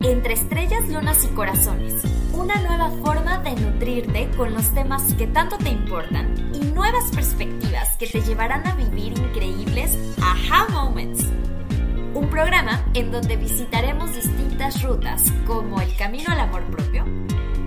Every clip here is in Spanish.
Entre estrellas, lunas y corazones. Una nueva forma de nutrirte con los temas que tanto te importan y nuevas perspectivas que te llevarán a vivir increíbles aha moments. Un programa en donde visitaremos distintas rutas como el camino al amor propio,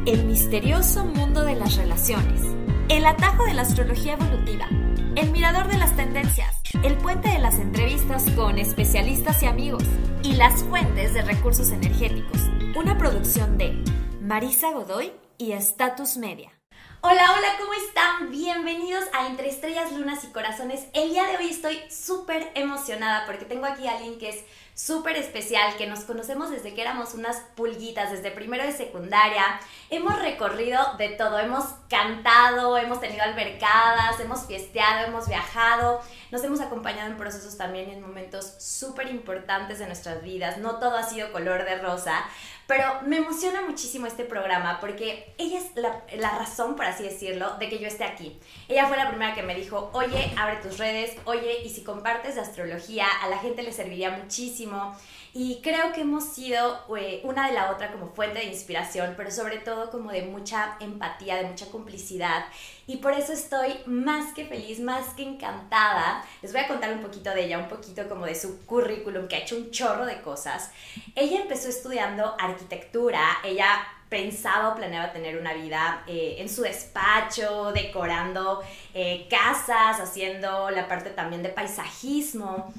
el misterioso mundo de las relaciones, el atajo de la astrología evolutiva, el mirador de las tendencias, el puente de las entrevistas con especialistas y amigos y las fuentes de recursos energéticos. Una producción de Marisa Godoy y Status Media. Hola, hola, ¿cómo están? Bienvenidos a Entre Estrellas, Lunas y Corazones. El día de hoy estoy súper emocionada porque tengo aquí a alguien que es súper especial, que nos conocemos desde que éramos unas pulguitas, desde primero de secundaria. Hemos recorrido de todo, hemos cantado, hemos tenido albercadas, hemos fiesteado, hemos viajado, nos hemos acompañado en procesos también en momentos súper importantes de nuestras vidas. No todo ha sido color de rosa, pero me emociona muchísimo este programa porque ella es la, razón, por así decirlo, de que yo esté aquí. Ella fue la primera que me dijo, oye, abre tus redes, oye, y si compartes astrología, a la gente le serviría muchísimo. Y creo que hemos sido eh, una de la otra como fuente de inspiración, pero sobre todo como de mucha empatía, de mucha complicidad. Y por eso estoy más que feliz, más que encantada. Les voy a contar un poquito de ella, un poquito como de su currículum, que ha hecho un chorro de cosas. Ella empezó estudiando arquitectura, ella pensaba o planeaba tener una vida eh, en su despacho, decorando eh, casas, haciendo la parte también de paisajismo.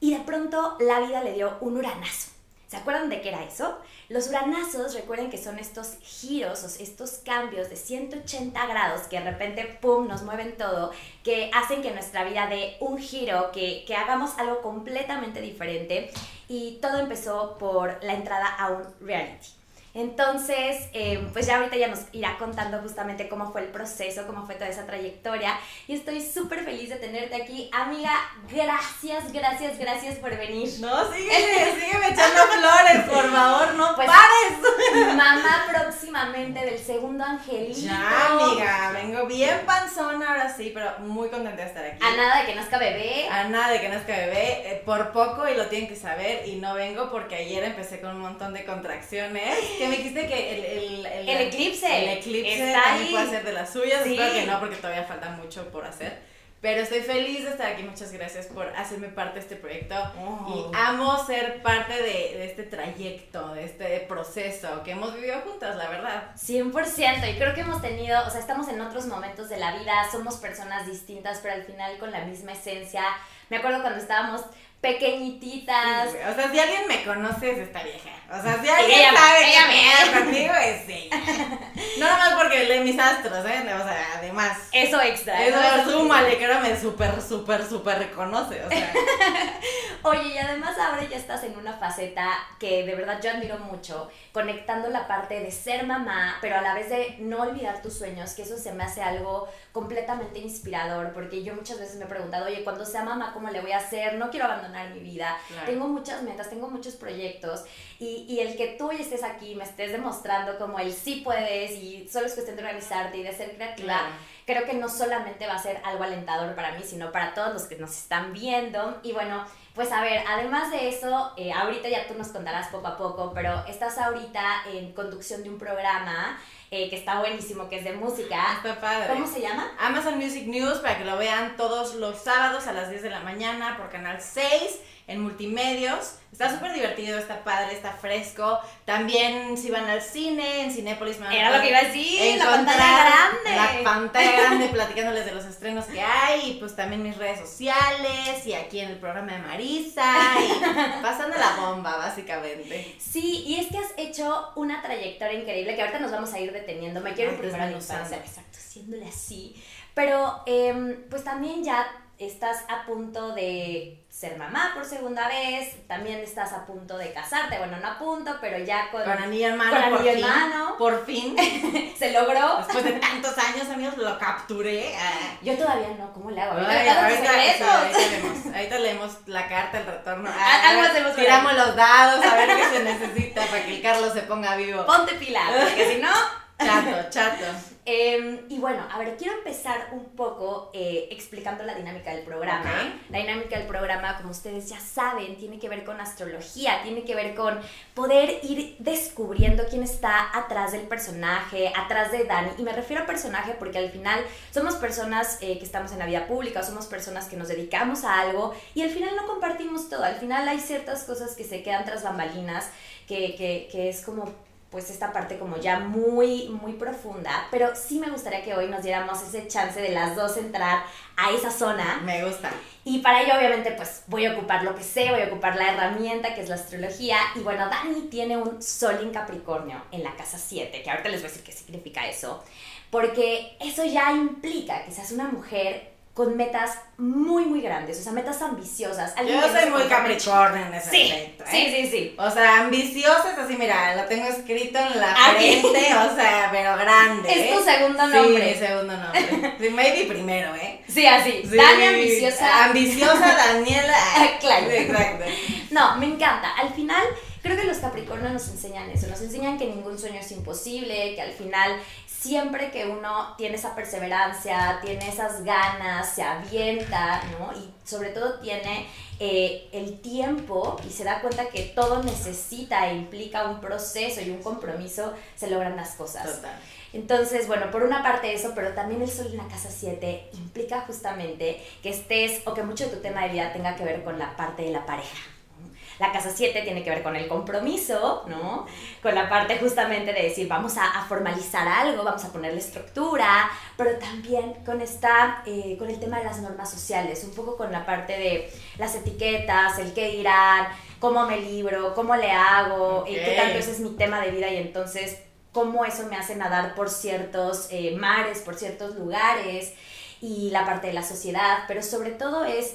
Y de pronto la vida le dio un uranazo. ¿Se acuerdan de qué era eso? Los uranazos, recuerden que son estos giros, estos cambios de 180 grados que de repente, ¡pum!, nos mueven todo, que hacen que nuestra vida dé un giro, que, que hagamos algo completamente diferente. Y todo empezó por la entrada a un reality. Entonces, eh, pues ya ahorita ya nos irá contando justamente cómo fue el proceso, cómo fue toda esa trayectoria. Y estoy súper feliz de tenerte aquí. Amiga, gracias, gracias, gracias por venir. No, sígueme, sígueme echando flores, por favor, no pues, pares. Mamá próximamente del segundo angelito. Ya, amiga, vengo bien panzona ahora sí, pero muy contenta de estar aquí. A nada de que nazca bebé. A nada de que nazca bebé, eh, por poco y lo tienen que saber. Y no vengo porque ayer empecé con un montón de contracciones que me dijiste que el, el, el, el eclipse. El eclipse también puede ser de las suyas. Espero que no, porque todavía falta mucho por hacer. Pero estoy feliz de estar aquí. Muchas gracias por hacerme parte de este proyecto. Oh. Y amo ser parte de, de, este trayecto, de este proceso que hemos vivido juntas, la verdad. 100%. Y creo que hemos tenido, o sea, estamos en otros momentos de la vida, somos personas distintas, pero al final con la misma esencia. Me acuerdo cuando estábamos pequeñititas. Sí, o sea, si alguien me conoce es esta vieja. O sea, si alguien ella, sabe ella que me conmigo es ella. No nada más porque lee mis astros, ¿eh? O sea, además. Eso extra. Eso, súmale, que ahora me súper, súper, súper reconoce, o sea. Oye, y además ahora ya estás en una faceta que de verdad yo admiro mucho, conectando la parte de ser mamá, pero a la vez de no olvidar tus sueños, que eso se me hace algo completamente inspirador, porque yo muchas veces me he preguntado, oye, cuando sea mamá, ¿cómo le voy a hacer? No quiero abandonar mi vida. Claro. Tengo muchas metas, tengo muchos proyectos, y, y el que tú estés aquí, me estés demostrando como el sí puedes, y solo es cuestión de organizarte y de ser creativa. Claro. Creo que no solamente va a ser algo alentador para mí, sino para todos los que nos están viendo. Y bueno, pues a ver, además de eso, eh, ahorita ya tú nos contarás poco a poco, pero estás ahorita en conducción de un programa eh, que está buenísimo, que es de música. Está padre. ¿Cómo se llama? Amazon Music News, para que lo vean todos los sábados a las 10 de la mañana por Canal 6 en Multimedios. Está súper divertido, está padre, está fresco. También si van al cine, en Cinépolis me van Era lo que iba a decir, la pantalla grande. La pantalla grande, platicándoles de los estrenos que hay, y pues también mis redes sociales, y aquí en el programa de Marisa, y pasando la bomba, básicamente. Sí, y es que has hecho una trayectoria increíble que ahorita nos vamos a ir deteniendo. Me quiero primero infancia, exacto, haciéndole así. Pero em, pues también ya estás a punto de ser mamá por segunda vez, también estás a punto de casarte, bueno, no a punto, pero ya con, Con anillo en mano, con por fin. mano. Por fin. se logró. Después de tantos años, amigos, lo capturé. Ah. Yo todavía no, ¿cómo le hago? Ay, Ahorita, ahorita, sí, ahorita leemos, ahorita leemos la carta, el retorno. Ah, algo hacemos Tiramos los dados a ver qué se necesita para que el Carlos se ponga vivo. Ponte pila, porque si no, Chato, chato. Em, y bueno, a ver, quiero empezar un poco eh, explicando la dinámica del programa. La dinámica del programa, como ustedes ya saben, tiene que ver con astrología, tiene que ver con poder ir descubriendo quién está atrás del personaje, atrás de Dani. Y me refiero a personaje porque al final somos personas eh, que estamos en la vida pública, somos personas que nos dedicamos a algo y al final no compartimos todo. Al final hay ciertas cosas que se quedan tras bambalinas, que, que, que es como pues esta parte como ya muy, muy profunda, pero sí me gustaría que hoy nos diéramos ese chance de las dos entrar a esa zona. Me gusta. Y para ello obviamente pues voy a ocupar lo que sé, voy a ocupar la herramienta que es la astrología y bueno, Dani tiene un sol en Capricornio en la casa 7, que ahorita les voy a decir qué significa eso, porque eso ya implica que seas una mujer con metas muy, muy grandes, o sea, metas ambiciosas. Yo soy muy capricornio en ese sí, aspecto. ¿eh? Sí, sí, sí. O sea, ambiciosas, así, mira, lo tengo escrito en la frente, o sea, pero grande. Es tu ¿eh? segundo nombre. Sí, mi segundo nombre. Sí, maybe primero, ¿eh? Sí, así. Sí. Dani ambiciosa. Ambiciosa Daniela. claro. Sí, exacto. No, me encanta. Al final, creo que los Capricornios nos enseñan eso. Nos enseñan que ningún sueño es imposible, que al final siempre que uno tiene esa perseverancia, tiene esas ganas, se avienta, ¿no? Y sobre todo tiene eh, el tiempo y se da cuenta que todo necesita e implica un proceso y un compromiso, se logran las cosas. Total. Entonces, bueno, por una parte eso, pero también el sol en la casa 7 implica justamente que estés o que mucho de tu tema de vida tenga que ver con la parte de la pareja. La casa 7 tiene que ver con el compromiso, ¿no? Con la parte justamente de decir, vamos a, a formalizar algo, vamos a ponerle estructura, pero también con, esta, eh, con el tema de las normas sociales, un poco con la parte de las etiquetas, el qué dirán, cómo me libro, cómo le hago, eh, qué Ok. tanto ese es mi tema de vida y entonces cómo eso me hace nadar por ciertos eh, mares, por ciertos lugares y la parte de la sociedad, pero sobre todo es,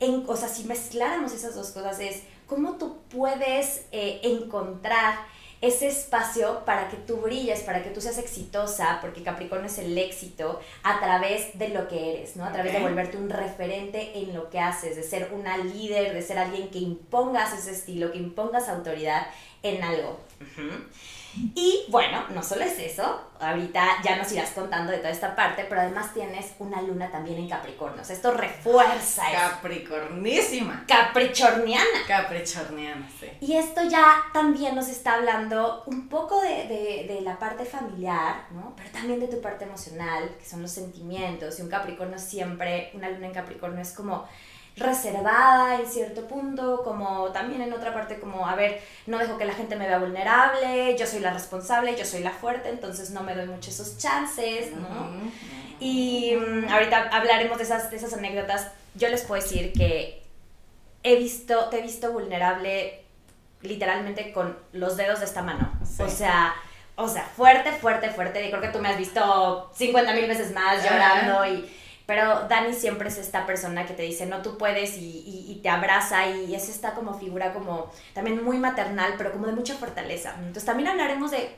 en, o sea, si mezcláramos esas dos cosas es cómo tú puedes eh, encontrar ese espacio para que tú brilles, para que tú seas exitosa, porque Capricornio es el éxito a través de lo que eres, ¿no? A través de volverte un referente en lo que haces, de ser una líder, de ser alguien que impongas ese estilo, que impongas autoridad en algo. Ujú. Y bueno, no solo es eso, ahorita ya nos irás contando de toda esta parte, pero además tienes una luna también en Capricornio. O sea, esto refuerza Capricornísima. capricorniana. Capricorniana, sí. Y esto ya también nos está hablando un poco de, de- de la parte familiar, ¿no? Pero también de tu parte emocional, que son los sentimientos. Y un Capricornio siempre, una luna en Capricornio es como reservada en cierto punto, como también en otra parte como, a ver, no dejo que la gente me vea vulnerable, yo soy la responsable, yo soy la fuerte, entonces no me doy mucho esos chances, ¿no? Y mm, ahorita hablaremos de esas, de esas anécdotas. Yo les puedo decir que he visto, te he visto vulnerable literalmente con los dedos de esta mano. Sí. O sea, o sea, fuerte, fuerte, fuerte. Y creo que tú me has visto 50 mil veces más llorando y... Pero Dani siempre es esta persona que te dice, no, tú puedes y, y- y te abraza y es esta como figura como también muy maternal, pero como de mucha fortaleza. Entonces también hablaremos de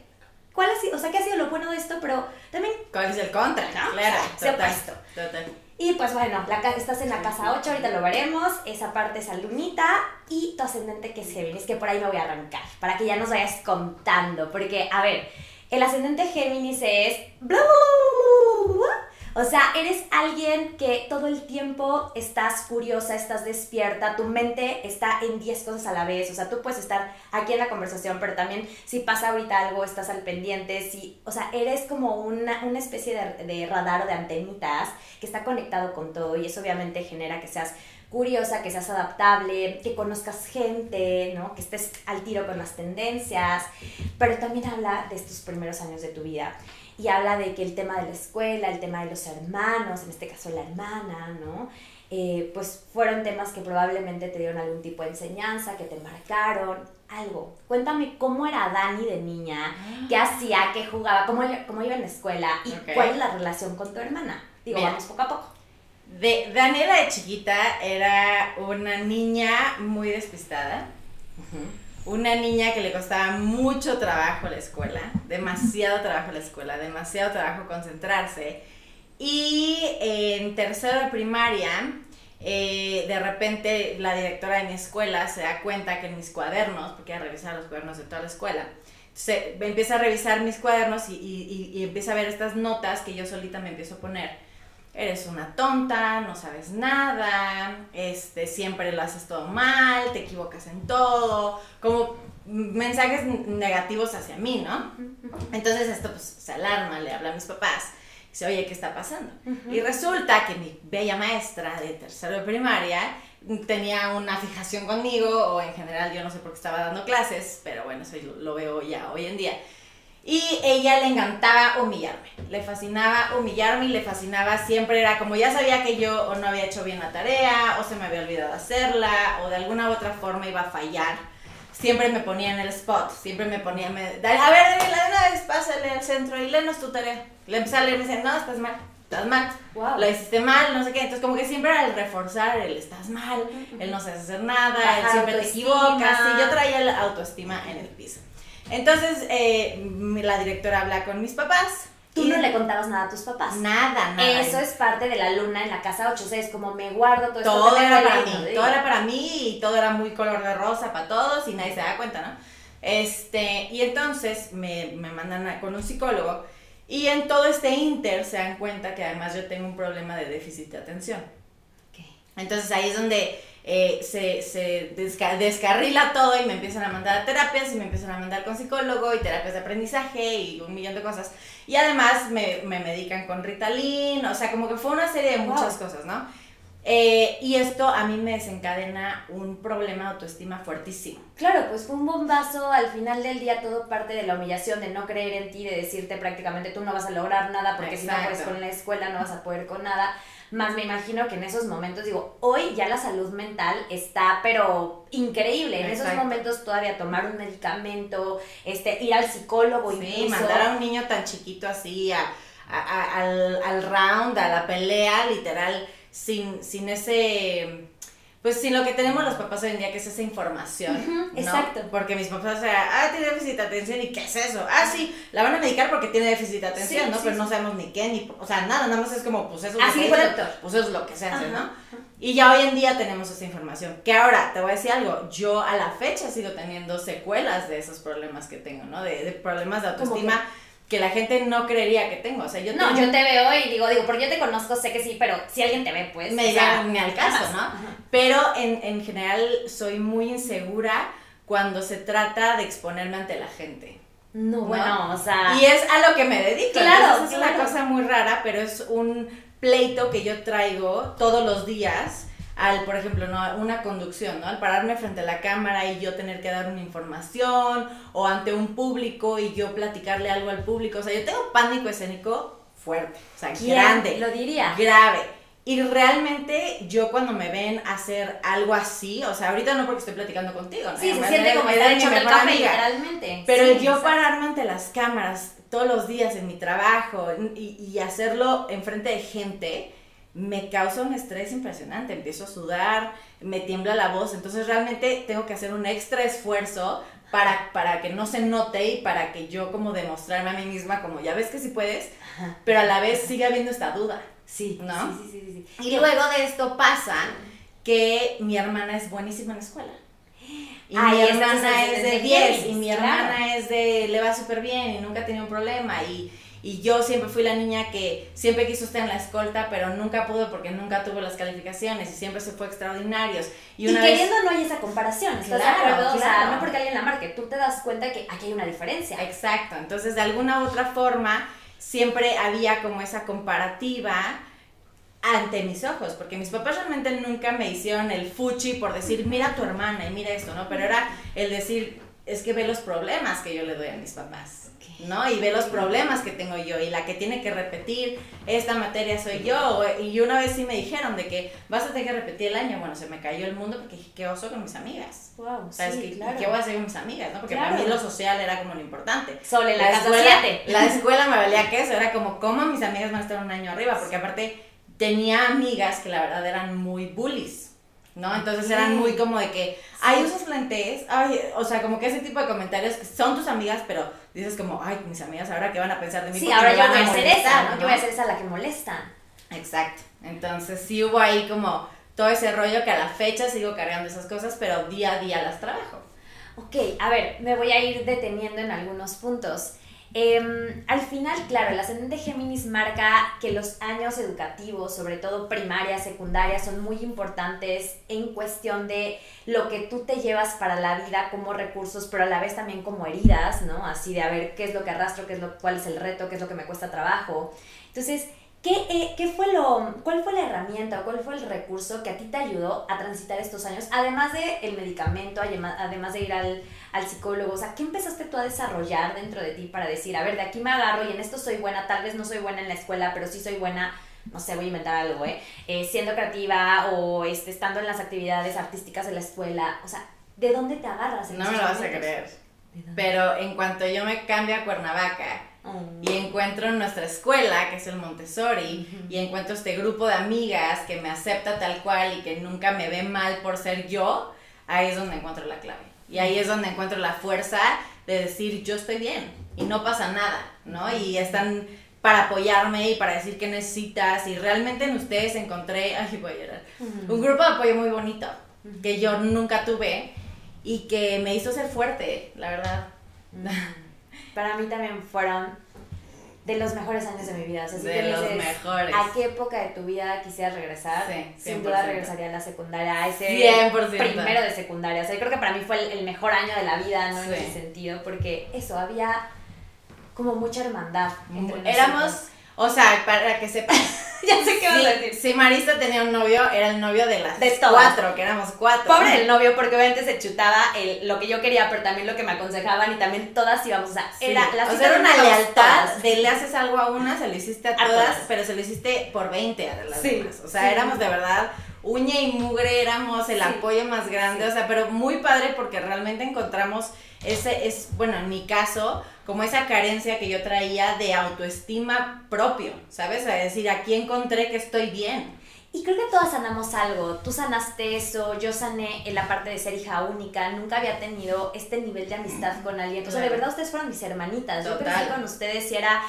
cuál ha sido, o sea, qué ha sido lo bueno de esto, pero también ¿Cuál es el contra? ¿No? Claro, total, opuesto. total. y pues bueno, la, estás en la casa 8, ahorita lo veremos. Esa parte es lunita y tu ascendente que es Géminis, que por ahí me voy a arrancar, para que ya nos vayas contando. Porque, a ver, el ascendente Géminis es... bla, bla, bla. O sea, eres alguien que todo el tiempo estás curiosa, estás despierta, tu mente está en 10 cosas a la vez. O sea, tú puedes estar aquí en la conversación, pero también si pasa ahorita algo, estás al pendiente. Si, o sea, eres como una, una especie de, de radar o de antenitas que está conectado con todo y eso obviamente genera que seas curiosa, que seas adaptable, que conozcas gente, ¿no? Que estés al tiro con las tendencias, pero también habla de estos primeros años de tu vida y habla de que el tema de la escuela, el tema de los hermanos, en este caso la hermana, ¿no? Eh, pues fueron temas que probablemente te dieron algún tipo de enseñanza, que te marcaron, algo. Cuéntame cómo era Dani de niña, qué hacía, qué jugaba, cómo, cómo iba en la escuela y cuál es la relación con tu hermana. Digo, Mira. vamos poco a poco. De, Daniela de chiquita era una niña muy despistada. Una niña que le costaba mucho trabajo la escuela, demasiado trabajo la escuela, demasiado trabajo concentrarse. Y en tercero de primaria, eh, de repente la directora de mi escuela se da cuenta que en mis cuadernos, porque ella revisaba los cuadernos de toda la escuela, se, empieza a revisar mis cuadernos y, y, y, empieza a ver estas notas que yo solita me empiezo a poner. Eres una tonta, no sabes nada, este, siempre lo haces todo mal, te equivocas en todo, como mensajes negativos hacia mí, ¿no? Entonces esto pues se alarma, le habla a mis papás, dice, oye, ¿qué está pasando? Y resulta que mi bella maestra de tercero de primaria tenía una fijación conmigo, o en general yo no sé por qué estaba dando clases, pero bueno, eso lo veo ya hoy en día. Y ella le encantaba humillarme, le fascinaba humillarme y le fascinaba siempre, era como ya sabía que yo o no había hecho bien la tarea, o se me había olvidado hacerla, o de alguna u otra forma iba a fallar. Siempre me ponía en el spot, siempre me ponía, me, a ver, Daniela, una vez pásale al centro y léenos tu tarea. Le empecé a leer y me dice, no, estás mal estás mal, wow. la hiciste mal, no sé qué. Entonces, como que siempre era el reforzar el estás mal, el no sabes hacer nada, el siempre te equivocas. Y yo traía la autoestima en el piso. Entonces, eh, la directora habla con mis papás. Tú no le contabas nada a tus papás. Nada, nada. Eso es parte de la luna en la casa 8. O sea, es como me guardo todo, todo esto. era para mí. Todo era para mí y todo era muy color de rosa para todos y nadie se da cuenta, ¿no? Este, y entonces me, me mandan con un psicólogo y en todo este inter se dan cuenta que además yo tengo un problema de déficit de atención. Entonces ahí es donde eh, se, se descarrila todo y me empiezan a mandar a terapias y me empiezan a mandar con psicólogo y terapias de aprendizaje y un millón de cosas. Y además me, me medican con Ritalin, o sea, como que fue una serie de muchas cosas, ¿no? Eh, y esto a mí me desencadena un problema de autoestima fuertísimo. Claro, pues fue un bombazo, al final del día todo parte de la humillación, de no creer en ti, de decirte prácticamente tú no vas a lograr nada porque si no puedes con la escuela no vas a poder con nada. Más me imagino que en esos momentos, digo, hoy ya la salud mental está, pero increíble. En esos momentos todavía tomar un medicamento, este, ir al psicólogo y mandar a un niño tan chiquito así al, al round, a la pelea, literal sin, sin ese pues sin lo que tenemos los papás hoy en día, que es esa información. Exacto. Porque mis papás, o sea, ah, tiene déficit de atención, ¿y qué es eso? Ah, sí, la van a medicar porque tiene déficit de atención, ¿no? Pero no sabemos ni qué, ni, o sea, nada, nada más es como, pues eso es lo que. Pues eso es lo que se hace, ¿no? Y ya hoy en día tenemos esa información. Que ahora, te voy a decir algo, yo a la fecha sigo teniendo secuelas de esos problemas que tengo, ¿no? De, de problemas de autoestima que la gente no creería que tengo. O sea, yo No, yo te veo y digo, digo, porque yo te conozco, sé que sí, pero si alguien te ve, pues. Me, me al caso, ¿no? Pero en, en general soy muy insegura cuando se trata de exponerme ante la gente. No, bueno, o sea. Y es a lo que me dedico. Claro. es una cosa muy rara, pero es un pleito que yo traigo todos los días al, por ejemplo, ¿no? una conducción, ¿no? Al pararme frente a la cámara y yo tener que dar una información o ante un público y yo platicarle algo al público. O sea, yo tengo pánico escénico fuerte, o sea, grande. Lo diría. Grave. Y realmente yo cuando me ven hacer algo así, o sea, ahorita no porque estoy platicando contigo, ¿no? Sí, se siente como estar hecho el café, literalmente. Pero yo pararme ante las cámaras todos los días en mi trabajo y, y hacerlo enfrente de gente, me causa un estrés impresionante, empiezo a sudar, me tiembla la voz, entonces realmente tengo que hacer un extra esfuerzo para, para que no se note y para que yo como demostrarme a mí misma como ya ves que sí puedes, pero a la vez sigue habiendo esta duda. Sí, ¿no? Sí, sí, sí, sí, Y luego de esto pasa que mi hermana es buenísima en la escuela. Y mi hermana es de 10 y mi hermana es de le va súper bien y nunca tiene un problema y y yo siempre fui la niña que siempre quiso estar en la escolta, pero nunca pudo porque nunca tuvo las calificaciones y siempre se fue extraordinarios. Y, una queriendo no hay esa comparación, ¿estás claro, O sea, no porque alguien la marque, tú te das cuenta que aquí hay una diferencia. Exacto, entonces de alguna u otra forma siempre había como esa comparativa ante mis ojos, porque mis papás realmente nunca me hicieron el fuchi por decir, mira a tu hermana y mira esto, ¿no? Pero era el decir, es que ve los problemas que yo le doy a mis papás. ¿No? Y ve los problemas que tengo yo y la que tiene que repetir esta materia soy yo. Y una vez sí me dijeron de que vas a tener que repetir el año. Bueno, se me cayó el mundo porque dije, ¿qué oso con mis amigas? Wow, ¿Qué voy a hacer con mis amigas? ¿no? Porque para mí lo social era como lo importante. Solo la, la escuela, La escuela me valía que eso, era como, ¿cómo mis amigas van a estar un año arriba? Porque aparte tenía amigas que la verdad eran muy bullies. ¿No? Entonces eran muy como de que, ay, usas lentes, ay, o sea, como que ese tipo de comentarios que son tus amigas, pero dices como, ay, mis amigas, ahora qué van a pensar de mí. Sí, ahora yo voy a ser esa, ¿no? Yo voy a ser esa la que molesta. Exacto. Entonces sí hubo ahí como todo ese rollo que a la fecha sigo cargando esas cosas, pero día a día las trabajo. Ok, a ver, me voy a ir deteniendo en algunos puntos. Em, al final, claro, el ascendente Géminis marca que los años educativos, sobre todo primaria, secundaria, son muy importantes en cuestión de lo que tú te llevas para la vida como recursos, pero a la vez también como heridas, ¿no? Así de a ver qué es lo que arrastro, qué es lo, cuál es el reto, qué es lo que me cuesta trabajo. Entonces, ¿Qué, eh, ¿Qué, fue lo, cuál fue la herramienta o cuál fue el recurso que a ti te ayudó a transitar estos años? Además de el medicamento, además de ir al, al, psicólogo, o sea, ¿qué empezaste tú a desarrollar dentro de ti para decir, a ver, de aquí me agarro y en esto soy buena, tal vez no soy buena en la escuela, pero sí soy buena, no sé, voy a inventar algo, ¿eh? eh siendo creativa o este, estando en las actividades artísticas de la escuela, o sea, ¿de dónde te agarras? no me lo vas a creer, pero en cuanto yo me cambio a Cuernavaca, y encuentro nuestra escuela, que es el Montessori, y encuentro este grupo de amigas que me acepta tal cual y que nunca me ve mal por ser yo, ahí es donde encuentro la clave. Y ahí es donde encuentro la fuerza de decir, yo estoy bien y no pasa nada, ¿no? Y están para apoyarme y para decir qué necesitas. Y realmente en ustedes encontré, ay, voy a llorar, un grupo de apoyo muy bonito que yo nunca tuve y que me hizo ser fuerte, la verdad para mí también fueron de los mejores años de mi vida. O sea, de los mejores. ¿A qué época de tu vida quisieras regresar? Sí, Sin duda regresaría a la secundaria, a ese 100%. primero de secundaria. O sea, yo creo que para mí fue el, mejor año de la vida, ¿no? En ese sentido, porque eso, había como mucha hermandad. Entre Éramos o sea, para que sepan. ya sé qué vas a decir. Si Marista tenía un novio, era el novio de las de cuatro, que éramos cuatro. Pobre del novio, porque obviamente se chutaba el, lo que yo quería, pero también lo que me aconsejaban y también todas íbamos. O sea, era, la o sea, era una lealtad de le haces algo a una, se lo hiciste a, todas, pero se lo hiciste por 20 a las demás. O sea, éramos de verdad uña y mugre, éramos el apoyo más grande. O sea, pero muy padre porque realmente encontramos ese, es, bueno, en mi caso como esa carencia que yo traía de autoestima propio, ¿sabes? A decir, aquí encontré que estoy bien. Y creo que todas sanamos algo. Tú sanaste eso, yo sané en la parte de ser hija única. Nunca había tenido este nivel de amistad con alguien. O sea, de verdad ustedes fueron mis hermanitas. Yo crecí con ustedes y era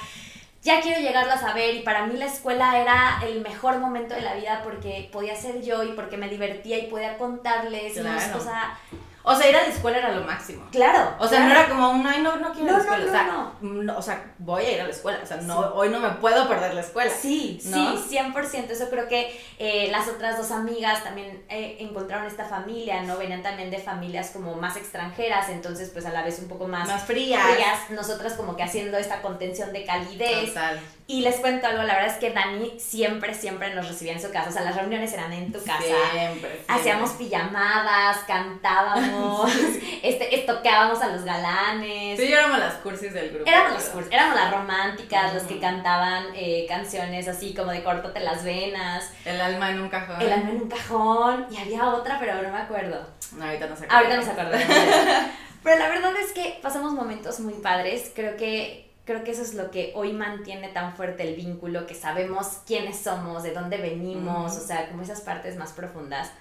ya quiero llegarlas a ver y para mí la escuela era el mejor momento de la vida porque podía ser yo y porque me divertía y podía contarles claro. o sea, o sea, ir a la escuela era lo máximo. Claro. O sea, no era como un, ay, no, no quiero ir a la escuela. o, sea, no. o sea, voy a ir a la escuela. O sea, no, hoy no me puedo perder la escuela. Sí, sí, 100%. Eso creo que eh, las otras dos amigas también eh, encontraron esta familia, ¿no? Venían también de familias como más extranjeras, entonces, pues a la vez un poco más, más frías. frías. Nosotras como que haciendo esta contención de calidez. Total. Y les cuento algo, la verdad es que Dani siempre, siempre nos recibía en su casa. O sea, las reuniones eran en tu casa. Siempre. Hacíamos pijamadas, cantábamos, este, tocábamos a los galanes. Sí, éramos las cursis del grupo. Éramos las cursis, éramos las románticas, las que cantaban eh, canciones así como de córtate las venas. El alma en un cajón. El alma en un cajón. Y había otra, pero no me acuerdo. No, ahorita no se acuerda. Ahorita no se acuerda. pero la verdad es que pasamos momentos muy padres. Creo que creo que eso es lo que hoy mantiene tan fuerte el vínculo, que sabemos quiénes somos, de dónde venimos, o sea, como esas partes más profundas.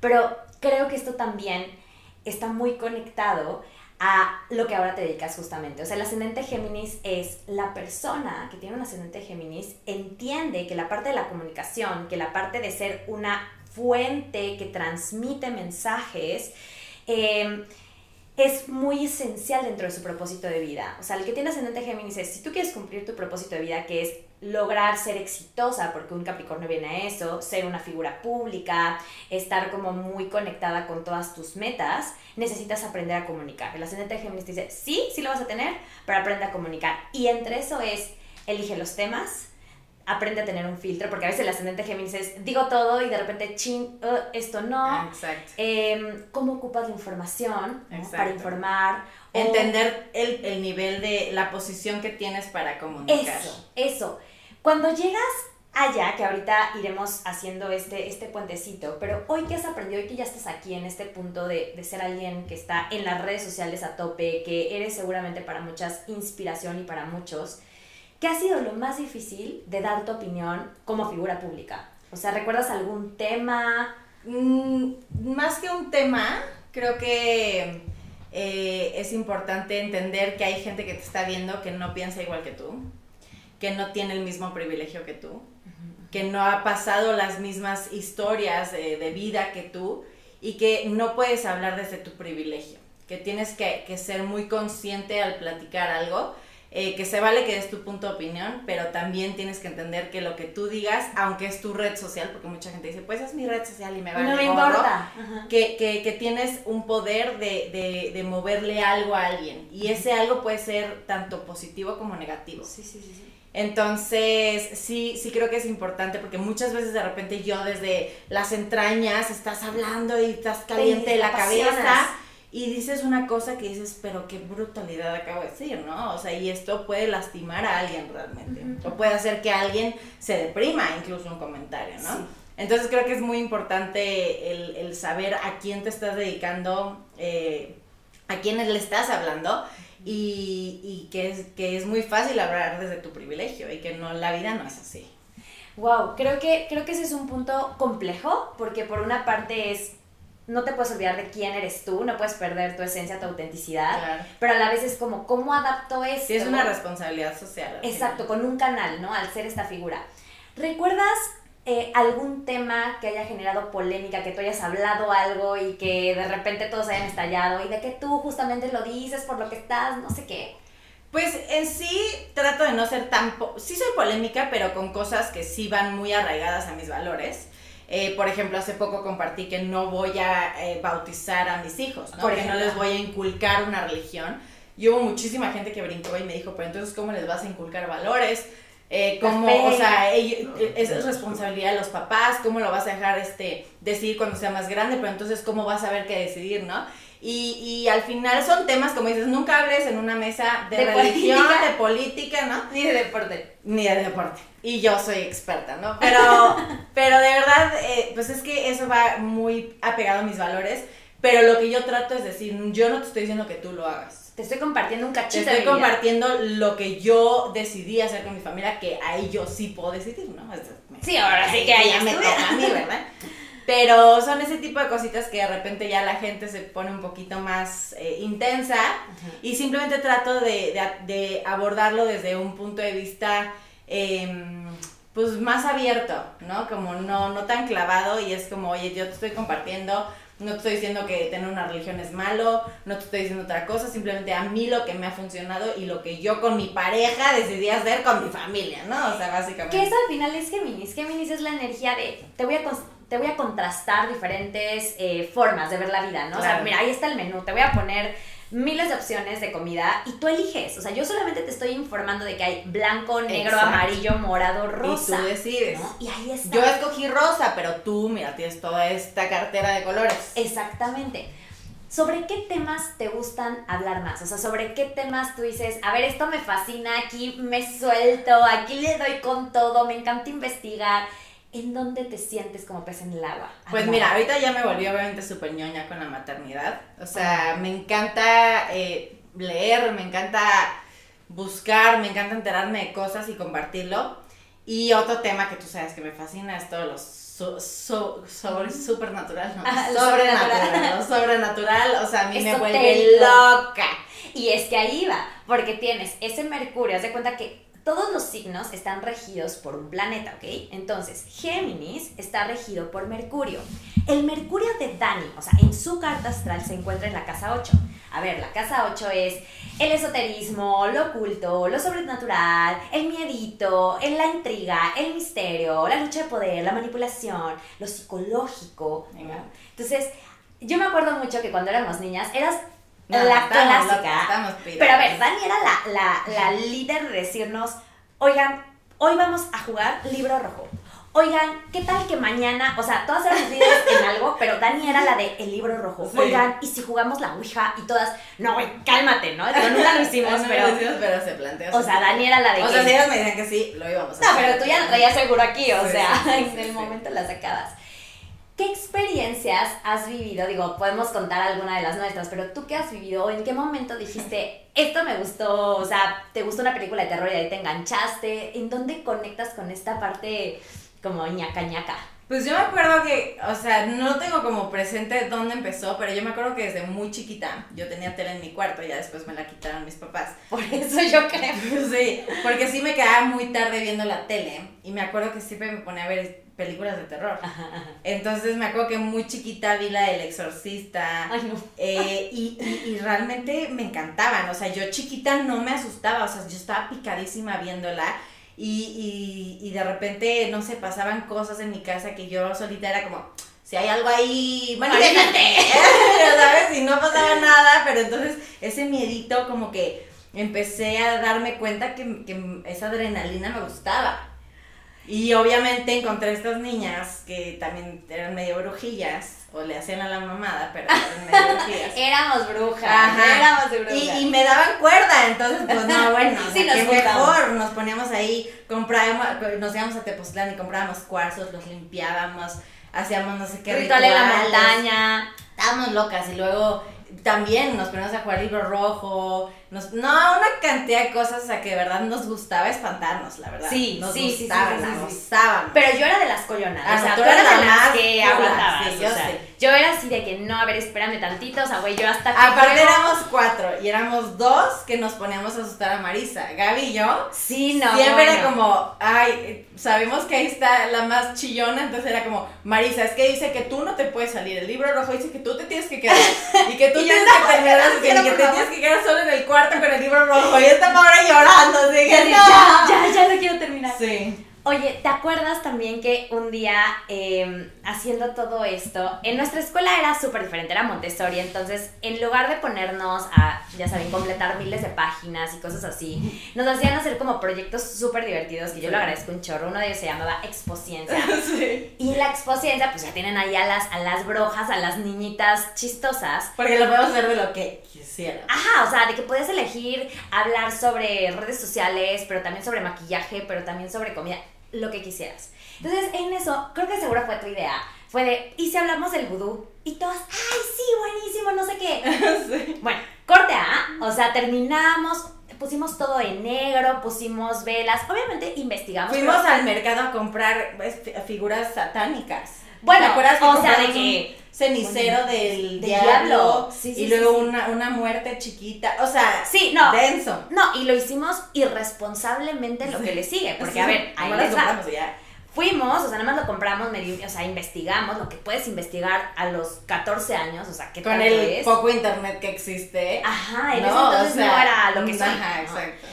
Pero creo que esto también está muy conectado a lo que ahora te dedicas justamente. O sea, el ascendente Géminis es la persona que tiene un ascendente Géminis, entiende que la parte de la comunicación, que la parte de ser una fuente que transmite mensajes, eh, es muy esencial dentro de su propósito de vida. O sea, el que tiene ascendente Géminis es, si tú quieres cumplir tu propósito de vida, que es lograr ser exitosa, porque un Capricornio viene a eso, ser una figura pública, estar como muy conectada con todas tus metas, necesitas aprender a comunicar. El ascendente Géminis dice, sí, sí lo vas a tener, pero aprende a comunicar. Y entre eso es, elige los temas, aprende a tener un filtro, porque a veces el ascendente Géminis es, digo todo y de repente, chin, uh, esto no. Exacto. Em, ¿Cómo ocupas la información para informar? Entender el, el, nivel de la posición que tienes para comunicar. Eso, eso. Cuando llegas allá, que ahorita iremos haciendo este, este puentecito, pero hoy que has aprendido, hoy que ya estás aquí en este punto de, de ser alguien que está en las redes sociales a tope, que eres seguramente para muchas inspiración y para muchos, ¿Qué ha sido lo más difícil de dar tu opinión como figura pública? O sea, ¿recuerdas algún tema? Mm, más que un tema, creo que eh, es importante entender que hay gente que te está viendo que no piensa igual que tú, que no tiene el mismo privilegio que tú, que no ha pasado las mismas historias de vida que tú y que no puedes hablar desde tu privilegio que tienes que, que ser muy consciente al platicar algo eh, que se vale que des tu punto de opinión, pero también tienes que entender que lo que tú digas, aunque es tu red social, porque mucha gente dice, pues es mi red social y me va No a me importa. que, que, que, tienes un poder de, de, de, moverle algo a alguien. Y ese algo puede ser tanto positivo como negativo. Sí, sí, sí. sí. Entonces, sí, sí creo que es importante porque muchas veces de repente yo desde las entrañas estás hablando y estás caliente de la cabeza y dices una cosa que dices, pero qué brutalidad acabo de decir, ¿no? O sea, y esto puede lastimar a alguien realmente. O puede hacer que alguien se deprima, incluso un comentario, ¿no? Entonces creo que es muy importante el, saber a quién te estás dedicando, eh, a quién le estás hablando. Y, y, que, es, que es muy fácil hablar desde tu privilegio y que no la vida no es así. Wow, creo que, creo que ese es un punto complejo, porque por una parte es no te puedes olvidar de quién eres tú, no puedes perder tu esencia, tu autenticidad, pero a la vez es como, ¿cómo adapto esto? Sí, es una responsabilidad social. Exacto, con un canal, ¿no? Al ser esta figura. ¿Recuerdas eh, algún tema que haya generado polémica, que tú hayas hablado algo y que de repente todos hayan estallado y de que tú justamente lo dices por lo que estás, no sé qué? Pues en sí trato de no ser tan... sí soy polémica, pero con cosas que sí van muy arraigadas a mis valores. Eh, por ejemplo, hace poco compartí que no voy a eh, bautizar a mis hijos, ¿no? Porque no les voy a inculcar una religión. Y hubo muchísima gente que brincó y me dijo, pero entonces, ¿cómo les vas a inculcar valores? Eh, ¿Cómo, o sea, es responsabilidad de los papás? ¿Cómo lo vas a dejar este, decidir cuando sea más grande? Pero entonces, ¿cómo vas a ver qué decidir, no? Y, y al final son temas, como dices, nunca hables en una mesa de, religión, de política, ¿no? Ni de deporte. Ni de deporte. Y yo soy experta, ¿no? Pero, pero de verdad, eh, pues es que eso va muy apegado a mis valores. Pero lo que yo trato es decir, yo no te estoy diciendo que tú lo hagas. Te estoy compartiendo un cachito. Te estoy compartiendo lo que yo decidí hacer con mi familia, que ahí yo sí puedo decidir, ¿no? Sí, ahora sí que ahí me toca a mí, ¿verdad? Pero son ese tipo de cositas que de repente ya la gente se pone un poquito más eh, intensa y simplemente trato de, de, abordarlo desde un punto de vista em, pues más abierto, ¿no? Como no, no tan clavado y es como, oye, yo te estoy compartiendo, no te estoy diciendo que tener una religión es malo, no te estoy diciendo otra cosa, simplemente a mí lo que me ha funcionado y lo que yo con mi pareja decidí hacer con mi familia, ¿no? O sea, básicamente. Que eso al final es Géminis. Géminis es la energía de, te voy a te voy a contrastar diferentes eh, formas de ver la vida, ¿no? O sea, mira, ahí está el menú, te voy a poner miles de opciones de comida y tú eliges. O sea, yo solamente te estoy informando de que hay blanco, negro, amarillo, morado, rosa. Y tú decides. Y ahí está. Yo escogí rosa, pero tú, mira, tienes toda esta cartera de colores. Exactamente. ¿Sobre qué temas te gustan hablar más? O sea, ¿sobre qué temas tú dices, a ver, esto me fascina, aquí me suelto, aquí le doy con todo, me encanta investigar? ¿En dónde te sientes como pez en el agua? Pues mira, ahorita ya me volví obviamente súper ñoña con la maternidad. O sea, me encanta eh, leer, me encanta buscar, me encanta enterarme de cosas y compartirlo. Y otro tema que tú sabes que me fascina es todo lo sobre, supernatural, no, ah, sobrenatural, lo sobrenatural, o sea, a mí me vuelve loca. Y es que ahí va, porque tienes ese Mercurio, haz de cuenta que todos los signos están regidos por un planeta, ¿ok? Entonces, Géminis está regido por Mercurio. El Mercurio de Dani, o sea, en su carta astral se encuentra en la casa 8. A ver, la casa 8 es el esoterismo, lo oculto, lo sobrenatural, el miedito, la intriga, el misterio, la lucha de poder, la manipulación, lo psicológico. Entonces, yo me acuerdo mucho que cuando éramos niñas, eras la clásica. pero a ver, Dani era la, la, la líder de decirnos, oigan, hoy vamos a jugar libro rojo. Oigan, ¿qué tal que mañana? O sea, todas eran líderes en algo, pero Dani era la de el libro rojo. Oigan, ¿y si jugamos la Ouija? Y todas, no, güey, cálmate, ¿no? Pero nunca lo hicimos, pero. Lo hicimos, pero se planteó. O sea, Dani era la de. O sea, si ellos me decían que sí, lo íbamos a hacer. No, pero tú ya lo traías seguro aquí, o sea, en el momento la sacabas. ¿Qué experiencias has vivido? Digo, podemos contar alguna de las nuestras, pero tú qué has vivido, ¿en qué momento dijiste, esto me gustó, o sea, te gustó una película de terror y ahí te enganchaste? ¿En dónde conectas con esta parte como ñaca ñaca? Pues yo me acuerdo que, o sea, no tengo como presente dónde empezó, pero yo me acuerdo que desde muy chiquita yo tenía tele en mi cuarto y ya después me la quitaron mis papás. Por eso yo creo. sí, porque sí me quedaba muy tarde viendo la tele y me acuerdo que siempre me ponía a ver películas de terror. Entonces me acuerdo que muy chiquita vi la del exorcista. Ay, no. eh, y, y, y realmente me encantaban. O sea, yo chiquita no me asustaba. O sea, yo estaba picadísima viéndola. Y, y, y de repente, no sé, pasaban cosas en mi casa que yo solita era como, si hay algo ahí, bueno, Imagínate. ¿sabes? Y no pasaba nada, pero entonces ese miedito como que empecé a darme cuenta que, que esa adrenalina me gustaba. Y obviamente encontré estas niñas que también eran medio brujillas, o le hacían a la mamada, pero eran medio brujillas. Éramos brujas. Ajá. Éramos de brujas. Y, y me daban cuerda, entonces pues no, bueno, Sí, nos mejor, nos poníamos ahí, comprábamos, nos íbamos a Tepoztlán y comprábamos cuarzos, los limpiábamos, hacíamos no sé qué Ritual en la montaña. Estábamos locas y luego también nos poníamos a jugar libro rojo, nos, no, una cantidad de cosas, o sea, que de verdad nos gustaba espantarnos, la verdad. Sí, nos sí, sí, sí, sí, sí. gozábamos. Pero yo era de las collonas. Ah, o sea, tú, eras de la las más que aguantabas. sí, o yo sea, sé. yo era así de que no, a ver, espérame tantito. O sea, güey, yo hasta que. Aparte éramos cuatro y éramos dos que nos poníamos a asustar a Marisa. Gaby y yo Sí, no. Siempre era como, ay, sabemos que ahí está la más chillona, entonces era como, Marisa, es que dice que tú no te puedes salir, el libro rojo dice que tú te tienes que quedar y que tú Y tienes que terminar que, que te tienes que quedar solo en el cuarto con el libro rojo y esta pobre llorando, así Ya, que ya, no. ya, ya lo quiero terminar. Sí. Oye, ¿te acuerdas también que un día eh, haciendo todo esto, en nuestra escuela era súper diferente, era Montessori, entonces en lugar de ponernos a, ya saben, completar miles de páginas y cosas así, nos hacían hacer como proyectos súper divertidos, que yo Sí. lo agradezco un chorro, uno de ellos se llamaba Expociencia. sí. Y la Expociencia, pues ya tienen ahí a las, a las brojas, a las niñitas chistosas, Porque lo podemos hacer de lo que quisiera. Ajá, o sea, de que podías elegir hablar sobre redes sociales, pero también sobre maquillaje, pero también sobre comida, lo que quisieras. Entonces, en eso, creo que seguro fue tu idea. Fue de, ¿y si hablamos del vudú? Y todas, ¡ay, sí, buenísimo, no sé qué! sí. Bueno, corte A, o sea, terminamos, pusimos todo en negro, pusimos velas, obviamente investigamos. Fuimos pero- al mercado a comprar pues, fi- figuras satánicas. Bueno, ¿Te acuerdas que o sea, de que- cenicero Bueno, del del diablo, diablo. Sí, sí, y luego sí. Una, una muerte chiquita, o sea, Sí, no. denso. No, y lo hicimos irresponsablemente lo que le sigue, porque a ver, ahí les va. ya. Fuimos, o sea, nada más lo compramos, medio, o sea, investigamos lo que puedes investigar a los 14 años, o sea, qué Con el es. poco internet que existe. Ajá, en No, ese o entonces sea, no era lo que soy. Ajá, ¿no? exacto.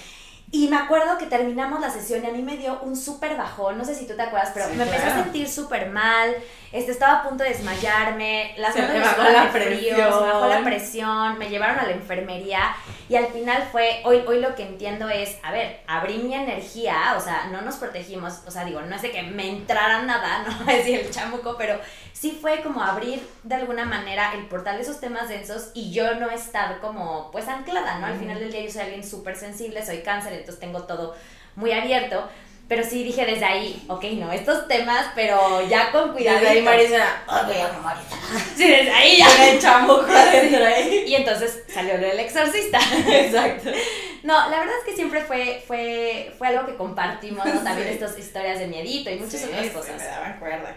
Y me acuerdo que terminamos la sesión y a mí me dio un súper bajón, no sé si tú te acuerdas, pero me empecé a sentir súper mal, este, estaba a punto de desmayarme, las Se manos me bajó la de frío, presión. se bajó la presión, me llevaron a la enfermería y al final fue, hoy, hoy lo que entiendo es, a ver, abrí mi energía, o sea, no nos protegimos, o sea, digo, no es de que me entrara nada, no es el chamuco, pero sí fue como abrir de alguna manera el portal de esos temas densos y yo no estar como pues anclada, ¿no? Al final del día yo soy alguien súper sensible, soy cáncer, entonces tengo todo muy abierto. Pero sí dije desde ahí, ok, no, estos temas, pero ya con cuidado. desde ahí Marisa ok, Marisa. Sí, desde ahí ya. El chamuco adentro ahí. Y entonces salió lo del exorcista. Exacto. No, la verdad es que siempre fue, fue, fue algo que compartimos, ¿no? También Sí. estas historias de miedito y muchas Sí, otras sí, cosas. me daban cuerda.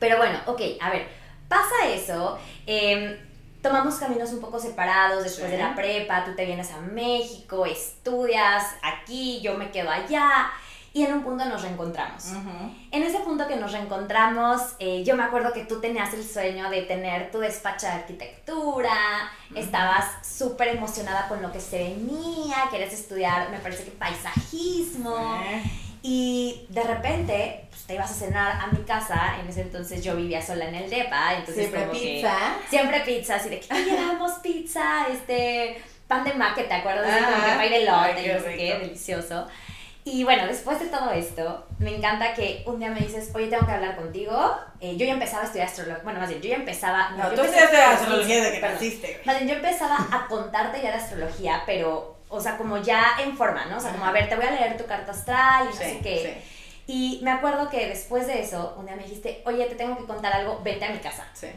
Pero bueno, ok, a ver, pasa eso. eh, tomamos caminos un poco separados después Sí. de la prepa. Tú te vienes a México, estudias aquí, yo me quedo allá. Y en un punto nos reencontramos. Ujú. En ese punto que nos reencontramos, eh, yo me acuerdo que tú tenías el sueño de tener tu despacho de arquitectura, estabas súper emocionada con lo que se venía, querías estudiar, me parece que paisajismo. Eh, Y de repente, pues, te ibas a cenar a mi casa. En ese entonces yo vivía sola en el DEPA. Entonces Siempre como que- pizza. siempre pizza, así de que "Ay, llevamos pizza, este pan de maque, ¿te acuerdas? Así como que pay de lote no sé qué, delicioso. Y bueno, después de todo esto, me encanta que un día me dices, oye, tengo que hablar contigo. Eh, yo ya empezaba a estudiar astrología. Bueno, más bien, yo ya empezaba. No, yo tú estudiaste astrología desde que naciste. Más bien, yo empezaba a contarte ya de astrología, pero, o sea, como ya en forma, ¿no? O sea, como, a ver, te voy a leer tu carta astral y no sé qué. Y me acuerdo que después de eso, un día me dijiste, oye, te tengo que contar algo, vete a mi casa. sí, sí.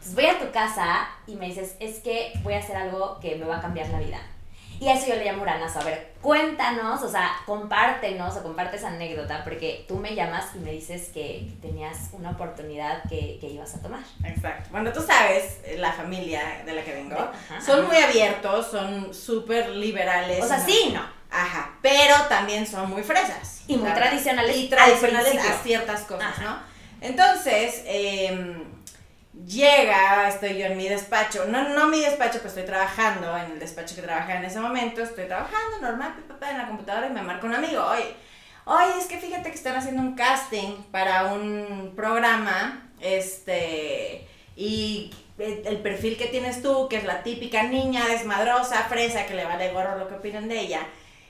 Entonces voy a tu casa y me dices, es que voy a hacer algo que me va a cambiar la vida. Y a eso yo le llamo uranazo. A ver, cuéntanos, o sea, compártenos o comparte esa anécdota, porque tú me llamas y me dices que tenías una oportunidad que, que ibas a tomar. Exacto. Bueno, tú sabes, eh, la familia de la que vengo, Ajá, son muy abiertos, son súper liberales. O sea, sí, no. Ajá, pero también son muy fresas. Y muy verdad. tradicionales Y al tradicionales a ciertas cosas, Ajá. ¿no? Entonces, em, llega, estoy yo en mi despacho, no, no mi despacho, pues estoy trabajando en el despacho que trabajaba en ese momento, estoy trabajando normal, en la computadora y me marca un amigo, oye, oye, es que fíjate que están haciendo un casting para un programa, este, y el perfil que tienes tú, que es la típica niña desmadrosa, fresa, que le vale gorro lo que opinan de ella,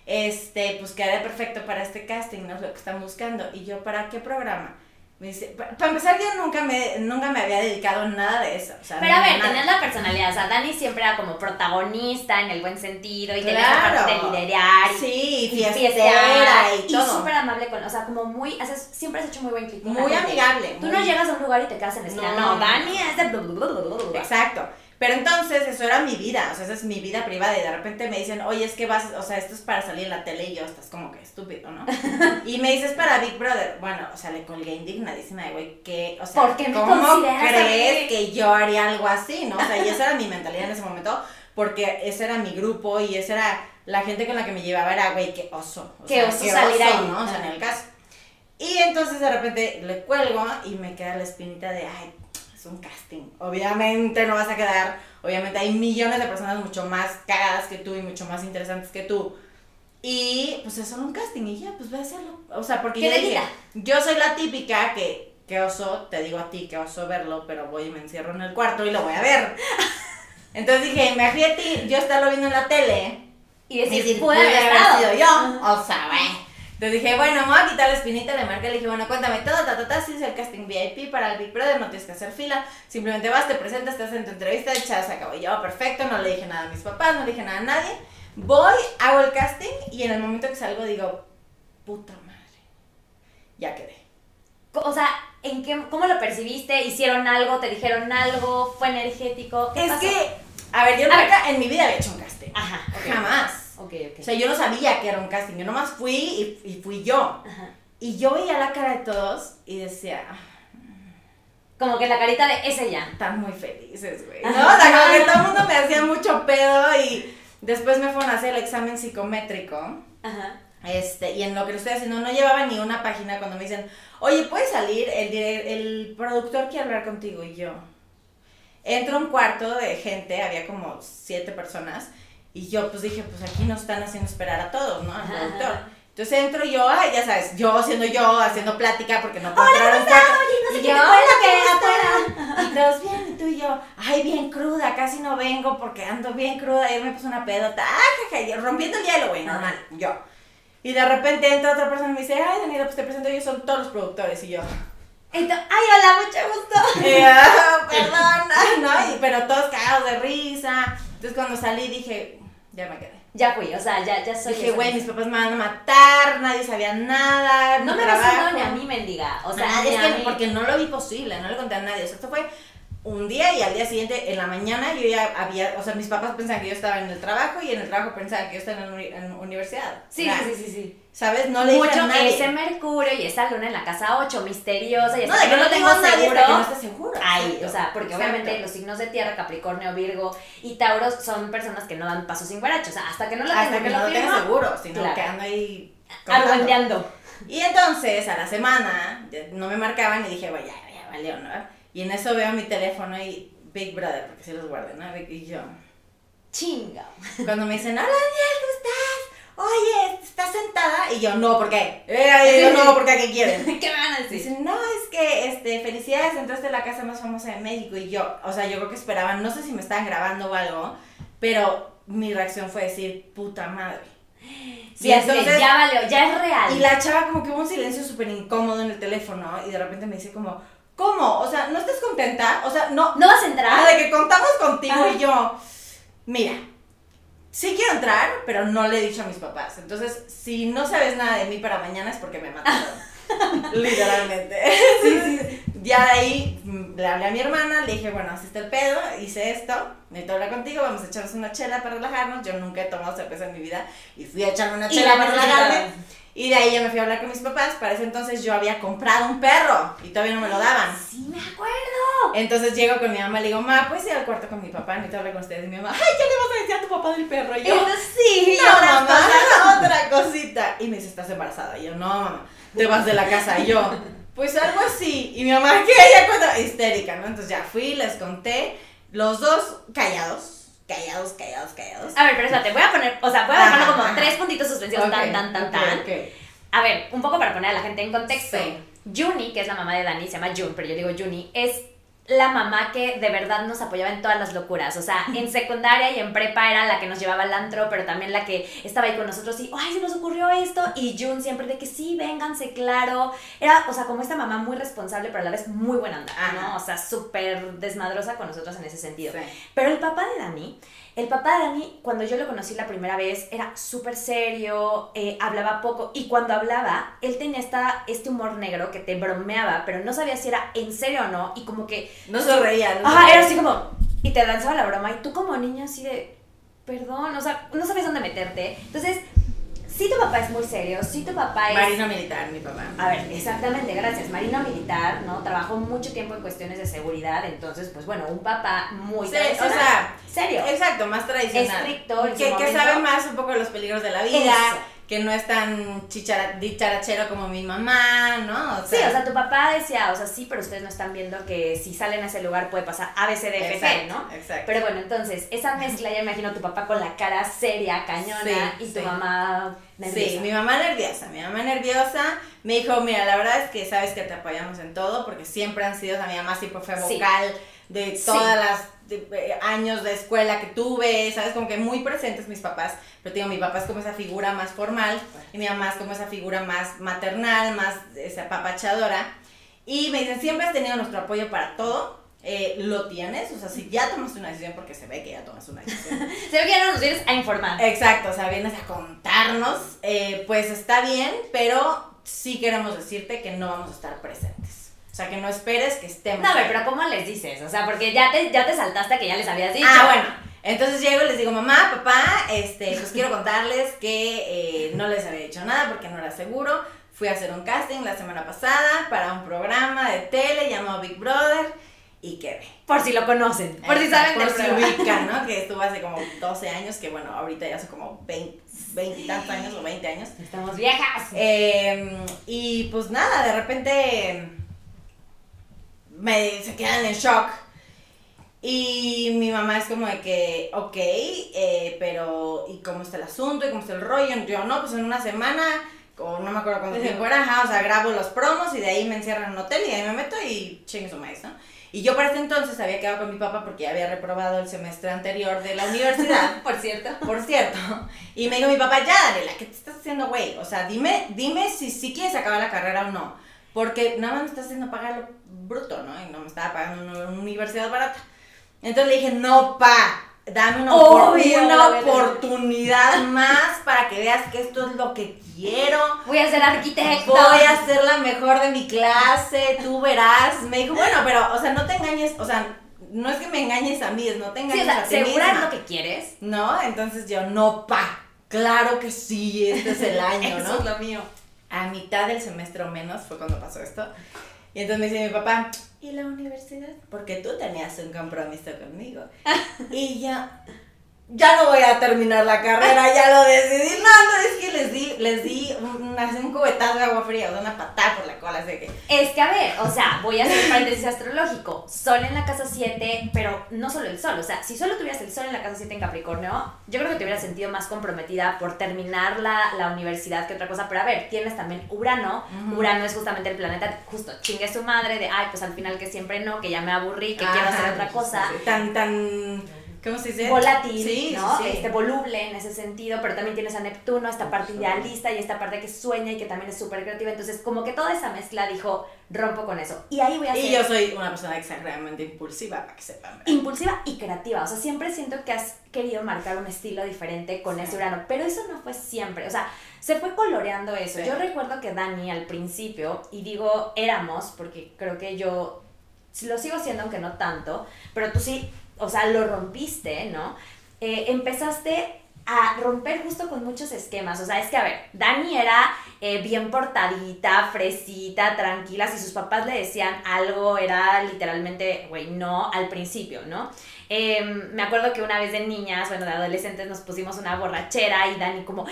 este, pues queda perfecto para este casting, no es lo que están buscando. Y yo, ¿para qué programa? Me dice, para empezar, yo nunca me, nunca me había dedicado nada de eso. Pero a ver, tenías la personalidad. O sea, Dani siempre era como protagonista en el buen sentido y tenía esa parte de liderar. Sí, y fiestera y, todo. Y súper amable con, o sea, como muy, haces, siempre has hecho muy buen clip. Muy amigable. Tú no llegas a un lugar y te quedas en la esquina. No, Dani es de. Exacto. Pero entonces eso era mi vida, o sea, esa es mi vida privada y de repente me dicen, oye, es que vas, o sea, esto es para salir en la tele y yo estás como que estúpido, ¿no? y me dices para Big Brother. Bueno, o sea, le colgué indignadísima de, güey, que, o sea, ¿cómo crees que yo haría algo así, no? O sea, y esa era mi mentalidad en ese momento, porque ese era mi grupo y esa era la gente con la que me llevaba, era, güey, qué oso. O qué oso salir ahí. ¿no? O sea, en el caso. Y entonces de repente le cuelgo y me queda la espinita de, ay, es un casting. Obviamente no vas a quedar, obviamente hay millones de personas mucho más cagadas que tú y mucho más interesantes que tú. Y pues es solo un casting y ya, pues voy a hacerlo. O sea, porque yo dije, yo soy la típica que, que oso, te digo a ti que oso verlo, pero voy y me encierro en el cuarto y lo voy a ver. Entonces dije, me ti, yo estarlo viendo en la tele. Y decir, puede haber sido yo. O sea, güey. Entonces dije, bueno, me voy a quitar la espinita, le marqué, le dije, bueno, cuéntame todo, ta, ta, ta, si es el casting VIP para el Big Brother, no tienes que hacer fila, simplemente vas, te presentas, estás en tu entrevista, ya se acabó. Yo, perfecto, no le dije nada a mis papás, no le dije nada a nadie. Voy, hago el casting y en el momento que salgo digo, puta madre, ya quedé. O sea, ¿en qué, ¿cómo lo percibiste? ¿Hicieron algo? ¿Te dijeron algo? ¿Fue energético? ¿Qué es que, a ver, yo nunca en mi vida había hecho un casting. Ajá. Jamás. O sea, yo no sabía que era un casting, yo nomás fui y, fui yo. Y yo veía la cara de todos y decía... Ah, como que la carita de ese ya. Están muy felices, güey. No, o sea, como que todo el mundo me hacía mucho pedo y después me fueron a hacer el examen psicométrico. Ajá. Este, y en lo que lo estoy haciendo no llevaba ni una página cuando me dicen, oye, ¿puedes salir? El, el productor quiere hablar contigo y yo. Entro a un cuarto de gente, había como siete personas, y yo pues dije, pues aquí nos están haciendo esperar a todos, ¿no? Al productor. Entonces entro yo, ay, ya sabes, yo siendo yo, haciendo plática porque no puedo entrar un cuarto. no y yo, afuera. Y todos bien, y tú y yo, ay, bien cruda, casi no vengo porque ando bien cruda. Y me puso una pedota, ah, rompiendo el hielo, güey, normal, yo. Y de repente entra otra persona y me dice, ay, Daniela, pues te presento, ellos son todos los productores. Y yo, ay, hola, mucho gusto. Y, ah, perdón, ¿no? Y, pero todos cagados de risa. Entonces cuando salí dije, ya me quedé. Ya fui, o sea, ya, ya soy. Dije, güey, mis papás me van a matar, nadie sabía nada. No me pasó ni a mí, mendiga. O sea, es que porque no lo vi posible, no le conté a nadie. O sea, esto fue un día y al día siguiente, en la mañana, yo ya había, o sea, mis papás pensaban que yo estaba en el trabajo y en el trabajo pensaban que yo estaba en la universidad. Sí, sí, sí, sí. ¿Sabes? No le Mucho dije ese Mercurio y esa luna en la casa 8, misteriosa, y no, que no tengo seguro. Que no está seguro. Ay, o sea, porque obviamente los signos de tierra, Capricornio, Virgo y Tauros son personas que no dan pasos sin guaracho. O sea, hasta que no lo hasta que, que no lo tengo seguro, sino que ando ahí. Argüendeando. Y entonces, a la semana, no me marcaban y dije, vaya, ya, ya, valió, ¿no? Y en eso veo mi teléfono y Big Brother, porque si los guardé, ¿no? Y yo. Chinga. Cuando me dicen, hola Daniel, ¿cómo estás? Oye, ¿estás sentada? Y yo, no, ¿por qué? Eh, yo, no, ¿por qué? ¿Qué quieren? ¿Qué van a decir? Dicen, no, es que, este, felicidades, entraste a la casa más famosa de México. Y yo, o sea, yo creo que esperaban, no sé si me estaban grabando o algo, pero mi reacción fue decir, puta madre. Sí, entonces, ya valió, ya es real. Y la chava como que hubo un silencio súper incómodo en el teléfono y de repente me dice como, ¿Cómo? O sea, ¿no estás contenta? O sea, no. ¿No vas a entrar? Ah, de que contamos contigo y yo. Mira, sí quiero entrar, pero no le he dicho a mis papás. Entonces, si no sabes nada de mí para mañana es porque me mataron. Literalmente. sí, sí. Ya de ahí mm, le hablé a mi hermana, le dije, bueno, así está el pedo, hice esto, necesito hablar contigo, vamos a echarnos una chela para relajarnos. Yo nunca he tomado cerveza en mi vida y fui a echarme una chela para relajarme. Y de ahí ya me fui a hablar con mis papás. Para ese entonces yo había comprado un perro y todavía no me lo daban. Sí, me acuerdo. Entonces llego con mi mamá y le digo, mamá, ¿puedes ir al cuarto con mi papá? Necesito hablar con ustedes. Y mi mamá, ay, ¿qué le vas a decir a tu papá del perro? Y yo, sí, no, mamá, otra cosita. Y me dice, ¿estás embarazada? Y yo, no, mamá, te vas de la casa. Y yo, Pues algo así. Y mi mamá, que ella cuenta, histérica, ¿no? Entonces ya fui, les conté, los dos callados, callados, callados, callados. A ver, pero espérate, voy a poner, o sea, voy a poner como ajá. tres puntitos suspensivos, tan, tan, tan, tan. A ver, un poco para poner a la gente en contexto. Sí. Juni, que es la mamá de Dani, se llama Jun, pero yo digo Juni, es la mamá que de verdad nos apoyaba en todas las locuras. O sea, en secundaria y en prepa era la que nos llevaba al antro, pero también la que estaba ahí con nosotros y, ay, se nos ocurrió esto. Y Jun siempre de que sí, vénganse, claro. Era, o sea, como esta mamá muy responsable, pero a la vez muy buena onda, ¿no? O sea, súper desmadrosa con nosotros en ese sentido. Sí. Pero el papá de Dani, el papá de Dani, cuando yo lo conocí la primera vez, era súper serio, eh, hablaba poco, y cuando hablaba, él tenía esta, este humor negro que te bromeaba, pero no sabía si era en serio o no, y como que... No sonreía, no Ajá, era así como... Y te lanzaba la broma, y tú como niña así de... Perdón, o sea, no sabes dónde meterte. Entonces, sí tu papá es muy serio, sí tu papá es... Marino militar, mi papá. A ver, exactamente, gracias. Marino militar, ¿no? Trabajó mucho tiempo en cuestiones de seguridad, entonces, pues bueno, un papá muy Sí, o sea, serio. Exacto, más tradicional. Estricto Que, que sabe más un poco de los peligros de la vida, Eso. Que no es tan chichara- dicharachero como mi mamá, ¿no? O Sí, o sea, tu papá decía, o sea, sí, pero ustedes no están viendo que si salen a ese lugar puede pasar A, B, C, D, F, G, exacto, ¿no? Exacto. Pero bueno, entonces, esa mezcla, ya imagino tu papá con la cara seria, cañona, Sí, y tu sí. mamá nerviosa. Sí, mi mamá nerviosa, mi mamá nerviosa me dijo, mira, la verdad es que sabes que te apoyamos en todo, porque siempre han sido, o sea, mi mamá siempre fue Sí. De Sí. todas las de- eh, años de escuela que tuve, sabes, como que muy presentes mis papás, pero digo, mi papá es como esa figura más formal y mi mamá es como esa figura más maternal, más esa papachadora, y me dicen, siempre has tenido nuestro apoyo para todo, eh, lo tienes, o sea, si ya tomaste una decisión, porque se ve que ya tomas una decisión, Se ve que ya no nos vienes a informar. Exacto, o sea, vienes a contarnos, eh, pues está bien, pero sí queremos decirte que no vamos a estar presentes. O sea, que no esperes que estemos. No, a ver, ahí. pero ¿cómo les dices? O sea, porque ya te, ya te saltaste que ya les habías dicho. Ah, bueno. Entonces llego y les digo, mamá, papá, este, pues quiero contarles que eh, no les había dicho nada porque no era seguro. Fui a hacer un casting la semana pasada para un programa de tele llamado Big Brother y quedé. Por si lo conocen, por si saben por si ubican, ¿no? Que estuvo hace como 12 años, que bueno, ahorita ya hace como 20, 20 y tantos años o 20 años. Estamos viejas. Eh, y pues nada, de repente me, se quedan en shock. Y mi mamá es como de que, ok, eh, pero ¿y cómo está el asunto? ¿Y cómo está el rollo? Yo no, pues en una semana, o no me acuerdo cuánto tiempo era, ajá, o sea, grabo los promos y de ahí me encierran en un hotel y de ahí me meto y chingue su maíz, ¿no? Y yo para este entonces había quedado con mi papá porque ya había reprobado el semestre anterior de la universidad. Por cierto. Por cierto. Y me dijo mi papá, ya, Daniela, ¿qué te estás haciendo, güey? O sea, dime, dime si, si quieres acabar la carrera o no. Porque nada más me estás haciendo pagar lo bruto, ¿no? Y no me estaba pagando una, una universidad barata. Entonces le dije, no, pa, dame una, opor- oportunidad más para que veas que esto es lo que quiero. Voy a ser arquitecto. Voy a ser la mejor de mi clase, tú verás. Me dijo, bueno, pero, o sea, no te engañes, o sea, no es que me engañes a mí, es no te Sí, engañes o sea, a ti ¿segura es misma. lo que quieres? ¿No? Entonces yo, no, pa, claro que sí, este es el año, Eso ¿no? es lo mío. A mitad del semestre o menos fue cuando pasó esto. Y entonces me dice mi papá, ¿y la universidad? Porque tú tenías un compromiso conmigo. y ya, ya no voy a terminar la carrera, ya lo decidí. No, no, es que les di, les di un, cubetazo de agua fría, o sea, una patada por la cola, así que... Es que, a ver, o sea, voy a hacer un paréntesis astrológico. Sol en la casa 7, pero no solo el sol. O sea, si solo tuvieras el sol en la casa 7 en Capricornio, yo creo que te hubieras sentido más comprometida por terminar la, la universidad que otra cosa. Pero a ver, tienes también Urano. Urano es justamente el planeta, justo chingue su madre de, ay, pues al final que siempre no, que ya me aburrí, que quiero hacer otra cosa. Tan, tan, ¿cómo se dice? volátil, Sí, ¿no? sí. Este voluble en ese sentido, pero también tienes a Neptuno, esta parte idealista y esta parte que sueña y que también es súper creativa. Entonces, como que toda esa mezcla dijo, rompo con eso. Y ahí voy a ser Y yo soy una persona exageradamente impulsiva, para que sepan. ¿verdad? impulsiva y creativa. O sea, siempre siento que has querido marcar un estilo diferente con Sí. ese Urano, pero eso no fue siempre. O sea, se fue coloreando eso. Sí. Yo recuerdo que Dani al principio, y digo éramos, porque creo que yo lo sigo haciendo, aunque no tanto, pero tú sí, o sea, lo rompiste, ¿no? Eh, empezaste a romper justo con muchos esquemas. O sea, es que, a ver, Dani era eh, bien portadita, fresita, tranquila. Si sus papás le decían algo, era literalmente, güey, no, al principio, ¿no? Eh, me acuerdo que una vez de niñas, bueno, de adolescentes, nos pusimos una borrachera y Dani como,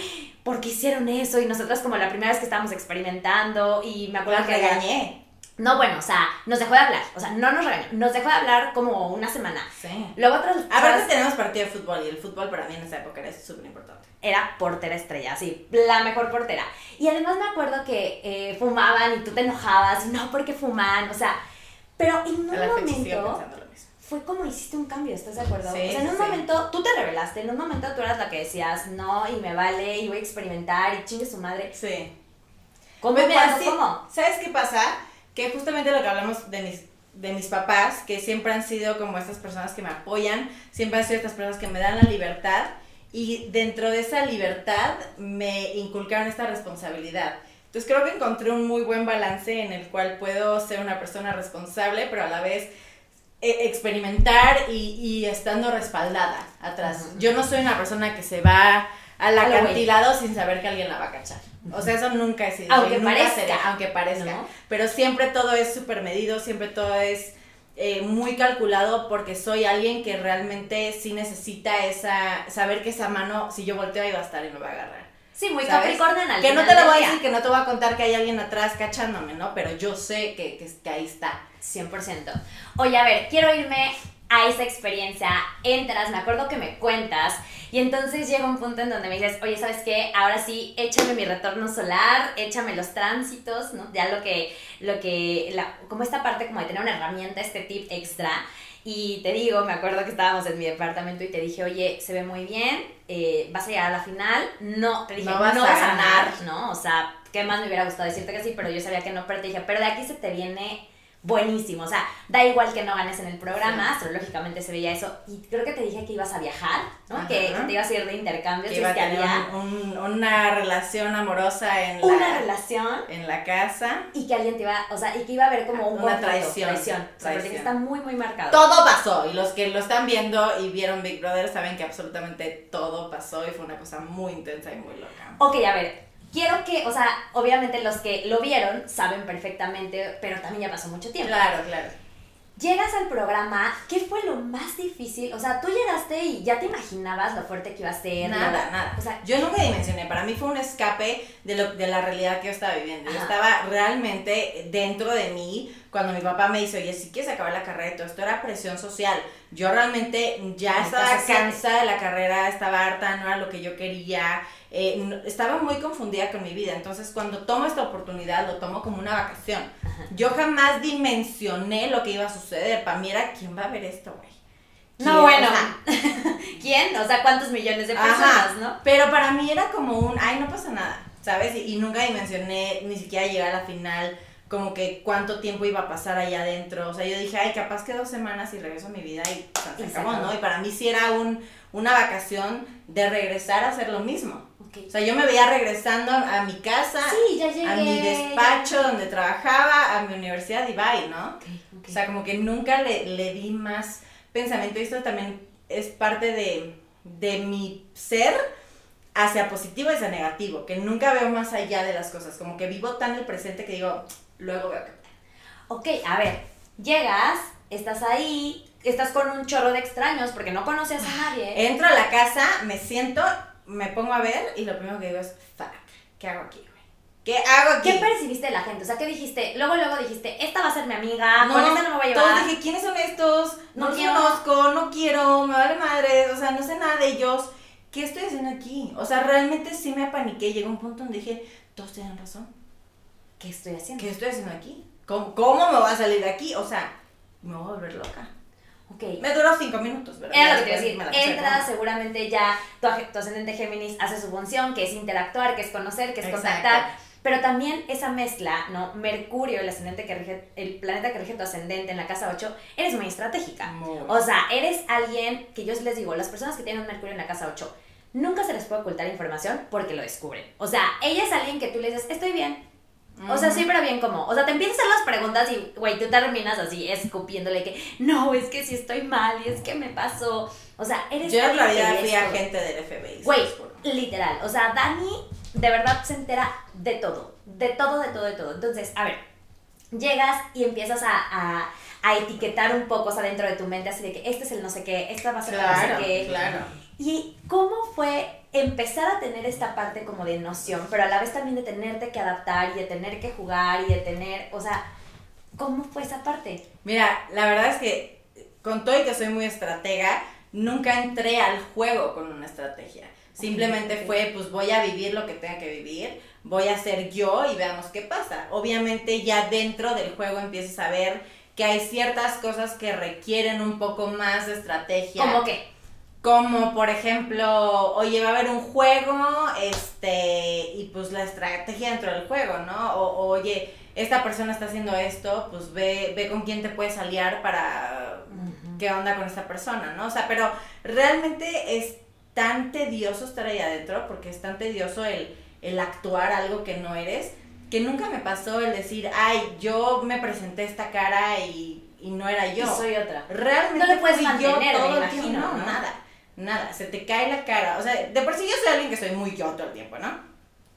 ¿por qué hicieron eso? Y nosotras como la primera vez que estábamos experimentando y me acuerdo Las que... regañé. No, bueno, o sea, nos dejó de hablar. O sea, no nos regañó. Nos dejó de hablar como una semana. Sí. Luego otras Aparte tenemos partido de fútbol y el fútbol para mí en esa época era súper importante. era portera estrella, sí, la mejor portera. Y además me acuerdo que eh, fumaban y tú te enojabas, y no, porque fuman, o sea, pero en un la momento fue como hiciste un cambio, ¿estás de acuerdo? Sí, o sea, en un sí. momento tú te revelaste, en un momento tú eras la que decías, no, y me vale, y voy a experimentar, y chingue su madre. Sí. ¿Cómo, Pues cómo? ¿Sabes qué pasa? Que justamente lo que hablamos de mis, de mis papás, que siempre han sido como estas personas que me apoyan, siempre han sido estas personas que me dan la libertad y dentro de esa libertad me inculcaron esta responsabilidad. Entonces creo que encontré un muy buen balance en el cual puedo ser una persona responsable, pero a la vez eh, experimentar y, y estando respaldada atrás. Yo no soy una persona que se va al acantilado sin saber que alguien la va a cachar. O sea, eso nunca sido. Aunque nunca parezca. seré, aunque parezca. ¿No? Pero siempre todo es súper medido, siempre todo es eh, muy calculado porque soy alguien que realmente sí necesita esa, saber que esa mano, si yo volteo ahí va a estar y me va a agarrar. Sí, muy. Capricornio en Que no te lo voy a decir, que no te voy a contar que hay alguien atrás cachándome, ¿no? Pero yo sé que, que, que ahí está. 100%. Oye, a ver, quiero irme a esa experiencia, entras, me acuerdo que me cuentas, y entonces llega un punto en donde me dices, oye, ¿sabes qué? Ahora sí, échame mi retorno solar, échame los tránsitos, ¿no? Ya lo que, lo que, la, como esta parte como de tener una herramienta, este tip extra, y te digo, me acuerdo que estábamos en mi departamento y te dije, oye, se ve muy bien, eh, vas a llegar a la final, no, te dije, No no vas a ganar. ¿no? O sea, ¿qué más me hubiera gustado decirte que sí? Pero yo sabía que no, pero te dije, pero de aquí se te viene buenísimo, o sea, da igual que no ganes en el programa, astrológicamente se veía eso, y creo que te dije que ibas a viajar, ¿no? Ajá. Que, te ibas a ir de intercambio, Que si iba es a que tener había un- un- una relación amorosa en una la, relación en la casa. y que alguien te iba, o sea, y que iba a haber como un Una traición, traición, o sea, porque traición. está muy, muy marcado. Todo pasó y los que lo están viendo y vieron Big Brother saben que absolutamente todo pasó y fue una cosa muy intensa y muy loca. Ok, a ver, quiero que, o sea, obviamente los que lo vieron saben perfectamente, pero también ya pasó mucho tiempo. Claro, claro. Llegas al programa, ¿qué fue lo más difícil? O sea, tú llegaste y ya te imaginabas lo fuerte que iba a ser. Nada, nada. O sea, Yo nunca dimensioné, para mí fue un escape de, lo, de la realidad que yo estaba viviendo. Yo estaba realmente dentro de mí cuando mi papá me dice, oye, si quieres acabar la carrera y todo esto, era presión social. Yo realmente ya estaba cansada de la carrera, estaba harta, no era lo que yo quería. eh, no- estaba muy confundida con mi vida. Entonces, cuando tomo esta oportunidad, lo tomo como una vacación. Yo jamás dimensioné lo que iba a suceder. Para mí era, ¿quién va a ver esto, güey? No, bueno. O sea, ¿Quién? O sea, ¿cuántos millones de Ajá, personas, no? Pero para mí era como un, ay, no pasa nada, ¿sabes? Y, y nunca dimensioné ni siquiera llegar a la final, como que cuánto tiempo iba a pasar allá adentro. O sea, yo dije, ay, capaz que dos semanas y regreso a mi vida y o sea, se acabó. ¿no? Y para mí sí era un, una vacación de regresar a hacer lo mismo. O sea, yo me veía regresando a mi casa, Sí, ya llegué. a mi despacho donde trabajaba, a mi universidad y bye, ¿no? O sea, como que nunca le, le di más pensamiento. Y esto también es parte de, de mi ser hacia positivo y hacia negativo. Que nunca veo más allá de las cosas. Como que vivo tan el presente que digo, luego veo que... Ok, a ver, llegas, estás ahí, estás con un chorro de extraños porque no conoces a nadie. Entro a la casa, me siento, me pongo a ver y lo primero que digo es, fuck, ¿qué hago aquí? ¿Qué hago aquí? ¿Qué percibiste de la gente? O sea, ¿qué dijiste? Luego, luego dijiste, esta va a ser mi amiga, No, con esta no me voy a llevar. Todos dije, ¿quiénes son estos? No, No los quiero. conozco, no quiero, me vale madres, o sea, no sé nada de ellos. ¿Qué estoy haciendo aquí? O sea, realmente sí me apaniqué. Llegó un punto donde dije, todos tienen razón. ¿Qué estoy haciendo? ¿Qué estoy haciendo aquí? ¿Cómo, cómo me voy a salir de aquí? O sea, me voy a volver loca. Ok. Me duró cinco minutos, ¿verdad? Era lo que te decir. como- seguramente ya tu, tu ascendente Géminis hace su función, que es interactuar, que es conocer, que es Exacto. contactar. Pero también esa mezcla, ¿no? Mercurio, el ascendente que rige, el planeta que rige tu ascendente en la casa 8, eres muy estratégica. Muy. O sea, eres alguien que yo les digo, las personas que tienen un Mercurio en la casa 8, nunca se les puede ocultar información porque lo descubren. O sea, ella es alguien que tú le dices, estoy bien. O sea, sí, pero bien como. O sea, te empiezas a hacer las preguntas y, güey, tú terminas así escupiéndole que, no, es que si estoy mal y es que me pasó. O sea, eres Yo en realidad fui agente del FBI. Güey, literal. O sea, Dani de verdad se entera de todo. De todo, de todo, de todo. Entonces, a ver, llegas y empiezas a, a, a etiquetar un poco, o sea, dentro de tu mente, así de que este es el no sé qué, esta va a ser el no sé qué. claro. ¿Y cómo fue empezar a tener esta parte como de noción, pero a la vez también de tenerte que adaptar y de tener que jugar y de tener, o sea, ¿Cómo fue esa parte? Mira, la verdad es que con todo y que soy muy estratega, nunca entré al juego con una estrategia. Simplemente fue, pues voy a vivir lo que tenga que vivir, voy a ser yo y veamos qué pasa. Obviamente ya dentro del juego empiezas a ver que hay ciertas cosas que requieren un poco más de estrategia. ¿Cómo qué? Como por ejemplo, oye, va a haber un juego, este, y pues la estrategia dentro del juego, ¿no? O, oye, esta persona está haciendo esto, pues ve, ve con quién te puedes aliar para qué onda con esta persona, ¿no? O sea, pero realmente es tan tedioso estar ahí adentro, porque es tan tedioso el, el actuar algo que no eres, que nunca me pasó el decir, ay, yo me presenté esta cara y, y no era yo. Y soy otra. Realmente No le puedes mantener, yo me todo imagino, tiempo, ¿no? nada, nada, se te cae la cara, o sea, de por sí yo soy alguien que soy muy yo todo el tiempo, ¿no?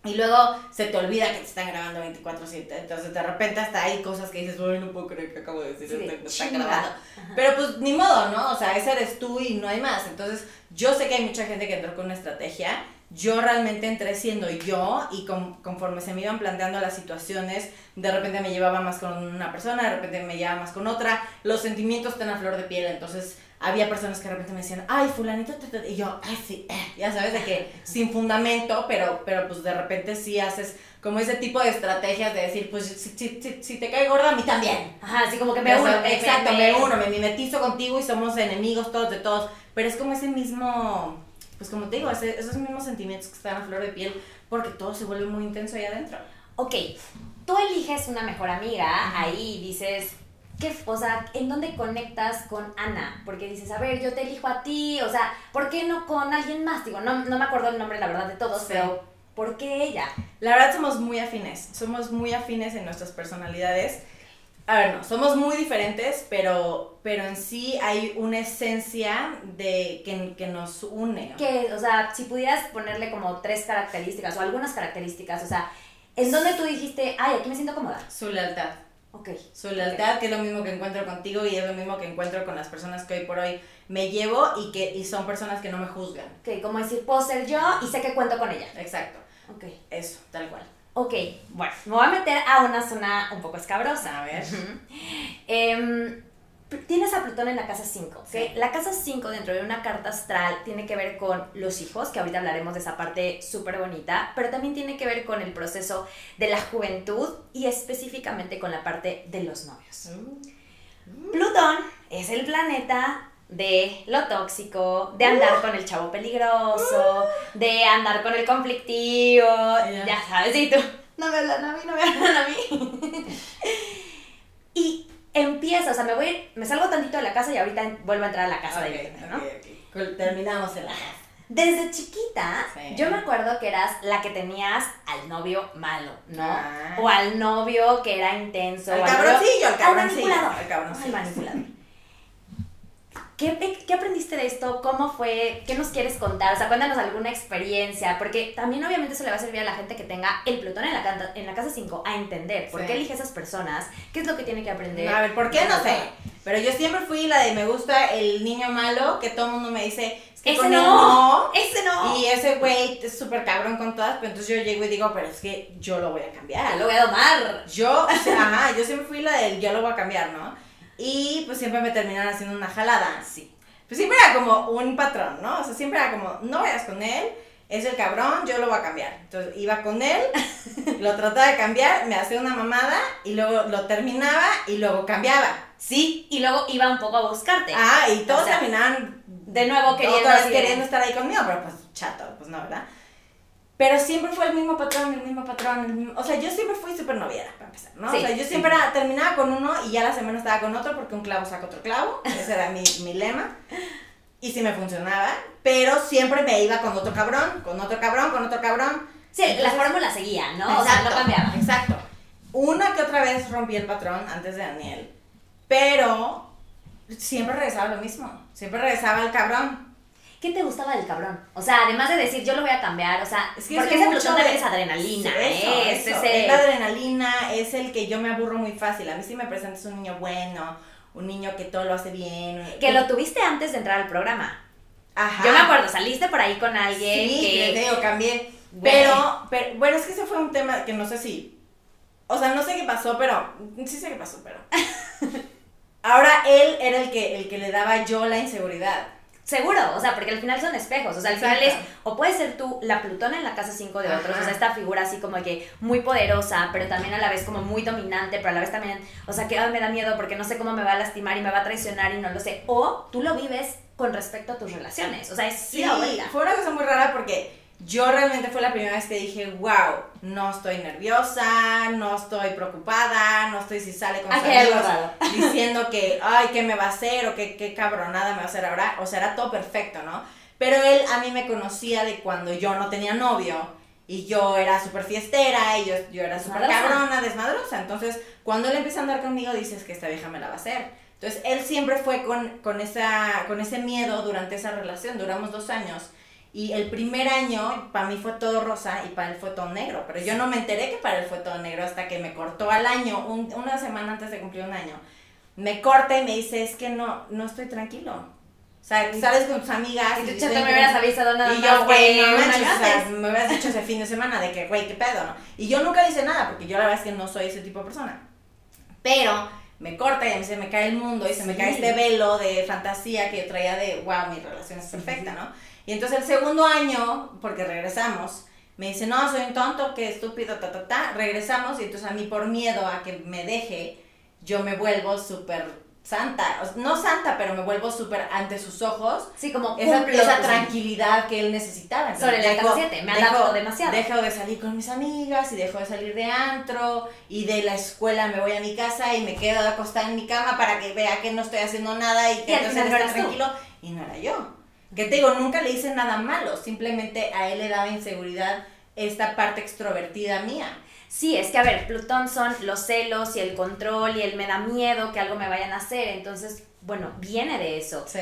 Y luego se te olvida que te están grabando 24/7, entonces de repente hasta hay cosas que dices, uy, no puedo creer que acabo de decir Sí, esto, me están grabando. Ajá. Pero pues ni modo, ¿no? O sea, ese eres tú y no hay más. Entonces, yo sé que hay mucha gente que entró con una estrategia. Yo realmente entré siendo yo y con- conforme se me iban planteando las situaciones, de repente me llevaba más con una persona, de repente me llevaba más con otra. Los sentimientos están a flor de piel, entonces había personas que de repente me decían, ay, fulanito, ta, ta", y yo, ay, sí, eh", ya sabes, de que sin fundamento, pero, pero pues de repente sí haces como ese tipo de estrategias de decir, pues si, si, si, te cae gorda, a mí también. Ajá, así como que me Ya uno. exacto, me uno, me mimetizo contigo y somos enemigos todos de todos. Pero es como ese mismo, pues como te digo, ese- esos mismos sentimientos que están a flor de piel, porque todo se vuelve muy intenso ahí adentro. Ok, tú eliges una mejor amiga, ahí dices, ¿qué, o sea, ¿en dónde conectas con Ana? Porque dices, a ver, yo te elijo a ti, o sea, ¿por qué no con alguien más? Digo, no, no me acuerdo el nombre, la verdad, de todos, Sí. pero ¿por qué ella? La verdad somos muy afines, somos muy afines en nuestras personalidades. A ver, no, somos muy diferentes, pero, pero en sí hay una esencia de que, que nos une. Que, o sea, si pudieras ponerle como tres características o algunas características, o sea, ¿en dónde tú dijiste, ay, aquí me siento cómoda? Su lealtad. Ok. Su lealtad, que es lo mismo que encuentro contigo y es lo mismo que encuentro con las personas que hoy por hoy me llevo y que y son personas que no me juzgan. Ok, como decir, puedo ser yo y sé que cuento con ella. Exacto, Ok. eso, tal cual. Ok, bueno, me voy a meter a una zona un poco escabrosa. A ver. Em, tienes a Plutón en la casa 5, ¿ok? Sí. La casa 5 dentro de una carta astral tiene que ver con los hijos, que ahorita hablaremos de esa parte súper bonita, pero también tiene que ver con el proceso de la juventud y específicamente con la parte de los novios. Plutón es el planeta de lo tóxico, de andar con el chavo peligroso, de andar con el conflictivo, Ya. ya sabes, y tú, no me hablan a mí, no me hablan a mí. y empieza, o sea, me voy, a ir- me salgo tantito de la casa y ahorita vuelvo a entrar a la casa de Ok, Vicente, ¿no? ok, ok. Cool, Terminamos en la casa. Desde chiquita, Sí. yo me acuerdo que eras la que tenías al novio malo, ¿no? Ah. O al novio que era intenso. Al cabroncillo, al al cabroncillo, manipulador. al cabroncillo. Al manipulador. ¿Qué, ¿Qué aprendiste de esto? ¿Cómo fue? ¿Qué nos quieres contar? O sea, cuéntanos alguna experiencia, porque también obviamente eso le va a servir a la gente que tenga el Plutón en la, en la casa 5 a entender por Sí. qué elige esas personas, qué es lo que tiene que aprender. A ver, ¿por qué? No sé. Pero yo siempre fui la de me gusta el niño malo, que todo el mundo me dice, es que Ese no, no. ese no. Y ese güey es súper cabrón con todas, pero entonces yo llego y digo, pero es que yo lo voy a cambiar. Yo lo voy a domar. Yo, o sea, ajá, yo siempre fui la del yo lo voy a cambiar, ¿no? Y pues siempre me terminaron haciendo una jalada. Sí. Pues siempre era como un patrón, ¿no? O sea, siempre era como, no vayas con él, es el cabrón, yo lo voy a cambiar. Entonces iba con él, lo trataba de cambiar, me hacía una mamada y luego lo terminaba y luego cambiaba. Sí, y luego iba un poco a buscarte. Ah, y todos O sea, terminaban de nuevo queriendo queriendo estar ahí conmigo, pero pues chato, pues no, ¿verdad? Pero siempre fue el mismo patrón, el mismo patrón, el mismo- o sea, yo siempre fui súper noviera, para empezar, ¿no? Sí, o sea, yo sí. siempre era- terminaba con uno y ya la semana estaba con otro porque un clavo saca otro clavo, ese era mi, mi lema. Y sí me funcionaba, pero siempre me iba con otro cabrón, con otro cabrón, con otro cabrón. Sí, la Entonces- fórmula seguía, ¿no? O sea, no cambiaba. Exacto. Una que otra vez rompí el patrón antes de Daniel, pero siempre regresaba lo mismo, siempre regresaba el cabrón. ¿Qué te gustaba del cabrón? O sea, además de decir yo lo voy a cambiar, o sea, Es que porque ese mucho de- es adrenalina, Sí, ¿eh? eso, Es eso. ese- Es la adrenalina, es el que yo me aburro muy fácil. A mí sí me presentas un niño bueno, un niño que todo lo hace bien. Que lo tuviste antes de entrar al programa. Ajá. Yo me acuerdo, saliste por ahí con alguien Sí, que... te digo, cambié. Pero, pero, bueno, es que ese fue un tema que no sé si o sea, no sé qué pasó, pero sí sé qué pasó, pero ahora él era el que el que le daba yo la inseguridad. Seguro, o sea, porque al final son espejos, o sea, al final es, o puede ser tú la Plutón en la casa 5 de otros, o sea, esta figura así como que muy poderosa, pero también a la vez como muy dominante, pero a la vez también, o sea, que me da miedo porque no sé cómo me va a lastimar y me va a traicionar y no lo sé, o tú lo vives con respecto a tus relaciones, o sea, es sí, fue una cosa muy rara porque yo realmente fue la primera vez que dije, wow, no estoy nerviosa, no estoy preocupada, no estoy si sale con amigos diciendo que, ay, ¿qué me va a hacer? O qué, qué cabronada me va a hacer ahora. O sea, era todo perfecto, ¿no? Pero él a mí me conocía de cuando yo no tenía novio y yo era súper fiestera y yo, yo era súper cabrona, desmadrosa. Entonces, cuando él empieza a andar conmigo, dices que esta vieja me la va a hacer. Entonces, él siempre fue con, con, esa, con ese miedo durante esa relación. Duramos dos años y el primer año para mí fue todo rosa y para él fue todo negro. Pero yo no me enteré que para él fue todo negro hasta que me cortó al año, una semana antes de cumplir un año. Me corta y me dice, es que no, no estoy tranquilo. O sea, sales con tus amigas. Y tú, me hubieras avisado nada y yo, güey, no manches, o sea, me hubieras dicho ese fin de semana de que, güey, qué pedo, ¿no? Y yo nunca hice nada, porque yo la verdad es que no soy ese tipo de persona. Pero me corta y a mí se me cae el mundo y se me cae este velo de fantasía que yo traía de, wow, mi relación es perfecta, ¿no? Y entonces el segundo año, porque regresamos, me dice, no, soy un tonto, qué estúpido, ta, ta, ta. Regresamos y entonces a mí por miedo a que me deje, yo me vuelvo súper santa, no santa, pero me vuelvo súper ante sus ojos. Sí, como esa, esa tranquilidad que él necesitaba. Sobre el dejo, 7, me adapto demasiado. Dejo de salir con mis amigas y dejo de salir de antro y de la escuela me voy a mi casa y me quedo acostada en mi cama para que vea que no estoy haciendo nada y que entonces esté tranquilo. Y no era yo. Que te digo, nunca le hice nada malo, simplemente a él le daba inseguridad esta parte extrovertida mía. Sí, es que a ver, Plutón son los celos y el control y el me da miedo que algo me vayan a hacer, entonces, bueno, viene de eso. Sí.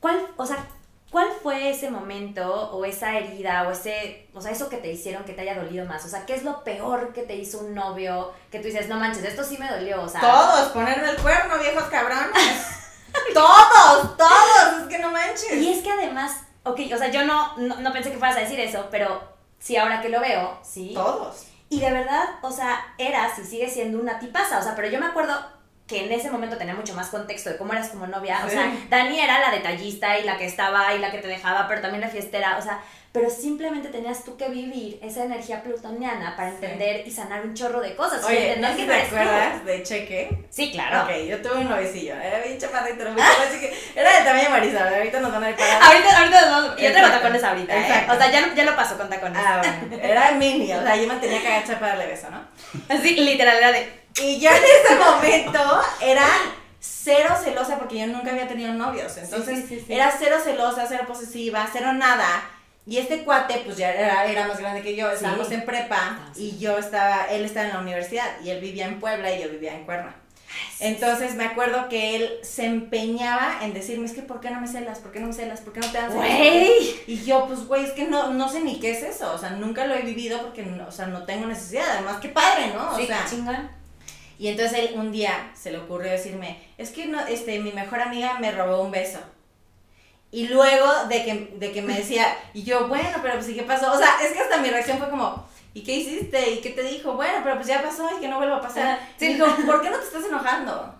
¿Cuál, o sea, cuál fue ese momento o esa herida o ese, o sea, eso que te hicieron que te haya dolido más? O sea, ¿qué es lo peor que te hizo un novio que tú dices, no manches, esto sí me dolió, o sea... Todos, ponerme el cuerno, viejos cabrones. todos, todos, es que no manches. Y es que además, ok, o sea, yo no, no, pensé que fueras a decir eso, pero sí, ahora que lo veo, sí. Todos. Y de verdad, o sea, eras y sigue siendo una tipaza, o sea, pero yo me acuerdo que en ese momento tenía mucho más contexto de cómo eras como novia, o sea, Dani era la detallista y la que estaba y la que te dejaba, pero también la fiestera, o sea, pero simplemente tenías tú que vivir esa energía plutoniana para entender y sanar un chorro de cosas. Oye, ¿no te acuerdas de Cheque? Sí, claro. Ok, yo tuve un novicillo, era bien chapadito, era de tamaño Marisa, ahorita nos van a ir para... Ahorita, ahorita nos vamos, yo tengo tacones ahorita, ¿eh? o sea, ya, ya lo paso con tacones. Ah, bueno, era mini, o sea, yo me tenía que agachar para darle beso, ¿no? Así, literal, era de... Y yo en ese momento era cero celosa porque yo nunca había tenido novios, entonces era cero celosa, cero posesiva, cero nada y este cuate, pues ya era, era más grande que yo, estábamos en prepa y yo estaba, él estaba en la universidad y él vivía en Puebla y yo vivía en Cuerna. Entonces me acuerdo que él se empeñaba en decirme, es que ¿por qué no me celas? ¿Por qué no me celas? ¿Por qué no te dan celas? Y yo, pues güey, es que no, no sé ni qué es eso, o sea, nunca lo he vivido porque, o sea, no tengo necesidad, además, qué padre, ¿no? O sí, sea, chingón. Y entonces él un día se le ocurrió decirme, es que no, este, mi mejor amiga me robó un beso. Y luego de que, de que me decía, y yo, bueno, pero pues, ¿y qué pasó? O sea, es que hasta mi reacción fue como, ¿y qué hiciste? ¿Y qué te dijo? Bueno, pero pues ya pasó y que no vuelva a pasar. Sí. dijo, ¿por qué no te estás enojando?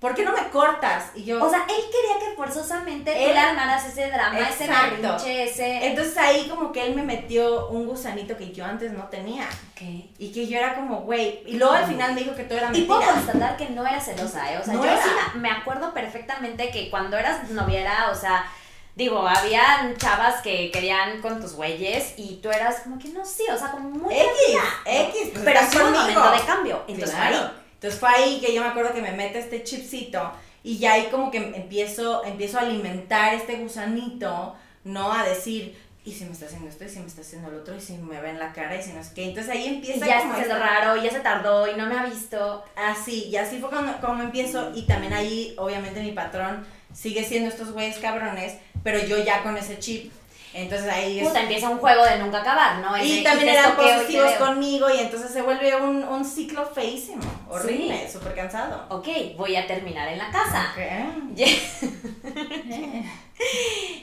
¿Por qué no me cortas? Y yo... O sea, él quería que forzosamente él, armaras ese drama, ese berrinche, ese... Entonces ahí como que él me metió un gusanito que yo antes no tenía. Okay. Y que yo era como, güey... Y luego al final me dijo que todo era mentira. Y puedo constatar que no era celosa, ¿eh? O sea, yo sí me acuerdo perfectamente que cuando eras noviera, o sea Digo, había chavas que querían con tus güeyes y tú eras como que no, sí, o sea, como muy. X, X, pues pero fue un momento de cambio. Entonces ahí. Entonces fue ahí que yo me acuerdo que me mete este chipcito y ya ahí como que empiezo, empiezo a alimentar este gusanito, ¿no? A decir, y si me está haciendo esto, y si me está haciendo lo otro, y si me ve en la cara, y si no sé qué. Entonces ahí empieza y ya como. Ya raro, y ya se tardó, y no me ha visto. Así, y así fue como, como empiezo, y también ahí, obviamente, mi patrón sigue siendo estos güeyes cabrones, pero yo ya con ese chip. Entonces ahí es... Puta, empieza un juego de nunca acabar, ¿no? Y, también eran positivos conmigo y entonces se vuelve un, un ciclo feísimo, horrible, súper cansado. Ok, voy a terminar en la casa. Okay.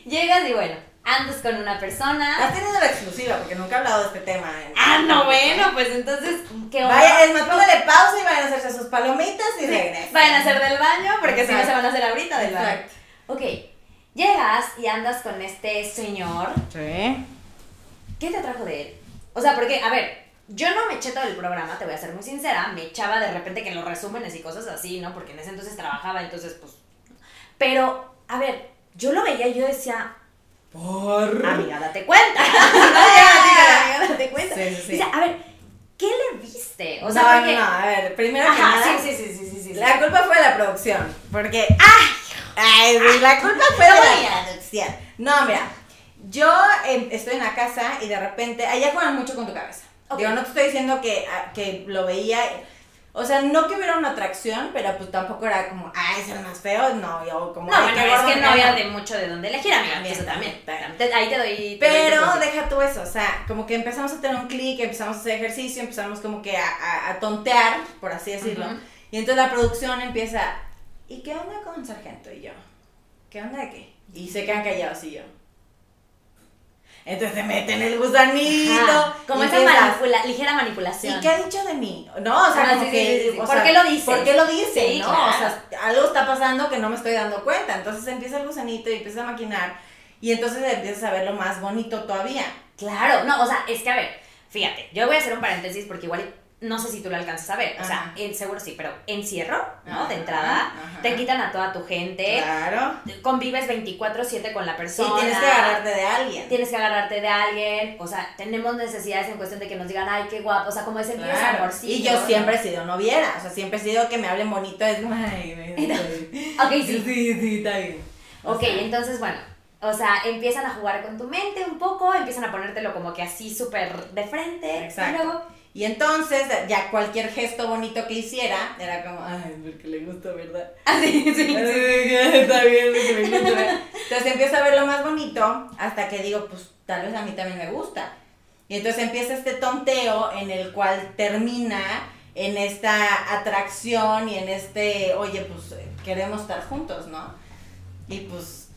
Llegas y bueno, andas con una persona. Has tenido la exclusiva porque nunca he hablado de este tema. Ah, no, bueno, pues entonces, ¿qué onda? Vaya, es más, póngale pausa y vayan a hacerse sus palomitas y regresen. Vayan a hacer del baño, porque si no se van a hacer ahorita del baño. Exacto. Ok, llegas y andas con este señor. Sí. ¿Qué te atrajo de él? O sea, porque, a ver, yo no me eché todo el programa, te voy a ser muy sincera. Me echaba de repente que los resúmenes y cosas así, ¿no? Porque en ese entonces trabajaba, entonces, pues. Pero, a ver, yo lo veía y yo decía, Por. amiga, date cuenta. amiga, date cuenta. Sí, sí, sí. Dice, a ver, ¿qué le viste? O sea, no, porque. no, a ver, primero que nada. sí, sí, sí, sí, sí, sí. La culpa fue de la producción. Porque. ¡Ay! Ay, la culpa fue de la producción. No, mira. Yo eh, estoy en la casa y de repente. Allá juegan mucho con tu cabeza. Ok. Digo, no te estoy diciendo que, ah, que lo veía. O sea, no que hubiera una atracción, pero pues tampoco era como, ay, es el más feo. No, yo como. No, "Ay, bueno, es que no había no". de mucho de dónde elegir, amiga. También, Eso también. también. Te- Ahí te doy. te Pero deja tú eso, o sea, como que empezamos a tener un clic, empezamos a hacer ejercicio, empezamos como que a, a- a tontear, por así decirlo. Ujú. Y entonces la producción empieza, ¿y qué onda con Sargento y yo? ¿Qué onda de qué? Y se quedan callados y yo. Entonces se meten el gusanito. Ajá, como esa manipula- ligera manipulación. ¿Y qué ha dicho de mí? No, o sea, Ah, como sí, que. sí, sí, ¿Por sea, qué lo dices? ¿Por qué lo dice? ¿no? claro. O sea, algo está pasando que no me estoy dando cuenta. Entonces empieza el gusanito y empieza a maquinar. Y entonces empiezas a ver lo más bonito todavía. Claro, no, o sea, es que a ver, fíjate, yo voy a hacer un paréntesis porque igual no sé si tú lo alcanzas a ver, o sea, en- seguro sí, pero encierro, ¿no? Ajá, de entrada, ajá. te quitan a toda tu gente, Claro. convives 24/7 con la persona. tienes que agarrarte de alguien. Tienes que agarrarte de alguien, o sea, tenemos necesidades en cuestión de que nos digan, ay, qué guapo, o sea, como ese Claro. amorcillo. Y yo siempre he sido noviera, o sea, siempre he sido que me hablen bonito, es ay, me- Ok, sí. sí, sí, está bien. O Ok, sea, entonces, bueno, o sea, empiezan a jugar con tu mente un poco, empiezan a ponértelo como que así súper de frente. Exacto. Y luego, Y entonces, ya cualquier gesto bonito que hiciera, era como, ay, porque le gusta, ¿verdad? así, sí, sí. Está bien, porque me gusta, ¿verdad? Entonces empiezo a ver lo más bonito hasta que digo, pues tal vez a mí también me gusta. Y entonces empieza este tonteo en el cual termina en esta atracción y en este, oye, pues queremos estar juntos, ¿no? Y pues,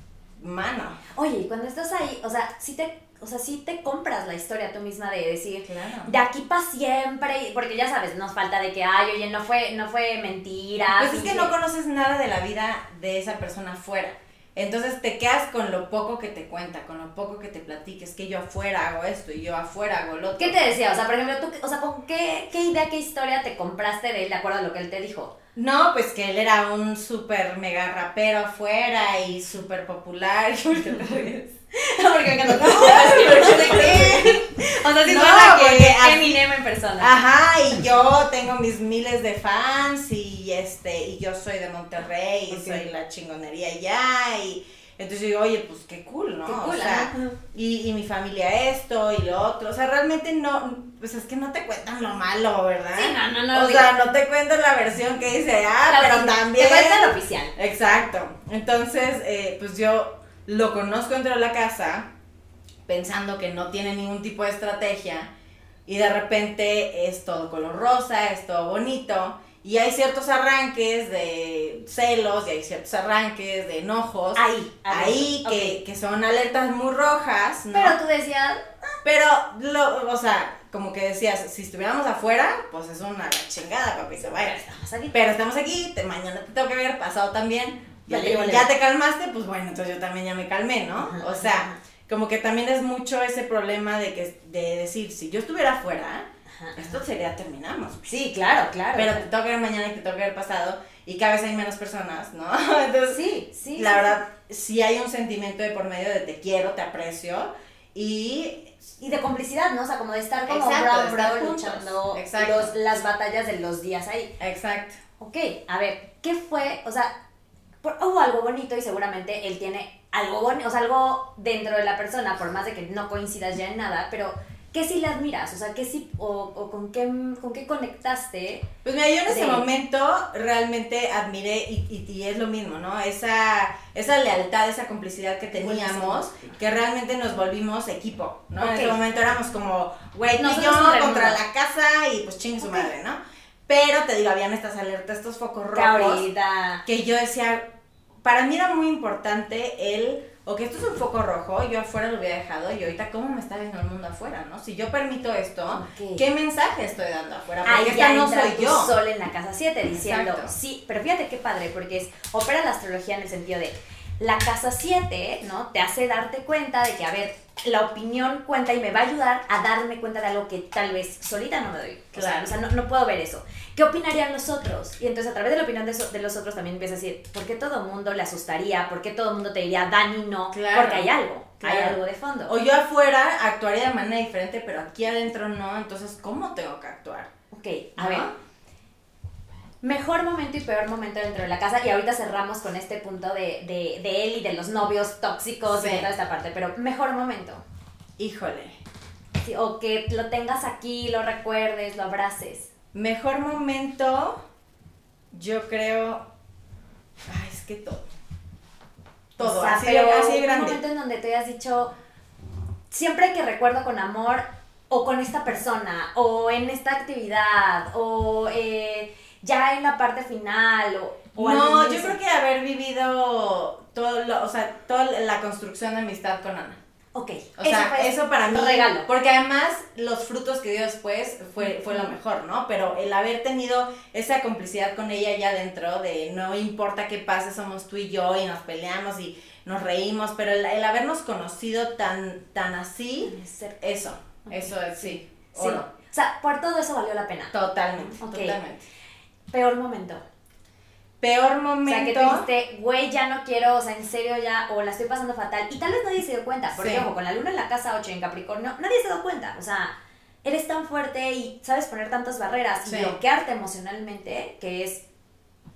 mano. Oye, y cuando estás ahí, o sea, sí te, o sea, sí te compras la historia tú misma de decir, Claro. de aquí para siempre, porque ya sabes, nos falta de que, ay, oye, no fue, no fue mentira. Pues es que no conoces nada de la vida de esa persona afuera. Entonces te quedas con lo poco que te cuenta, con lo poco que te platiques, que yo afuera hago esto y yo afuera hago lo otro. ¿Qué te decía? O sea, por ejemplo, tú, o sea, ¿con qué, qué idea, qué historia te compraste de él de acuerdo a lo que él te dijo? No, pues que él era un súper mega rapero afuera y súper popular. porque me encantó. O sea, sí No, suena que Eminem en persona. Ajá, y yo tengo mis miles de fans y este y yo soy de Monterrey y soy la chingonería allá y entonces yo digo, oye, pues qué cool, ¿no? Qué cool, o sea, y, y mi familia esto y lo otro, o sea, realmente no, pues es que no te cuentan lo malo, ¿verdad? Sí, no, no, no. O sea, no te cuentan la versión que dice, ah, La pero también... Te cuenta lo oficial. Exacto. Entonces, eh, pues yo lo conozco dentro de la casa, pensando que no tiene ningún tipo de estrategia, y de repente es todo color rosa, es todo bonito, y hay ciertos arranques de celos, y hay ciertos arranques de enojos. Ahí. Ahí que, que son alertas muy rojas, ¿no? Pero tú decías, Pero, lo, o sea, como que decías, si estuviéramos afuera, pues es una chingada, papito, vaya. estamos aquí. Pero estamos aquí, te- mañana te tengo que ver, pasado también. Ya, Vale, te, vale. ya te calmaste, pues bueno, entonces yo también ya me calmé, ¿no? Ajá, O sea, ajá. como que también es mucho ese problema de que de decir, si yo estuviera afuera, Ajá. esto sería terminamos. Sí, claro, claro. Pero te que ver mañana y te que ver pasado, y cada vez hay menos personas, ¿no? Entonces, sí, sí. la sí, verdad, sí hay un sentimiento de por medio de te quiero, te aprecio, y Y de complicidad, ¿no? O sea, como de estar como Exacto, de estar luchando Exacto. los- las batallas de los días ahí. exacto. Ok, a ver, ¿qué fue? O sea, hubo algo bonito y seguramente él tiene algo bonito, o sea, algo dentro de la persona, por más de que no coincidas ya en nada, pero ¿qué sí le admiras? O sea, ¿qué sí, o, o con, qué, con qué conectaste? Pues mira, yo en ese de- momento realmente admiré, y, y- y es lo mismo, ¿no? Esa, esa lealtad, esa complicidad que teníamos, que realmente nos volvimos equipo, ¿no? En ese momento éramos como, güey, yo contra la casa y pues chingue su madre, ¿no? Pero te digo, habían estas alertas, estos focos rojos, que yo decía, para mí era muy importante el o que esto es un foco rojo, yo afuera lo hubiera dejado y ahorita cómo me está viendo el mundo afuera, ¿no? Si yo permito esto, Ok. ¿qué mensaje estoy dando afuera? Porque Ahí esta ya no soy tu yo. sol en la casa 7 diciendo, Exacto. sí, pero fíjate qué padre, porque es, opera la astrología en el sentido de, la casa 7, ¿no? Te hace darte cuenta de que, a ver, la opinión cuenta y me va a ayudar a darme cuenta de algo que tal vez solita no me doy. O sea, Claro. o sea, no, no puedo ver eso. ¿Qué opinarían los otros? Y entonces a través de la opinión de, so- de los otros también empiezas a decir, ¿por qué todo el mundo le asustaría? ¿Por qué todo el mundo te diría, Dani, no? Claro. Porque hay algo, hay Claro. algo de fondo. O yo afuera actuaría de manera diferente, pero aquí adentro no, entonces ¿cómo tengo que actuar? Ok, a ¿No? ver. Mejor momento y peor momento dentro de la casa. Y ahorita cerramos con este punto de, de, de él y de los novios tóxicos y Sí. de toda esta parte. Pero mejor momento. Híjole. Sí, o que lo tengas aquí, lo recuerdes, lo abraces. Mejor momento, yo creo. Ay, es que todo. Todo, O sea, así, pero así de Un grande. momento en donde te hayas dicho, siempre que recuerdo con amor, o con esta persona, o en esta actividad, o eh, ya en la parte final, o, o No, yo creo que haber vivido todo lo, o sea, toda la construcción de amistad con Ana. Ok, O sea, fue eso para mí. regalo. Porque además los frutos que dio después fue, fue lo mejor, ¿no? Pero el haber tenido esa complicidad con ella ya dentro, de no importa qué pase, somos tú y yo y nos peleamos y nos reímos, pero el, el habernos conocido tan, tan así, eso, eso es, sí. Sí. oro. O sea, por todo eso valió la pena. Totalmente, totalmente. Peor momento. Peor O sea, momento. que te dijiste, güey, ya no quiero, o sea, en serio ya, o la estoy pasando fatal. Y tal vez nadie se dio cuenta, porque Sí. ojo, con la luna en la casa 8 en Capricornio, nadie se dio cuenta. O sea, eres tan fuerte y sabes poner tantas barreras y bloquearte emocionalmente que es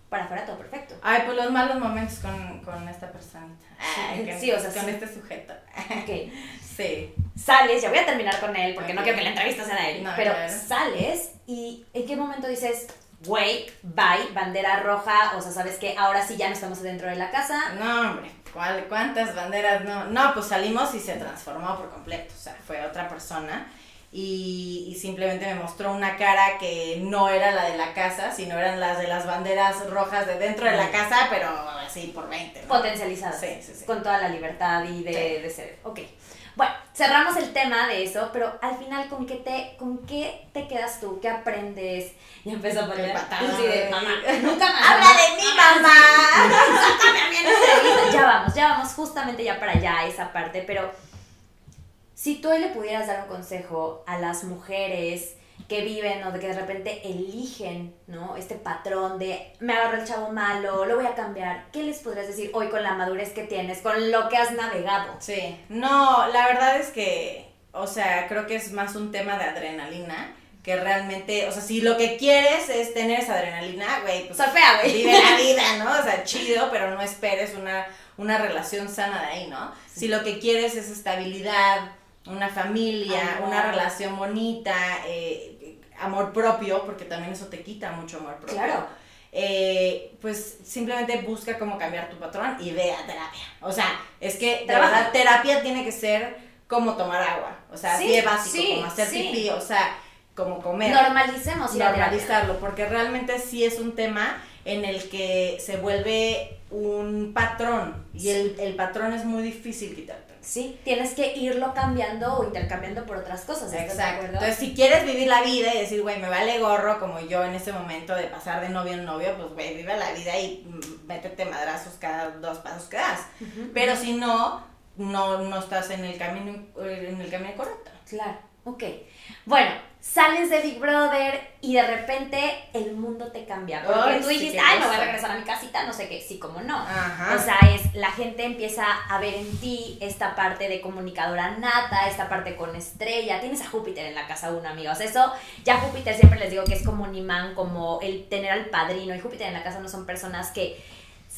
para afuera todo perfecto. Ay, pues los malos momentos con, con esta personita. Sí, Ay, con- sí, o sea, con sí. este sujeto. Ok. Sí. Sales, ya voy a terminar con él, porque no quiero que la entrevista sea de él, No, pero claro. sales y ¿en qué momento dices, güey, bye, bandera roja, o sea, sabes que ahora sí ya no estamos dentro de la casa? No, hombre, ¿cuál- ¿cuántas banderas? No, no, pues salimos y se transformó por completo, o sea, fue otra persona y, y simplemente me mostró una cara que no era la de la casa, sino eran las de las banderas rojas de dentro de la casa, pero así por 20. ¿no? potencializadas. Sí, sí, sí. Con toda la libertad y de, Sí. de ser. Ok. Bueno, cerramos el tema de eso, pero al final, ¿con qué te, con qué te quedas tú? ¿Qué aprendes? Y empezó a poner Qué patada. así de mamá. Nunca más. ¡Habla de mí, mamá! Entrevista. Ya vamos, ya vamos justamente ya para allá a esa parte, pero si tú hoy le pudieras dar un consejo a las mujeres que viven o de que de repente eligen, ¿no? Este patrón de me agarró el chavo malo, lo voy a cambiar. ¿Qué les podrías decir hoy con la madurez que tienes, con lo que has navegado? Sí, no, la verdad es que, o sea, creo que es más un tema de adrenalina que realmente, o sea, si lo que quieres es tener esa adrenalina, güey, pues Surfea, güey. vive la vida, ¿no? O sea, chido, pero no esperes una, una relación sana de ahí, ¿no? Si lo que quieres es estabilidad, una familia, Amor. una relación bonita, eh, amor propio, porque también eso te quita mucho amor propio. Claro. eh, pues simplemente busca cómo cambiar tu patrón y ve a terapia. O sea, es que verdad terapia tiene que ser como tomar agua. O sea, Sí, así de básico, sí, como hacer sí. pipí, o sea, como comer Normalicemos normalizarlo, porque realmente sí es un tema en el que se vuelve un patrón y el, el patrón es muy difícil quitarte. Sí, tienes que irlo cambiando o intercambiando por otras cosas. ¿estás de Exacto. Entonces, si quieres vivir la vida y decir, güey, me vale gorro, como yo en ese momento de pasar de novio en novio, pues, güey, vive la vida y mm, métete madrazos cada dos pasos que das. Pero si no, no, no estás en el camino, en el camino correcto. Claro, ok. Bueno, sales de Big Brother y de repente el mundo te cambia. Porque Ay, tú sí, dijiste, qué ay, me voy a cosa". regresar a mi casita, no sé qué, sí, como no. Ajá. O sea, es la gente empieza a ver en ti esta parte de comunicadora nata, esta parte con estrella. Tienes a Júpiter en la casa uno, amigos. Eso, ya Júpiter siempre les digo que es como un imán, como el tener al padrino. Y Júpiter en la casa no son personas que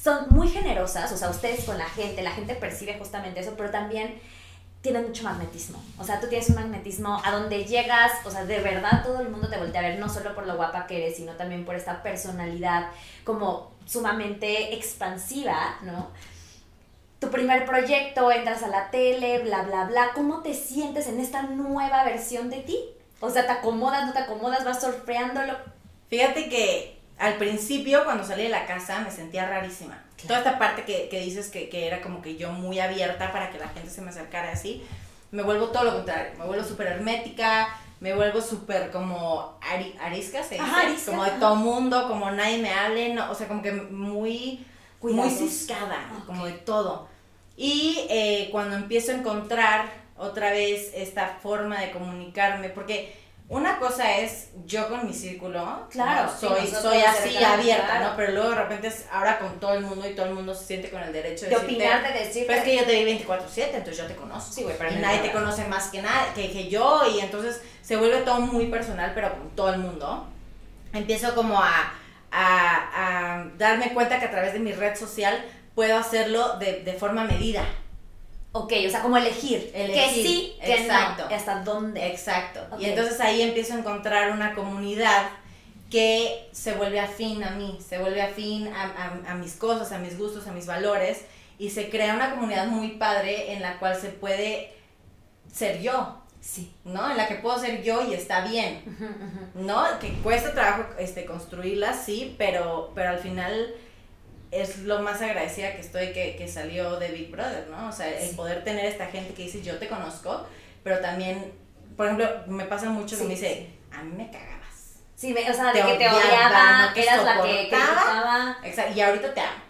son muy generosas, o sea, ustedes con la gente, la gente percibe justamente eso, pero también tienen mucho magnetismo. O sea, tú tienes un magnetismo a donde llegas, o sea, de verdad todo el mundo te voltea a ver, no solo por lo guapa que eres, sino también por esta personalidad como sumamente expansiva, ¿no? Tu primer proyecto, entras a la tele, bla, bla, bla. ¿Cómo te sientes en esta nueva versión de ti? O sea, ¿te acomodas, no te acomodas, vas surfeándolo? Fíjate que al principio, cuando salí de la casa, me sentía rarísima. Toda esta parte que, que dices que, que, era como que yo muy abierta para que la gente se me acercara así, me vuelvo todo lo contrario. Me vuelvo súper hermética, me vuelvo súper como arisca, se dice, como de todo mundo, como nadie me hable, no, o sea, como que muy, muy ciscada, como de todo. Y eh, cuando empiezo a encontrar otra vez esta forma de comunicarme, porque una cosa es yo con mi círculo, claro, soy, soy así abierta, ¿no? Pero luego de repente es ahora con todo el mundo y todo el mundo se siente con el derecho de, de opinar, de decir. Pero es que yo te vi 24/7, entonces yo te conozco. Sí, güey, y nadie te conoce más que, nada, que, que yo y entonces se vuelve todo muy personal, pero con todo el mundo. Empiezo como a, a, a darme cuenta que a través de mi red social puedo hacerlo de, de forma medida. Ok, o sea, como elegir. elegir que sí, que exacto. no. ¿Hasta dónde? Exacto. Y entonces ahí empiezo a encontrar una comunidad que se vuelve afín a mí, se vuelve afín a, a, a, mis cosas, a mis gustos, a mis valores, y se crea una comunidad muy padre en la cual se puede ser yo. Sí. ¿No? En la que puedo ser yo y está bien. ¿No? Que cuesta trabajo este, construirla, sí, pero, pero al final es lo más agradecida que estoy que, que salió de Big Brother, ¿no? O sea, el poder tener esta gente que dice yo te conozco, pero también, por ejemplo, me pasa mucho que me dice, a mí me cagabas. Sí, o sea, de que te odiaba, no eras la que criticaba. Exacto, y ahorita te amo,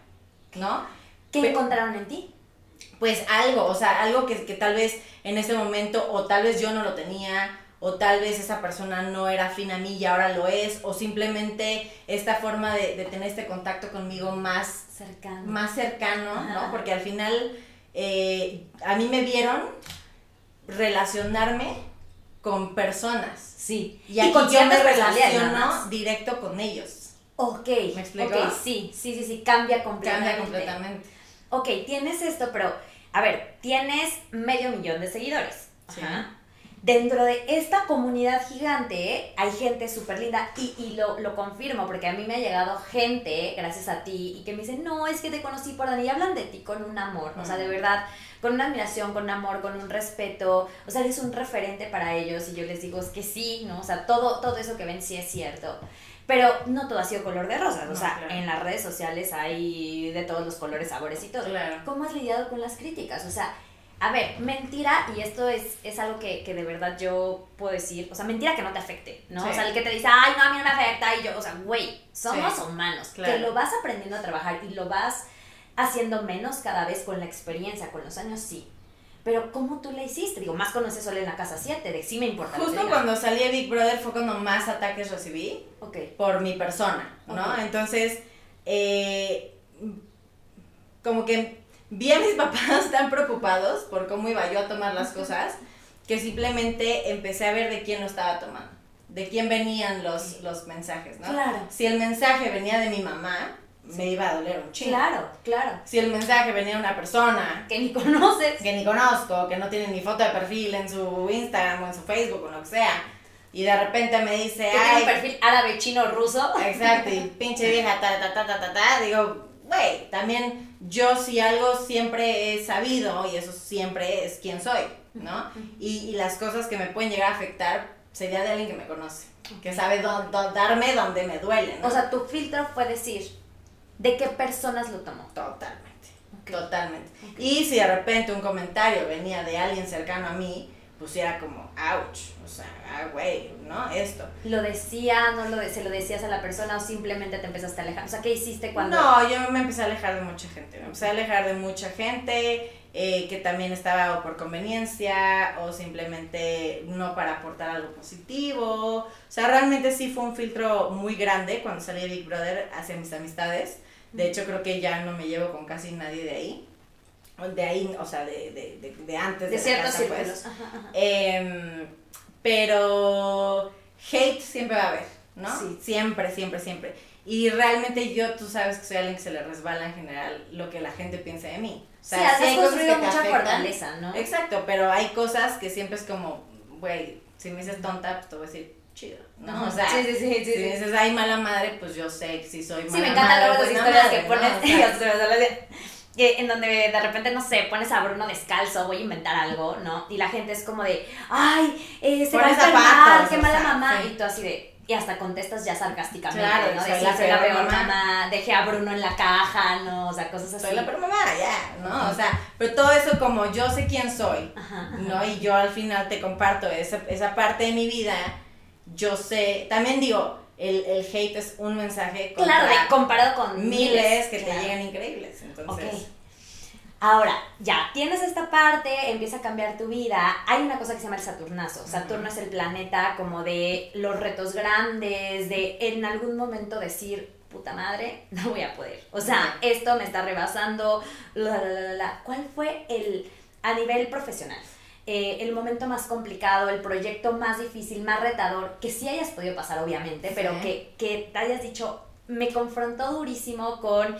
¿no? ¿Qué encontraron en ti? Pues algo, o sea, algo que, que tal vez en ese momento, o tal vez yo no lo tenía, o tal vez esa persona no era afín a mí y ahora lo es, o simplemente esta forma de, de tener este contacto conmigo más cercano, más cercano ¿no? Porque al final eh, a mí me vieron relacionarme con personas. Sí. Y aquí yo me relaciono directo con ellos. Ok. ¿Me explico? Ok, sí, sí, sí, sí, cambia completamente. Cambia completamente. Ok, tienes esto, pero, a ver, tienes medio millón de seguidores. Sí. Ajá dentro de esta comunidad gigante hay gente súper linda y, y lo, lo, confirmo porque a mí me ha llegado gente, gracias a ti, y que me dicen, no, es que te conocí por Dani y hablan de ti con un amor, o sea, de verdad, con una admiración, con un amor, con un respeto, o sea, eres un referente para ellos y yo les digo, es que sí, ¿no? O sea, todo, todo eso que ven sí es cierto. Pero no todo ha sido color de rosas, no, o sea, claro. en las redes sociales hay de todos los colores, sabores y todo. Claro. ¿Cómo has lidiado con las críticas? O sea, a ver, mentira, y esto es, es algo que, que, de verdad yo puedo decir, o sea, mentira que no te afecte, ¿no? Sí. O sea, el que te dice, ay, no, a mí no me afecta, y yo, o sea, güey, somos Sí. humanos, Claro. que lo vas aprendiendo a trabajar y lo vas haciendo menos cada vez con la experiencia, con los años, sí. Pero ¿cómo tú le hiciste? Digo, más conoces solo en la casa 7, de sí me importa. Justo cuando salí de Big Brother fue cuando más ataques recibí Ok, por mi persona, ¿no? Entonces, eh, como que vi a mis papás tan preocupados por cómo iba yo a tomar las cosas, que simplemente empecé a ver de quién lo estaba tomando, de quién venían los, los mensajes, ¿no? Claro. Si el mensaje venía de mi mamá, me iba a doler un chingo. claro, claro. Si el mensaje venía de una persona Que ni conoces. que ni conozco, que no tiene ni foto de perfil en su Instagram o en su Facebook o lo que sea, y de repente me dice, Que tiene ay, un perfil árabe, chino, ruso. Exacto, y pinche vieja, ta, ta, ta, ta, ta, ta, digo, güey, también yo si algo siempre he sabido, y eso siempre es quién soy, ¿no? Y, y las cosas que me pueden llegar a afectar sería de alguien que me conoce, que sabe dó- darme donde me duele, ¿no? O sea, tu filtro fue decir, ¿de qué personas lo tomó? totalmente, Ok. totalmente. Y si de repente un comentario venía de alguien cercano a mí, pues era como, ouch, o sea, ah, güey, ¿no? Esto. ¿Lo decía, no lo de- se lo decías a la persona o simplemente te empezaste a alejar? O sea, ¿qué hiciste cuando...? No, yo me empecé a alejar de mucha gente. Me empecé a alejar de mucha gente eh, que también estaba o por conveniencia o simplemente no para aportar algo positivo. O sea, realmente sí fue un filtro muy grande cuando salí de Big Brother hacia mis amistades. De hecho, creo que ya no me llevo con casi nadie de ahí. De ahí, o sea, de, de, de, de antes de ciertos casa, pues. círculos. Ajá, ajá. Em, pero hate siempre va a haber, ¿no? Sí. Siempre, siempre, siempre. Y realmente yo, tú sabes que soy alguien que se le resbala en general lo que la gente piensa de mí. O Sí, sea, has sí hay cosas construido que mucha afectan. fortaleza, ¿no? Exacto, pero hay cosas que siempre es como, güey, si me dices tonta, pues te voy a decir chido, ¿no? Ajá. O sea, Sí, sí, sí, sí, si me dices, ay, mala madre, pues yo sé que si soy mala Sí, me encantan madre, luego las buena historias madre, que pones, O sea, que en donde de repente, no sé, pones a Bruno descalzo, voy a inventar algo, ¿no? Y la gente es como de, ay, eh, se va a enfermar, qué mala sea, mamá. sí. Y tú así de, Y hasta contestas ya sarcásticamente, Claro, ¿no? soy De, sí, la soy la peor mamá. mamá, dejé a Bruno en la caja, ¿no? O sea, cosas así. Soy la peor mamá, ya, ¿no? O sea, pero todo eso como yo sé quién soy, Ajá, ajá. ¿no? Y yo al final te comparto esa, esa parte de mi vida, yo sé, también digo, el, el hate es un mensaje Claro, comparado con miles que claro. te llegan increíbles, entonces... Ahora, ya, tienes esta parte, empieza a cambiar tu vida. Hay una cosa que se llama el Saturnazo. Saturno es el planeta como de los retos grandes, de en algún momento decir, puta madre, no voy a poder. O sea, esto me está rebasando, la, la, la, la. ¿Cuál fue el, a nivel profesional, eh, el momento más complicado, el proyecto más difícil, más retador, que sí hayas podido pasar, obviamente, pero Sí. que, que te hayas dicho, me confrontó durísimo con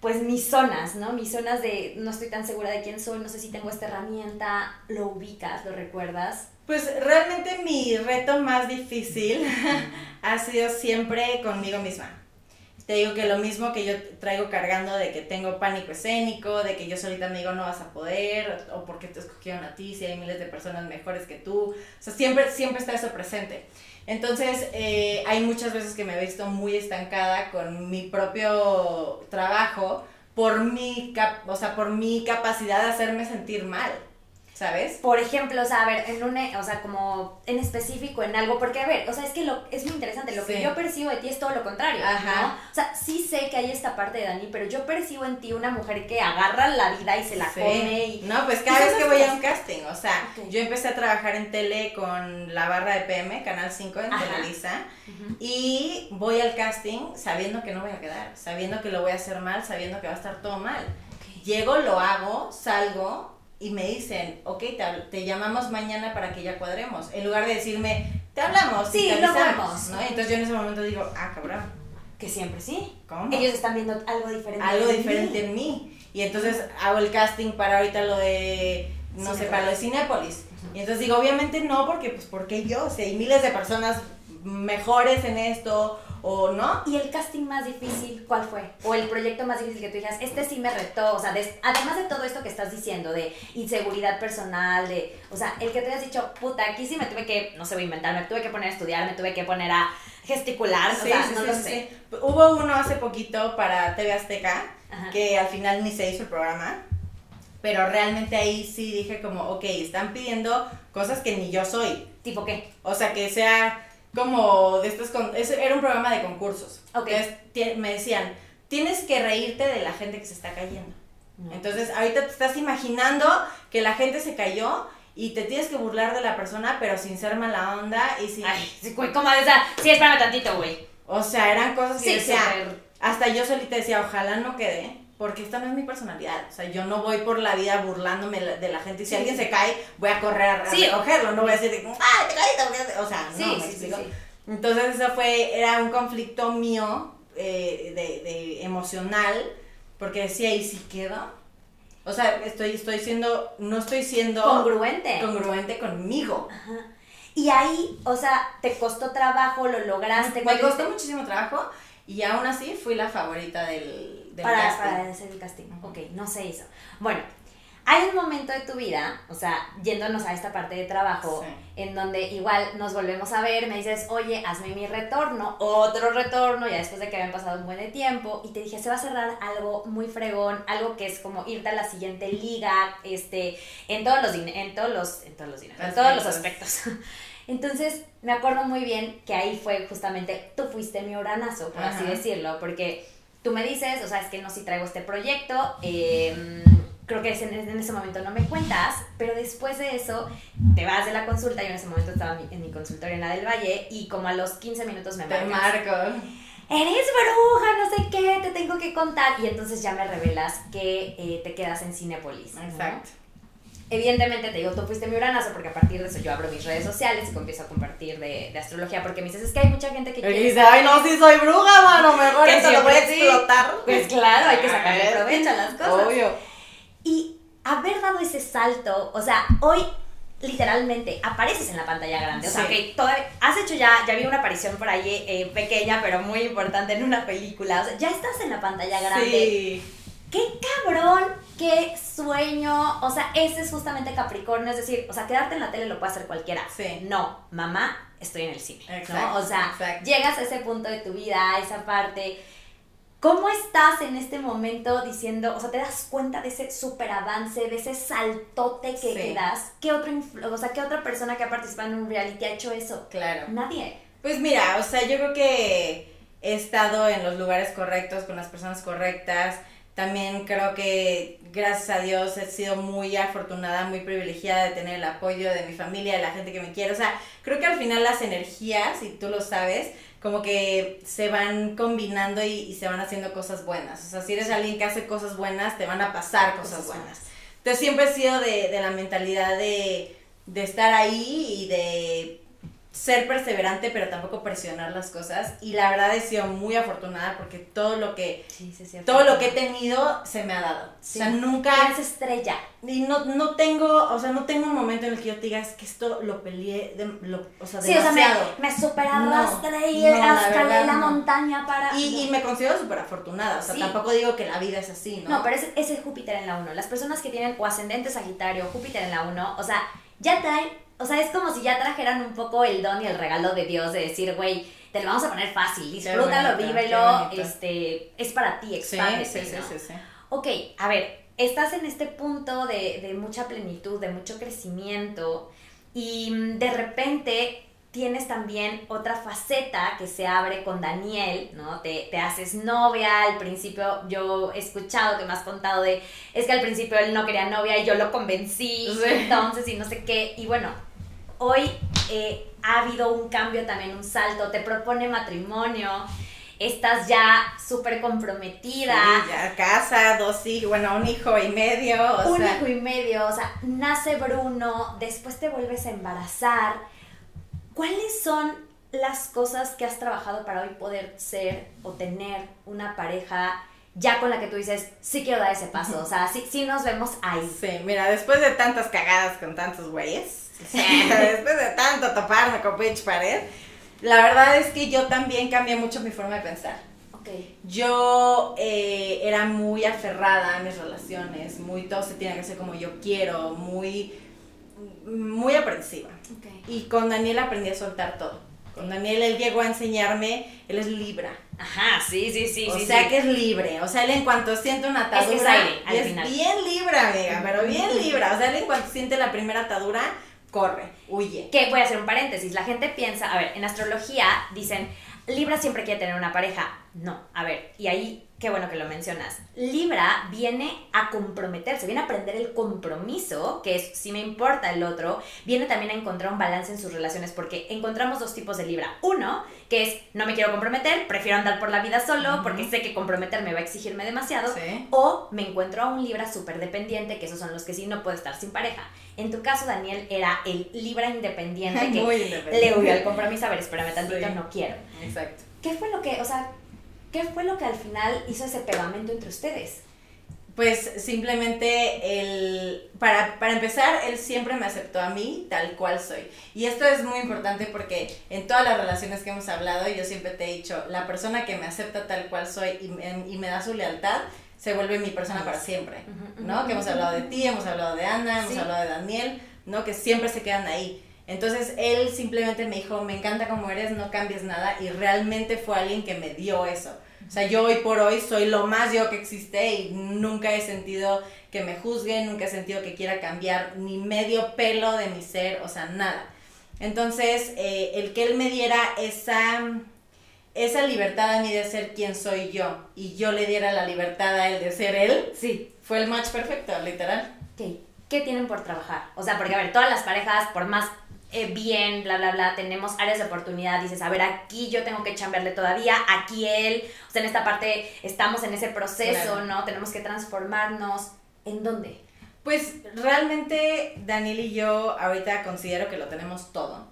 pues mis zonas, ¿no? Mis zonas de no estoy tan segura de quién soy, no sé si tengo esta herramienta, lo ubicas, lo recuerdas. Pues realmente mi reto más difícil ha sido siempre conmigo misma. Te digo que lo mismo que yo traigo cargando de que tengo pánico escénico, de que yo solita me digo no vas a poder, o porque te escogieron a ti, si hay miles de personas mejores que tú. O sea, siempre, siempre está eso presente. Entonces, eh, hay muchas veces que me he visto muy estancada con mi propio trabajo por mi, o sea, por mi capacidad de hacerme sentir mal, ¿sabes? Por ejemplo, o sea, a ver, en un, o sea, como en específico en algo, porque a ver, o sea, es que lo, es muy interesante, lo que yo percibo de ti es todo lo contrario, Ajá. ¿no? O sea, sí sé que hay esta parte de Dani, pero yo percibo en ti una mujer que agarra la vida y se la Sí. come y... No, pues cada ¿Y vez que voy a un casting, o sea, yo empecé a trabajar en tele con la barra de PM, Canal 5 en Ajá. Televisa, y voy al casting sabiendo que no voy a quedar, sabiendo que lo voy a hacer mal, sabiendo que va a estar todo mal. Llego, lo hago, salgo y me dicen, ok, te, llamamos mañana para que ya cuadremos. En lugar de decirme, te hablamos, Sí, te lo avisamos", vemos. ¿no? Entonces yo en ese momento digo, ah, cabrón, Que siempre sí. ¿cómo? Ellos están viendo algo diferente. algo en diferente mí. en mí. Y entonces hago el casting para ahorita lo de, no sé, para lo de Cinépolis. Y entonces digo, obviamente no, porque pues porque yo, si hay miles de personas mejores en esto o no. ¿Y el casting más difícil cuál fue? O el proyecto más difícil que tú dijeras, este sí me retó, o sea, des- además de todo esto que estás diciendo, de inseguridad personal, de, o sea, el que te hayas dicho, puta, aquí sí me tuve que, no sé, voy a inventar, me tuve que poner a estudiar, me tuve que poner a gesticular, o Sí, sea, sí, no sí, lo sé. Hubo uno hace poquito para TV Azteca, Ajá. que al final ni se hizo el programa. Pero realmente ahí sí dije como, ok, están pidiendo cosas que ni yo soy. ¿Tipo qué? O sea, que sea como de estos... Con era un programa de concursos. Ok. Entonces me decían, tienes que reírte de la gente que se está cayendo. No. Entonces ahorita te estás imaginando que la gente se cayó y te tienes que burlar de la persona, pero sin ser mala onda y sin... Ay, güey, ¿cómo de esa? Sí, espérame tantito, güey. O sea, eran cosas que Sí, decía... Hasta yo solita decía, ojalá no quede, porque esta no es mi personalidad. O sea, yo no voy por la vida burlándome de la gente. Y si Sí, alguien sí. se cae, voy a correr a Sí. recogerlo. No voy a decir, ¡ay, te caíste! porque-". O sea, no, me explico? Entonces, eso fue, era un conflicto mío, eh, de, de emocional, porque decía, ¿y si quedo? O sea, estoy, estoy siendo, no estoy siendo Congruente. congruente conmigo. Ajá. Y ahí, o sea, te costó trabajo, lo lograste. Me costó muchísimo trabajo y aún así fui la favorita del, del para, casting. para hacer el casting. Ok, no se hizo. Bueno, hay un momento de tu vida, o sea, yéndonos a esta parte de trabajo, Sí. en donde igual nos volvemos a ver, me dices, oye, hazme mi retorno, otro retorno, ya después de que habían pasado un buen de tiempo, y te dije, se va a cerrar algo muy fregón, algo que es como irte a la siguiente liga, este, en todos los, en todos los, en todos los, dineros, en todos los aspectos. Entonces, me acuerdo muy bien que ahí fue justamente, tú fuiste mi oranazo, por así decirlo, porque tú me dices, o sea, es que no, si traigo este proyecto, eh, creo que en, en ese momento no me cuentas, pero después de eso te vas de la consulta, yo en ese momento estaba en mi, en mi consultorio en la del Valle y como a los 15 minutos me Te marcas, marco. eres bruja, no sé qué, te tengo que contar y entonces ya me revelas que eh, te quedas en Cinepolis. ¿no? Evidentemente te digo, tú fuiste mi uranazo porque a partir de eso yo abro mis redes sociales y empiezo a compartir de, de astrología porque me dices, es que hay mucha gente que Y quiere... dice, ay, no, si soy bruja, mano, mejor Que esto lo voy a sí. explotar. Pues claro, hay que sacarle Ay, provecho a las cosas. Obvio. Y haber dado ese salto, o sea, hoy literalmente apareces en la pantalla grande. O sea, Sí. que todavía has hecho ya, ya vi una aparición por ahí eh, pequeña, pero muy importante en una película. O sea, ya estás en la pantalla grande. Sí. ¡Qué cabrón! ¡Qué sueño! O sea, ese es justamente Capricornio, es decir, o sea, quedarte en la tele lo puede hacer cualquiera. Sí. No, mamá, estoy en el cine. ¿no? Exacto, O sea, exacto. llegas a ese punto de tu vida, a esa parte. ¿Cómo estás en este momento diciendo, o sea, te das cuenta de ese super avance, de ese saltote que, Sí. que das? ¿Qué, otro o sea, ¿Qué otra persona que ha participado en un reality ha hecho eso? Claro. Nadie. Pues mira, o sea, yo creo que he estado en los lugares correctos, con las personas correctas. También creo que, gracias a Dios, he sido muy afortunada, muy privilegiada de tener el apoyo de mi familia, de la gente que me quiere. O sea, creo que al final las energías, y tú lo sabes, como que se van combinando y, y se van haciendo cosas buenas. O sea, si eres alguien que hace cosas buenas, te van a pasar cosas, Cosas buenas. buenas. Entonces siempre he sido de, de la mentalidad de, de estar ahí y de ser perseverante, pero tampoco presionar las cosas. Y la verdad he sido muy afortunada porque todo lo que, Sí, sí, sí. todo lo que he tenido se me ha dado. O sea, nunca, Eres estrella. y no, no tengo, o sea, no tengo un momento en el que yo te diga, es que esto lo peleé, de, lo, o sea, Sí, o sea, me, demasiado. me super No, arrastré y no, verdad, la no. montaña para... Y, y me considero súper afortunada, o sea, tampoco digo que la vida es así, ¿no? No, pero ese, ese es Júpiter en la 1. Las personas que tienen o ascendente Sagitario, Júpiter en la 1, o sea, ya traen, o sea, es como si ya trajeran un poco el don y el regalo de Dios de decir, güey, te lo vamos a poner fácil, disfrútalo, bonito, qué vívelo, este, es para ti, expándete, sí, sí, ¿no? sí, sí. Ok, a ver, estás en este punto de, de mucha plenitud, de mucho crecimiento y mm, de repente tienes también otra faceta que se abre con Daniel, ¿no? Te, te haces novia, al principio yo he escuchado que me has contado de, es que al principio él no quería novia y yo lo convencí, Sí. entonces y no sé qué, y bueno, hoy eh, ha habido un cambio también, un salto, te propone matrimonio, estás ya súper comprometida. Sí, ya casa, dos hijos, bueno, un hijo y medio, o un sea, hijo y medio, o sea, nace Bruno, después te vuelves a embarazar. ¿Cuáles son las cosas que has trabajado para hoy poder ser o tener una pareja ya con la que tú dices, sí quiero dar ese paso? O sea, sí, sí nos vemos ahí. Sí, mira, después de tantas cagadas con tantos güeyes, después de tanto toparme con pinche pared, la verdad es que yo también cambié mucho mi forma de pensar. Ok. Yo eh, era muy aferrada a mis relaciones, muy todo se tiene que hacer como yo quiero, muy, muy aprensiva. Ok. Y con Daniel aprendí a soltar todo. Con Daniel él llegó a enseñarme, él es Libra. Ajá, sí, sí, sí. o sí, sea sí. que es libre. O sea, él en cuanto siente una Es que es atadura, aire, al es final. bien Libra, amiga, pero bien Libra. O sea, él en cuanto siente la primera atadura, corre, huye. Que voy a hacer un paréntesis. La gente piensa, a ver, en astrología dicen, Libra siempre quiere tener una pareja. No, a ver, y ahí qué bueno que lo mencionas. Libra viene a comprometerse, viene a aprender el compromiso, que es si me importa el otro, viene también a encontrar un balance en sus relaciones, porque encontramos dos tipos de Libra. Uno, que es no me quiero comprometer, prefiero andar por la vida solo, porque sé que comprometerme va a exigirme demasiado. Sí. O me encuentro a un Libra súper dependiente, que esos son los que sí no puedo estar sin pareja. En tu caso, Daniel, era el Libra independiente que le huyó al compromiso. A ver, espérame tantito, Sí. no quiero. Exacto. ¿Qué fue lo que, o sea, qué fue lo que al final hizo ese pegamento entre ustedes? Pues simplemente el para, para empezar, él siempre me aceptó a mí tal cual soy. Y esto es muy importante porque en todas las relaciones que hemos hablado, yo siempre te he dicho, la persona que me acepta tal cual soy y me, y me da su lealtad, se vuelve mi persona para siempre. Ujú, ¿No? ujú, Que hemos hablado de ti, hemos hablado de Ana, hemos Sí. hablado de Daniel, ¿no? Que siempre se quedan ahí. Entonces él simplemente me dijo, me encanta como eres, no cambies nada y realmente fue alguien que me dio eso. O sea, yo hoy por hoy soy lo más yo que existe y nunca he sentido que me juzguen, nunca he sentido que quiera cambiar ni medio pelo de mi ser, o sea, nada. Entonces, eh, el que él me diera esa, esa libertad a mí de ser quien soy yo y yo le diera la libertad a él de ser él, Sí. fue el match perfecto, literal. Ok. ¿Qué tienen por trabajar? O sea, porque a ver, todas las parejas, por más eh, bien, bla, bla, bla, tenemos áreas de oportunidad. Dices, a ver, aquí yo tengo que chambearle todavía, aquí él. O sea, en esta parte estamos en ese proceso, Claro. ¿no? Tenemos que transformarnos. ¿En dónde? Pues realmente Daniel y yo ahorita considero que lo tenemos todo.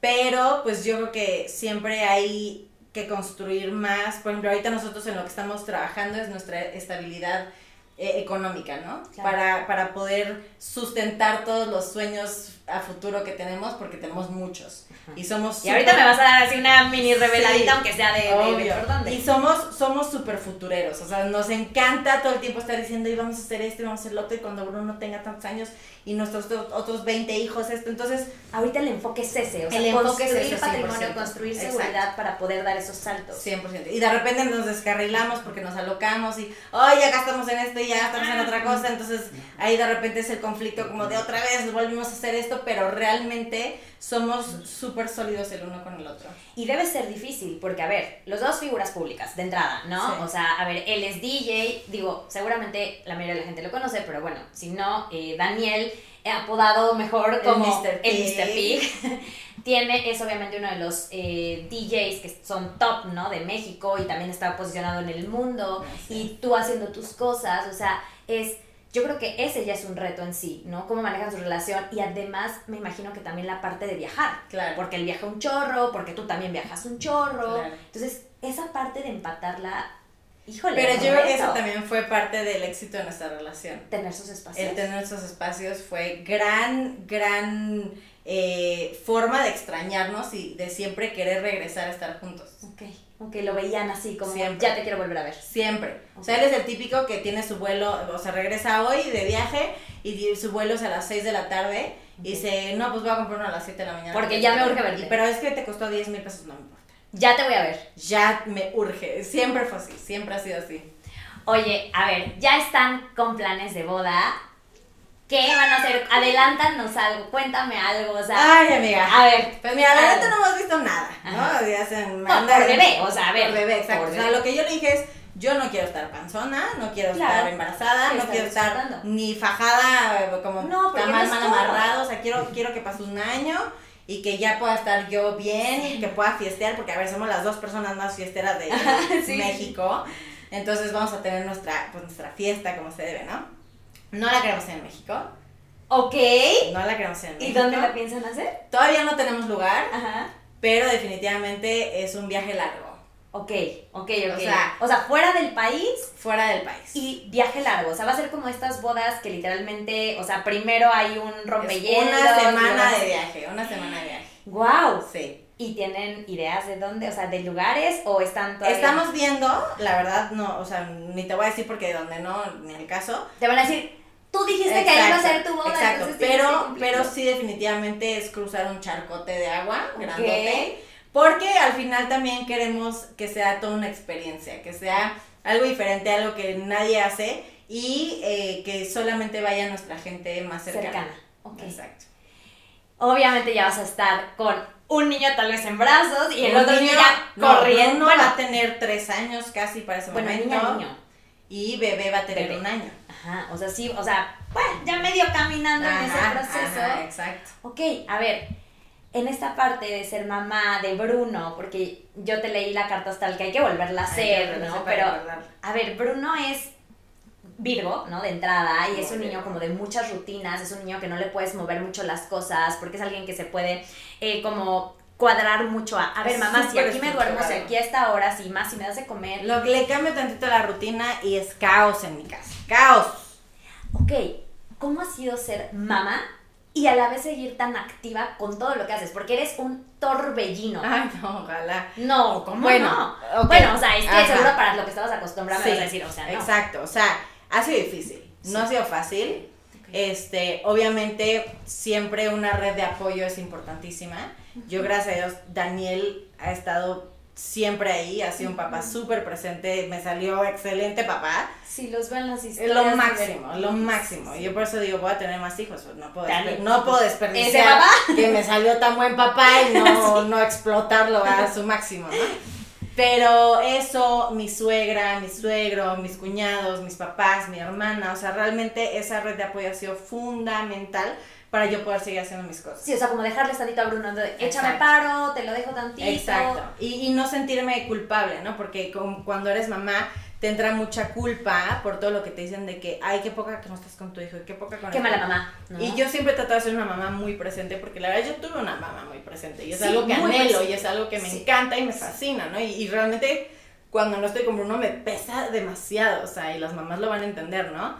Pero pues yo creo que siempre hay que construir más. Por ejemplo, ahorita nosotros en lo que estamos trabajando es nuestra estabilidad eh, económica, ¿no? Claro. Para, para poder sustentar todos los sueños a futuro que tenemos porque tenemos muchos. Y somos Y ahorita me vas a dar así una mini reveladita, Sí, aunque sea de, Obvio. dónde. Y somos, somos súper futureros, o sea, nos encanta todo el tiempo estar diciendo, y vamos a hacer esto, y vamos a hacer lo otro, y cuando Bruno tenga tantos años, y nuestros otros 20 hijos, esto, entonces, Ahorita el enfoque es ese, o sea, El enfoque es construir patrimonio, 100%. construir Exacto. seguridad para poder dar esos saltos. 100%. Y de repente nos descarrilamos porque nos alocamos, y, oh, ya gastamos en esto, y ya gastamos en otra cosa, entonces ahí de repente es el conflicto como de otra vez, volvimos a hacer esto, pero realmente somos súper sólidos el uno con el otro. Y debe ser difícil, porque a ver, los dos figuras públicas, de entrada, ¿no? Sí. O sea, a ver, él es DJ, digo, seguramente la mayoría de la gente lo conoce, pero bueno, si no, eh, Daniel, eh, apodado mejor El como Mr. el Pig. Mr. Pig, tiene, es obviamente uno de los eh, DJs que son top, ¿no? De México y también está posicionado en el mundo Sí. y tú haciendo tus cosas, o sea, es... Yo creo que ese ya es un reto en sí, ¿no? Cómo manejan su relación y además me imagino que también la parte de viajar. Claro. Porque él viaja un chorro, porque tú también viajas un chorro. Claro. Entonces, esa parte de empatarla, híjole. Pero yo creo que eso también fue parte del éxito de nuestra relación. Tener sus espacios. El tener esos espacios fue gran, gran eh, forma de extrañarnos y de siempre querer regresar a estar juntos. Ok, ok, lo veían así, como Siempre. ya te quiero volver a ver. Siempre. O sea, él es el típico que tiene su vuelo, o sea, regresa hoy de viaje y su vuelo es a las 6 de la tarde y dice, no, pues voy a comprar uno a las 7 de la mañana. Porque ya me urge verte. Pero es que te costó 10 mil pesos, no me importa. Ya te voy a ver. Ya me urge. Siempre fue así, siempre ha sido así. Oye, a ver, ya están con planes de boda. ¿Qué van a hacer? Adelántanos algo, cuéntame algo, o sea. Ay, amiga. a ver, Pues mira, la neta no hemos visto nada, Ajá. ¿no? Ya se Por- bebé, o sea, a ver, Por bebé, exacto. por O sea, lo que yo le dije es, yo no quiero estar panzona, no quiero Claro. estar embarazada, no quiero estar disfrutando. ni fajada como No, es mal todo. amarrado. O sea, quiero, quiero que pase un año y que ya pueda estar yo bien, que pueda fiestear, porque a ver, somos las dos personas más fiesteras de Sí. México. Entonces vamos a tener nuestra, pues, nuestra fiesta como se debe, ¿no? No la queremos en México. ok. No la queremos en ¿Y México. dónde la piensan hacer? Todavía no tenemos lugar. Ajá. pero definitivamente es un viaje largo, Ok, ok, ok. O sea- o sea, fuera del país fuera del país. y viaje largo. O sea, va a ser como estas bodas que literalmente, o sea, primero hay un rompehielos. una semana de viaje, una semana de viaje. ¡Wow! Sí. ¿Y tienen ideas de dónde? O sea, de lugares o están todavía? Estamos viendo, la verdad, no, o sea, ni te voy a decir porque de donde no, ni el caso. Te van a decir, tú dijiste que ahí iba a ser tu boda. exacto, que pero, cumplirlo". pero sí definitivamente es cruzar un charcote de agua Ok. grandote, porque al final también queremos que sea toda una experiencia, que sea algo diferente, algo que nadie hace y eh, que solamente vaya nuestra gente más cercana. Cercana. Ok. Exacto. Obviamente ya vas a estar con un niño tal vez en brazos y el otro niño, ya no, corriendo. Bueno, va a tener tres años casi para ese bueno, momento. niña, niño. Y bebé va a tener Bebé. un año. Ajá, o sea, sí, o sea, bueno, ya medio caminando en ese proceso. ajá, exacto. Ok, a ver, en esta parte de ser mamá de Bruno, porque yo te leí la carta hasta que hay que volverla a Hay que hacer, volverla a ¿no? hacer para Pero, a ver, Bruno es Virgo, ¿no? De entrada, y es un niño como de muchas rutinas, es un niño que no le puedes mover mucho las cosas, porque es alguien que se puede eh, como cuadrar mucho a, a ver, mamá, si aquí me duermo, si aquí a esta hora, si más, si me das de comer. Lo que le cambio tantito la rutina y es caos en mi casa. Caos. Ok, ¿cómo ha sido ser mamá y a la vez seguir tan activa con todo lo que haces? Porque eres un torbellino. Ay, no, ojalá. No, ¿cómo Bueno, no? Bueno, o sea, es que seguro para lo que estabas acostumbrada Sí, a decir, o sea, no. Exacto, o sea, ha sido difícil. No ha sido fácil. Este, obviamente, siempre una red de apoyo es importantísima. Yo, gracias a Dios, Daniel ha estado siempre ahí, ha sido un papá súper presente, me salió excelente papá. Si los ven las historias. lo máximo, lo máximo. Yo por eso digo, voy a tener más hijos, pues no puedo, Dale. no puedo desperdiciar ¿Ese papá? que me salió tan buen papá y no, no explotarlo a su máximo, ¿no? Pero eso, mi suegra, mi suegro, mis cuñados, mis papás, mi hermana, o sea, realmente esa red de apoyo ha sido fundamental para yo poder seguir haciendo mis cosas. Sí, o sea, como dejarles tantito a Bruno, de, échame paro, te lo dejo tantito. Exacto. Y, y no sentirme culpable, ¿no? Porque como cuando eres mamá te entra mucha culpa por todo lo que te dicen de que, ay, qué poca que no estás con tu hijo, qué poca con Qué el mala hijo". mamá. ¿no? Y yo siempre trato de ser una mamá muy presente porque la verdad yo tuve una mamá muy presente y es Sí, algo que anhelo presente. y es algo que me Sí. encanta y me fascina, ¿no? Y, y realmente cuando no estoy con Bruno me pesa demasiado, o sea, y las mamás lo van a entender, ¿no?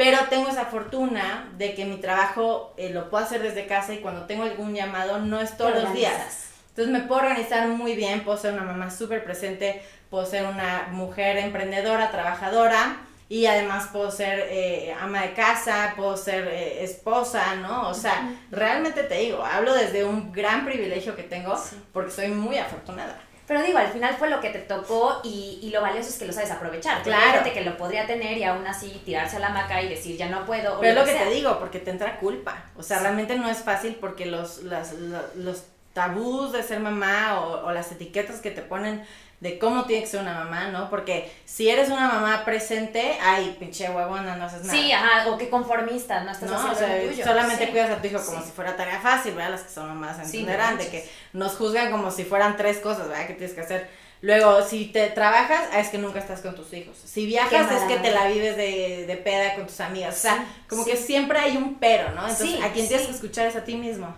Pero tengo esa fortuna de que mi trabajo eh, lo puedo hacer desde casa y cuando tengo algún llamado no es todos los días. Entonces me puedo organizar muy bien, puedo ser una mamá súper presente, puedo ser una mujer emprendedora, trabajadora y además puedo ser eh, ama de casa, puedo ser eh, esposa, ¿no? O sea, realmente te digo, hablo desde un gran privilegio que tengo porque soy muy afortunada. Pero digo, al final fue lo que te tocó y, y lo valioso es que lo sabes aprovechar. Claro. Hay gente que lo podría tener y aún así tirarse a la maca y decir ya no puedo. Pero es lo que sea. te digo, porque te entra culpa. O sea, realmente no es fácil porque los, las- la- los tabús de ser mamá o, o las etiquetas que te ponen de cómo tiene que ser una mamá, ¿no? Porque si eres una mamá presente, ay, pinche huevona, no haces nada. Sí, ajá, o que conformista, no estás ¿no? O sea, solamente Sí. cuidas a tu hijo como Sí. si fuera tarea fácil, ¿verdad? Las que son mamás Sí, entenderán no de que nos juzgan como si fueran tres cosas, ¿verdad? Que tienes que hacer. Luego, si te trabajas, ah, es que nunca estás con tus hijos. Si viajas, es que te la vives de, de peda con tus amigas. O sea, como sí. que siempre hay un pero, ¿no? Entonces, Sí, a quien tienes que escuchar es a ti mismo.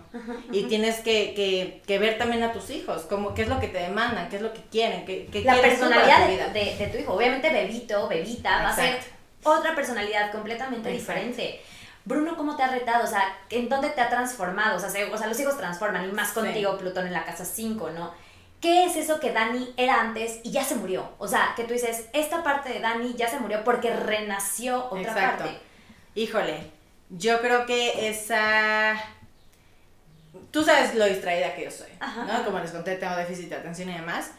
Y tienes que, que, que ver también a tus hijos, como qué es lo que te demandan, qué es lo que quieren, qué, qué La personalidad tu de, de- de tu hijo. Obviamente, bebito, bebita, va a ser otra personalidad completamente Exacto. diferente. Bruno, ¿cómo te ha retado? O sea, ¿en dónde te ha transformado? O sea, se- o sea los hijos transforman, y más contigo, Plutón en la casa 5, ¿no? ¿Qué es eso que Dani era antes y ya se murió? O sea, que tú dices, esta parte de Dani ya se murió porque renació otra Exacto. parte. Híjole, yo creo que esa... Tú sabes lo distraída que yo soy, Ajá. ¿no? Como les conté, tengo déficit de atención y demás.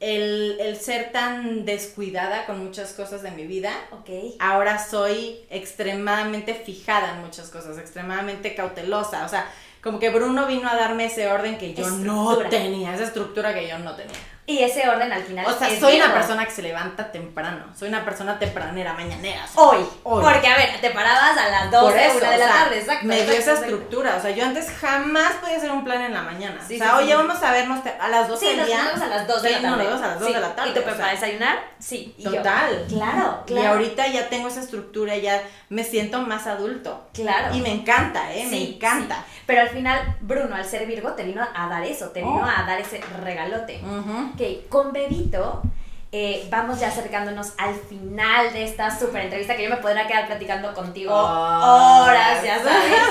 El, el ser tan descuidada con muchas cosas de mi vida, Ok. ahora soy extremadamente fijada en muchas cosas, extremadamente cautelosa. O sea, como que Bruno vino a darme ese orden que yo no tenía, esa estructura que yo no tenía. Y ese orden al final O sea, es soy una persona que se levanta temprano, soy una persona tempranera, mañanera. Hoy. Hoy. Porque, a ver, te parabas a las Por 12, eso, 1 de o la sea, tarde, exacto. Me dio esa estructura. O sea, yo antes jamás podía hacer un plan en la mañana. Sí, o sea, sí, oye, sí. vamos a vernos a las 12 Sí, del nos día. vemos a las 2 de la tarde. nos vemos a las 2 Sí. de la tarde. ¿Y tú para desayunar? Sí. Y yo, Total. claro, Y ahorita ya tengo esa estructura, ya me siento más adulto. Claro. Y me encanta, ¿eh? me encanta. Pero al final, Bruno, al ser Virgo, te vino a dar eso, te vino Oh. a dar ese regalote. Ujú. Ok, con Bebito, eh, vamos ya acercándonos al final de esta super entrevista que yo me podría quedar platicando contigo Oh. horas, ya sabes.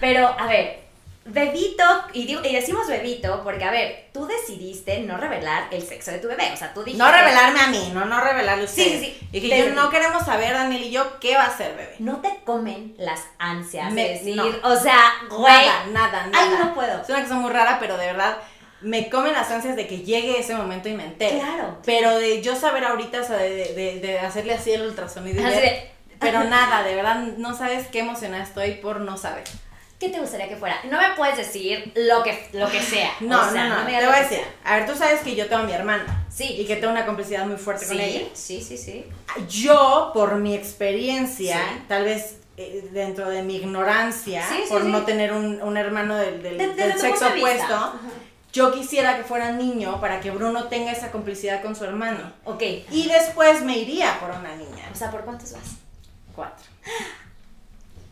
Pero, a ver, Bebito, y, digo- y decimos Bebito porque, a ver, tú decidiste no revelar el sexo de tu bebé. O sea, tú dijiste. No revelarme a mí, no, no revelarle a Sí, sí, sí. Y que yo no queremos saber, Daniel y yo, qué va a ser, bebé. No te comen las ansias Me- de decir, no. o sea, güey. Nada, nada, nada. Ay, no puedo. Es una cosa muy rara, pero de verdad me comen las ansias de que llegue ese momento y me entere. Claro. Pero de yo saber ahorita, o sea, de, de, de hacerle así el ultrasonido y ver- Pero nada, de verdad, no sabes qué emocionada estoy por no saber. ¿Qué te gustaría que fuera? No me puedes decir lo que, lo que sea. No, o sea, no, no, me te voy a decir. A ver, tú sabes que yo tengo a mi hermana. Sí. Y que tengo una complicidad muy fuerte con ella. Sí, sí, sí. Yo, por mi experiencia, Sí. tal vez eh, dentro de mi ignorancia, Sí, sí, por sí. no tener un, un hermano del, del- De- sexo opuesto. Yo quisiera que fuera niño para que Bruno tenga esa complicidad con su hermano. Ok. Y después me iría por una niña. O sea, ¿por cuántos vas? Cuatro.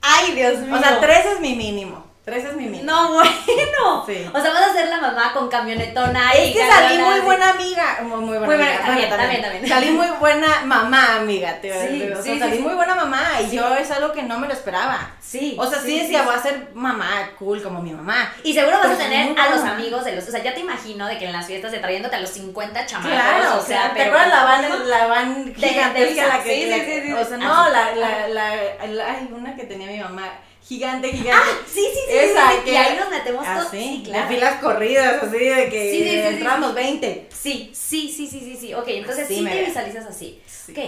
Ay, Dios mío. O sea, tres es mi mínimo. Tres es mi mínimo. No, bueno. Sí. O sea, vas a ser la mamá con camionetona Es y que cabrona, salí muy buena amiga. Muy, muy buena Muy buena- amiga. también, Bueno, también, también. Salí muy buena mamá, amiga. Te Sí. O sea, sí, salí muy buena mamá. Y yo es algo que no me lo esperaba. Sí. O sea, sí, decía, voy a ser mamá cool como mi mamá. Y seguro vas Pero a tener a los amigos de los. O sea, ya te imagino de que en las fiestas de trayéndote a los 50 chamacos. Claro, o sea, ¿te pero. acuerdas la van, la van gigantesca la que, sí, que- o sea, Ah, no, la, la, la, la- ay, una que tenía mi mamá, gigante, gigante. Ah, sí, sí, sí. Esa sí, sí. que- Y ahí nos metemos todos. Así, Sí, claro. de filas corridas, así, de que Sí, sí, sí, sí, entramos sí. 20. Sí, sí, sí, sí, sí, sí. Ok, entonces sí me te visualizas así. Sí. Ok.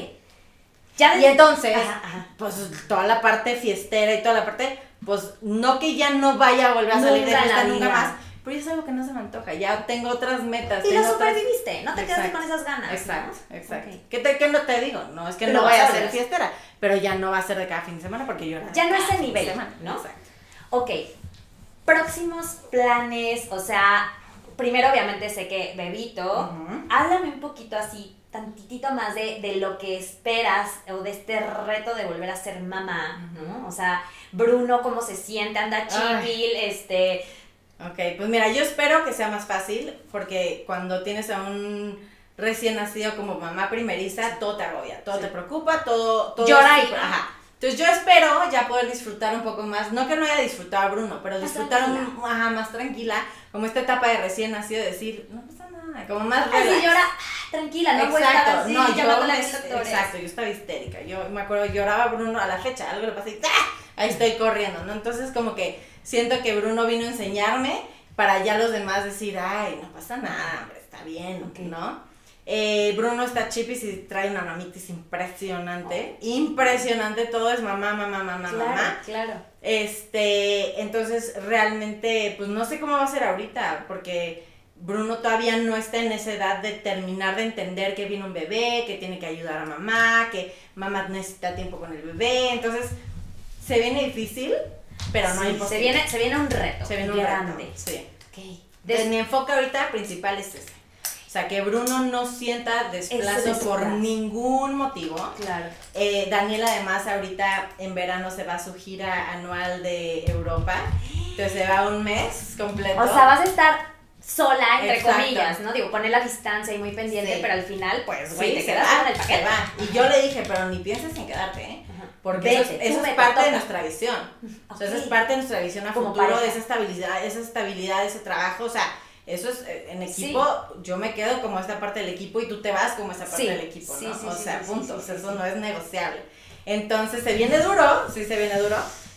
Ya Y entonces, Ajá, ajá. pues toda la parte fiestera y toda la parte, pues no que ya no vaya a volver a salir de Nunca en fiesta nunca más, pero es algo que no se me antoja, ya tengo otras metas. Y lo otras- superviviste, no te quedaste con esas ganas. Exacto, ¿no? exacto. Ok. ¿Qué, te, ¿Qué no te digo? No, es que Pero no vaya a ser fiestera, pero ya no va a ser de cada fin de semana porque yo de Ya no es el nivel, semana. ¿no? Exacto. Ok, próximos planes, o sea, primero obviamente sé que Bebito, háblame un poquito así, tantitito más de, de lo que esperas o de este reto de volver a ser mamá, ¿no? O sea, Bruno, cómo se siente, anda chill, este... Ok, pues mira, yo espero que sea más fácil porque cuando tienes a un recién nacido como mamá primeriza, todo te agobia, todo Sí. te preocupa, todo, todo Llora y- ajá, Entonces yo espero ya poder disfrutar un poco más, no que no haya disfrutado a Bruno, pero Más disfrutar un- ajá, más tranquila, como esta etapa de recién nacido, decir, no pasa nada, como más Así relax. llora, ah, tranquila, no voy a estar así no, yo llamándole a me- mis doctores. exacto, yo estaba histérica, yo me acuerdo, lloraba Bruno a la fecha, algo le pasó y ¡ah! ahí estoy corriendo, ¿no? Entonces como que siento que Bruno vino a enseñarme para ya los demás decir, ay, no pasa nada, hombre, está bien, Ok. ¿no? Eh, Bruno está chipis y trae una mamitis impresionante, impresionante, todo es mamá, mamá, mamá, Claro, mamá. claro. Este, entonces realmente, pues no sé cómo va a ser ahorita, porque Bruno todavía no está en esa edad de terminar de entender que viene un bebé, que tiene que ayudar a mamá, que mamá necesita tiempo con el bebé, entonces se viene difícil, pero no Sí, hay se imposible. viene, se viene un reto. se viene un grande. reto, sí. Entonces, Des- mi enfoque ahorita principal es ese. O sea, que Bruno no sienta desplazo por ningún motivo. Claro. Eh, Daniel además ahorita en verano se va a su gira anual de Europa. Entonces se va un mes completo. O sea, vas a estar sola, entre Exacto. comillas, ¿no? Digo, poner la distancia y muy pendiente, Sí. pero al final, pues, Sí, güey, te quedas va, con el paquete. va. Y yo le dije, pero ni pienses en quedarte, ¿eh? Ajá. Porque eso, Vete, es, eso tú es parte de nuestra visión. O sea, eso es parte de nuestra visión a Como futuro, pareja. de esa estabilidad, esa estabilidad, ese trabajo. O sea, eso es eh, en equipo, yo me quedo como esta parte del equipo y tú te vas como esa parte Sí, del equipo, ¿no? sí, o sea, punto. o sea, eso no es negociable. Entonces se viene duro, sí se viene duro,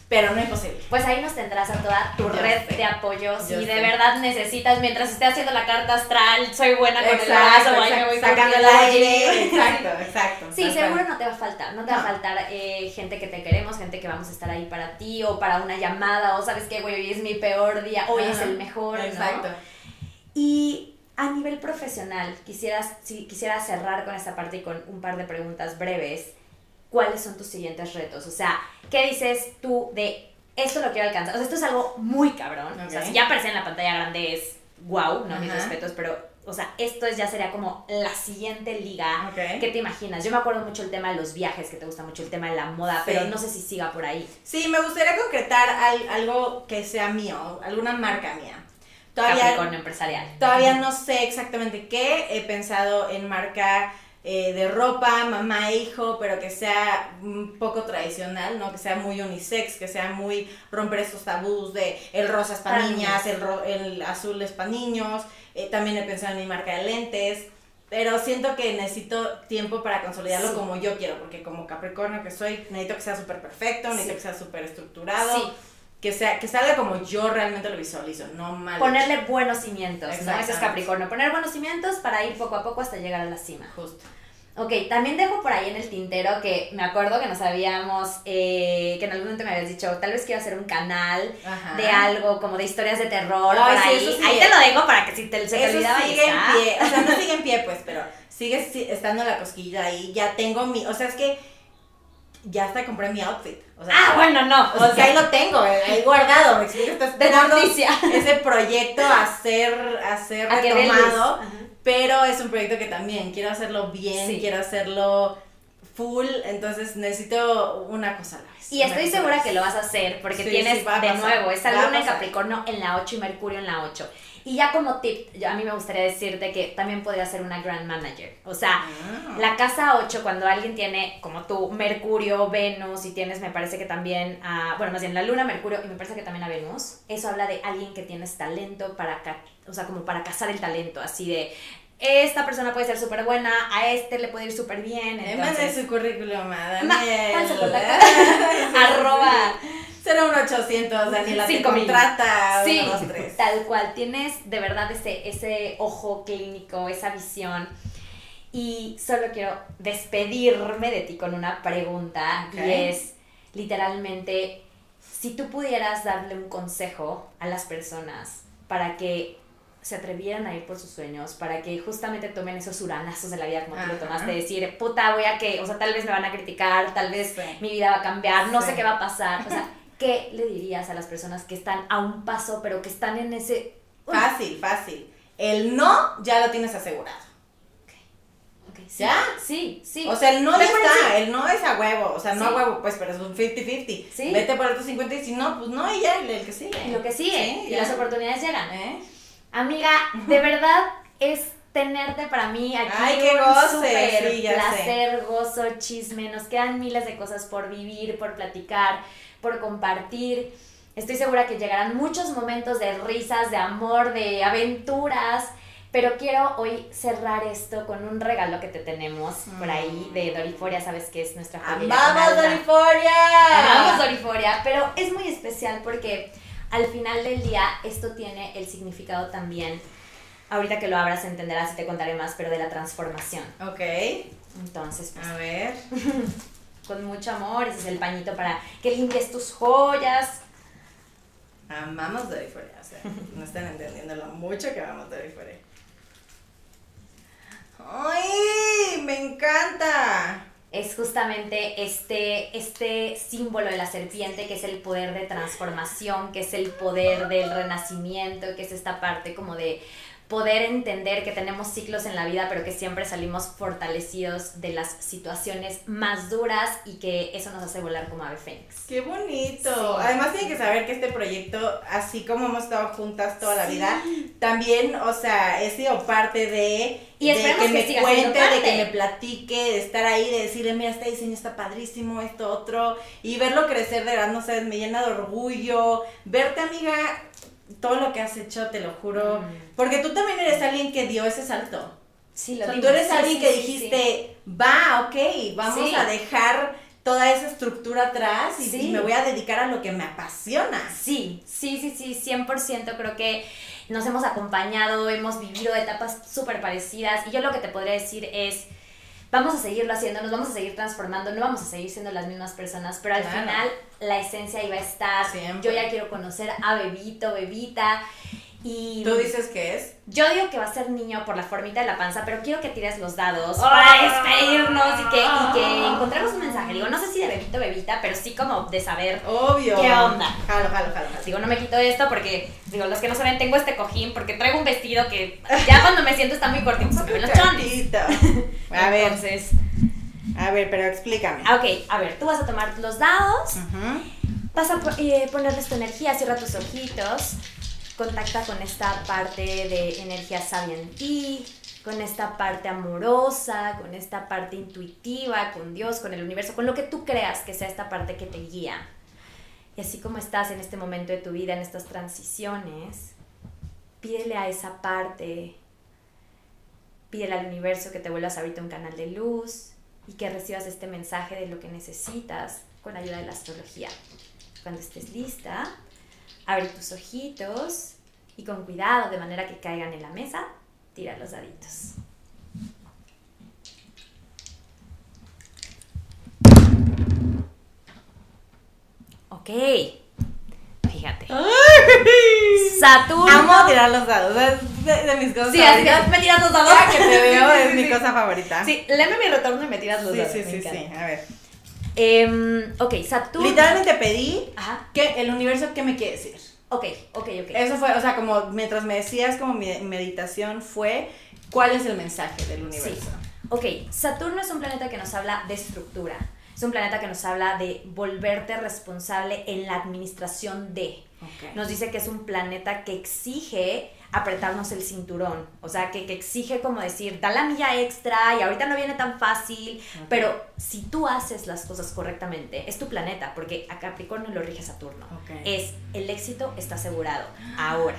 pero no imposible. Pues ahí nos tendrás a toda tu Yo red sé. de apoyo. Si de sé. verdad necesitas, mientras esté haciendo la carta astral, soy buena con el Exacto, brazo, ahí me exacto, voy sacando el aire. Exacto, exacto. Sí, seguro no te va a faltar, no te va a faltar eh, gente que te queremos, gente que vamos a estar ahí para ti o para una llamada o sabes que, güey, hoy es mi peor día, hoy es el mejor, ¿no? Y a nivel profesional, quisieras, si quisiera cerrar con esta parte y con un par de preguntas breves. ¿Cuáles son tus siguientes retos? O sea, ¿qué dices tú de esto lo quiero alcanzar? O sea, esto es algo muy cabrón. O sea, si ya aparece en la pantalla grande es wow, no mis Ajá. respetos, pero, o sea, esto es- ya sería como la siguiente liga. Ok. ¿Qué te imaginas? Yo me acuerdo mucho el tema de los viajes, que te gusta mucho el tema de la moda, Sí. pero no sé si siga por ahí. Sí, me gustaría concretar al- algo que sea mío, alguna marca mía. Todavía, Capricornio empresarial. todavía no sé exactamente qué. He pensado en marca eh, de ropa, mamá e hijo, pero que sea un poco tradicional, ¿no? Que sea muy unisex, que sea muy romper estos tabús de el rosa es para niñas, el, ro- el azul es para niños. Eh, también he pensado en mi marca de lentes. Pero siento que necesito tiempo para consolidarlo Sí. como yo quiero, porque como Capricornio que soy, necesito que sea súper perfecto, necesito Sí. que sea súper estructurado, Sí, que sea que salga como yo realmente lo visualizo, no mal. ponerle buenos cimientos, ¿no? Eso es. Capricornio. Poner buenos cimientos para ir poco a poco hasta llegar a la cima. Justo. Ok, también dejo por ahí en el tintero que me acuerdo que nos habíamos, eh, que en algún momento me habías dicho, tal vez quiero hacer un canal Ajá. de algo, como de historias de terror, Ay, por sí, ahí. eso. Ahí te lo dejo para que si te, se te Eso olvidaba y sigue en está. pie, o sea, no sigue en pie pues, pero sigue si- estando la cosquilla ahí, ya tengo mi, o sea, es que ya hasta compré mi outfit. O sea, Ah, bueno, no. O sea, ahí lo tengo, eh, ahí guardado, me explico, está de esperando noticia. ese proyecto a ser, a ser A retomado. Pero es un proyecto que también quiero hacerlo bien, Sí. quiero hacerlo full, entonces necesito una cosa a la vez. Y estoy segura que lo vas a hacer porque Sí, tienes sí, de nuevo esa luna en. Capricornio en la 8 y Mercurio en la 8. Y ya como tip, yo- a mí me gustaría decirte que también podría ser una grand manager. O sea, Ah. la casa 8, cuando alguien tiene, como tú, Mercurio, Venus, y tienes, me parece que también, a, bueno, más bien la Luna, Mercurio, y me parece que también a Venus, eso habla de alguien que tienes talento para, ca- o sea, como para cazar el talento, así de, esta persona puede ser súper buena, a este le puede ir súper bien, entonces... su currículum a Daniel. Arroba 01800 Daniela te contrata. Sí, uno, dos, tres. tal cual. Tienes de verdad ese, ese ojo clínico, esa visión. Y solo quiero despedirme de ti con una pregunta. Y es, literalmente, si tú pudieras darle un consejo a las personas para que se atrevieran a ir por sus sueños, para que justamente tomen esos uranazos de la vida como tú lo tomaste, de decir, puta, voy a que, o sea, tal vez me van a criticar, tal vez Sí. mi vida va a cambiar, no Sí. sé qué va a pasar. O sea, ¿qué le dirías a las personas que están a un paso, pero que están en ese... Uy, Fácil, fácil. El no ya lo tienes asegurado. sí, ¿Ya? Sí, sí. O sea, el no ya está, el no es a huevo, o sea, no Sí. a huevo, pues, pero es un 50-50. Sí. Vete por el otro 50 y si no, pues no, y ya, el, el que sigue. Y lo que sigue, y ya. las oportunidades llegan. ¿Eh? Amiga, de verdad es tenerte para mí aquí. Ay, qué un goce, súper sí, ya sé. placer, gozo, chisme. Nos quedan miles de cosas por vivir, por platicar, por compartir. Estoy segura que llegarán muchos momentos de risas, de amor, de aventuras. Pero quiero hoy cerrar esto con un regalo que te tenemos por ahí de Doriforia, sabes que es nuestra ¡Vamos, alma. Doriforia! Amamos Doriforia, pero es muy especial porque al final del día esto tiene el significado también, ahorita que lo abras entenderás y te contaré más, pero de la transformación. Ok, Entonces, pues, a ver. con mucho amor, ese es el pañito para que limpies tus joyas. Amamos Doriforia. O sea, no están entendiendo lo mucho que amamos Doriforia. ¡Ay! ¡Me encanta! Es justamente este, este símbolo de la serpiente que es el poder de transformación, que es el poder del renacimiento, que es esta parte como de poder entender que tenemos ciclos en la vida, pero que siempre salimos fortalecidos de las situaciones más duras y que eso nos hace volar como ave fénix. ¡Qué bonito! Sí. Además tiene que saber que este proyecto, así como hemos estado juntas toda la Sí. vida, también, o sea, he sido parte de, Y de que que me siga cuente, de que me platique, de estar ahí, de decirle, mira, este diseño está padrísimo, esto otro, y verlo crecer de verdad, no sabes, me llena de orgullo. Verte, amiga, todo lo que has hecho, te lo juro, Mm. porque tú también eres alguien que dio ese salto. Sí, O lo sea, digo. tú eres Sí, alguien sí, que dijiste, va, ok, vamos a dejar toda esa estructura atrás y, y me voy a dedicar a lo que me apasiona. Sí, sí, sí, sí, 100% creo que nos hemos acompañado, hemos vivido etapas súper parecidas y yo lo que te podría decir es, vamos a seguirlo haciendo, nos vamos a seguir transformando, no vamos a seguir siendo las mismas personas, pero al Claro. final la esencia iba a estar, Siempre. yo ya quiero conocer a Bebito, Bebita y... ¿Tú dices que es? Yo digo que va a ser niño por la formita de la panza, pero quiero que tires los dados Ah. para despedirnos y que, y que encontremos un mensaje. Digo, no sé si de Bebito, Bebita, pero sí como de saber Obvio. ¿Qué onda? Jalo, jalo, jalo. jalo. Digo, no me quito esto porque, digo, los que no saben, tengo este cojín porque traigo un vestido que ya cuando me siento está muy cortito, se ven los chones. A ver, Entonces, a ver, pero explícame. ah, ok, a ver, tú vas a tomar los dados, Ujú. vas a eh, ponerles tu energía, cierra tus ojitos, contacta con esta parte de energía sabia en ti, con esta parte amorosa, con esta parte intuitiva, con Dios, con el universo, con lo que tú creas que sea esta parte que te guía. Y así como estás en este momento de tu vida, en estas transiciones, pídele a esa parte, pídele al universo que te vuelvas ahorita un canal de luz y que recibas este mensaje de lo que necesitas con ayuda de la astrología. Cuando estés lista, abre tus ojitos y con cuidado, de manera que caigan en la mesa, tira los daditos. Ok, fíjate. Saturno. Amo tirar los dados. Es de, de mis cosas Sí, así favoritas. que me tiras los dados. Que te veo Sí, es sí, mi sí. cosa favorita. Sí, léeme mi retorno y me tiras los sí, dados. sí, sí, sí. A ver. Em, ok, Saturno. Literalmente pedí Ajá. que el universo, ¿qué me quiere decir? Ok, ok, ok. Eso fue, o sea, como mientras me decías, como mi meditación fue, ¿cuál es el mensaje del universo? Ok, Saturno es un planeta que nos habla de estructura. Es un planeta que nos habla de volverte responsable en la administración de. Ok. Nos dice que es un planeta que exige apretarnos el cinturón. O sea, que, que exige como decir, da la milla extra y ahorita no viene tan fácil. Pero si tú haces las cosas correctamente, es tu planeta, porque a Capricornio lo rige Saturno. Es el éxito está asegurado. Ahora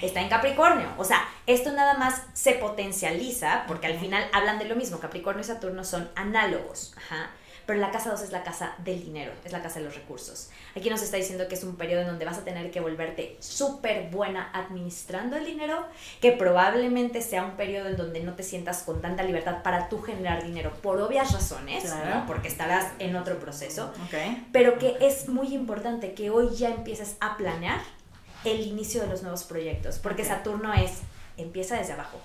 está en Capricornio. O sea, esto nada más se potencializa porque al final hablan de lo mismo. Capricornio y Saturno son análogos. Ajá. Pero la casa 2 es la casa del dinero, es la casa de los recursos. Aquí nos está diciendo que es un periodo en donde vas a tener que volverte súper buena administrando el dinero, que probablemente sea un periodo en donde no te sientas con tanta libertad para tú generar dinero por obvias razones, Claro. ¿no? porque estarás en otro proceso pero que es muy importante que hoy ya empieces a planear el inicio de los nuevos proyectos, porque. Saturno es, empieza desde abajo,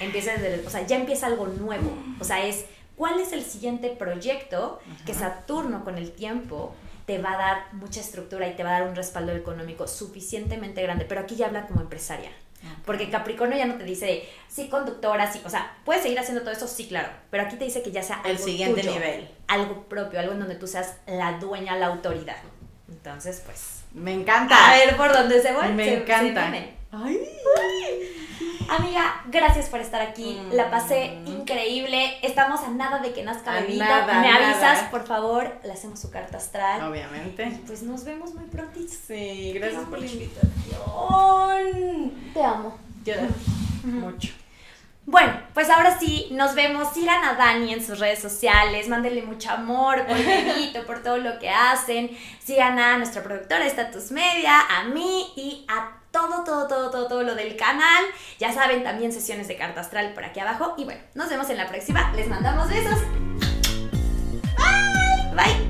empieza desde, o sea, ya empieza algo nuevo, o sea, es, ¿cuál es el siguiente proyecto que. Saturno con el tiempo te va a dar mucha estructura y te va a dar un respaldo económico suficientemente grande, pero aquí ya habla como empresaria. Porque Capricornio ya no te dice, sí, conductora, sí, o sea, puedes seguir haciendo todo eso, sí, claro, pero aquí te dice que ya sea El algo siguiente tuyo, nivel. algo propio, algo en donde tú seas la dueña, la autoridad. Entonces, pues, Me encanta. a ver por dónde se vuelve. Me se- se encanta. viene. Ay. Amiga, gracias por estar aquí. Mm. La pasé increíble. Estamos a nada de que nazca bebito. nada, Me nada. avisas, por favor. Le hacemos su carta astral. Obviamente. Pues nos vemos muy prontito. Sí, gracias por la invitación. Te amo. Yo también. mucho. Bueno, pues ahora sí, nos vemos. Sigan a Dani en sus redes sociales, mándenle mucho amor por por todo lo que hacen. Sigan a nuestra productora Status Media, a mí y a todo, todo, todo, todo, todo lo del canal. Ya saben, también sesiones de carta astral por aquí abajo. Y bueno, nos vemos en la próxima. Les mandamos besos. Bye. Bye.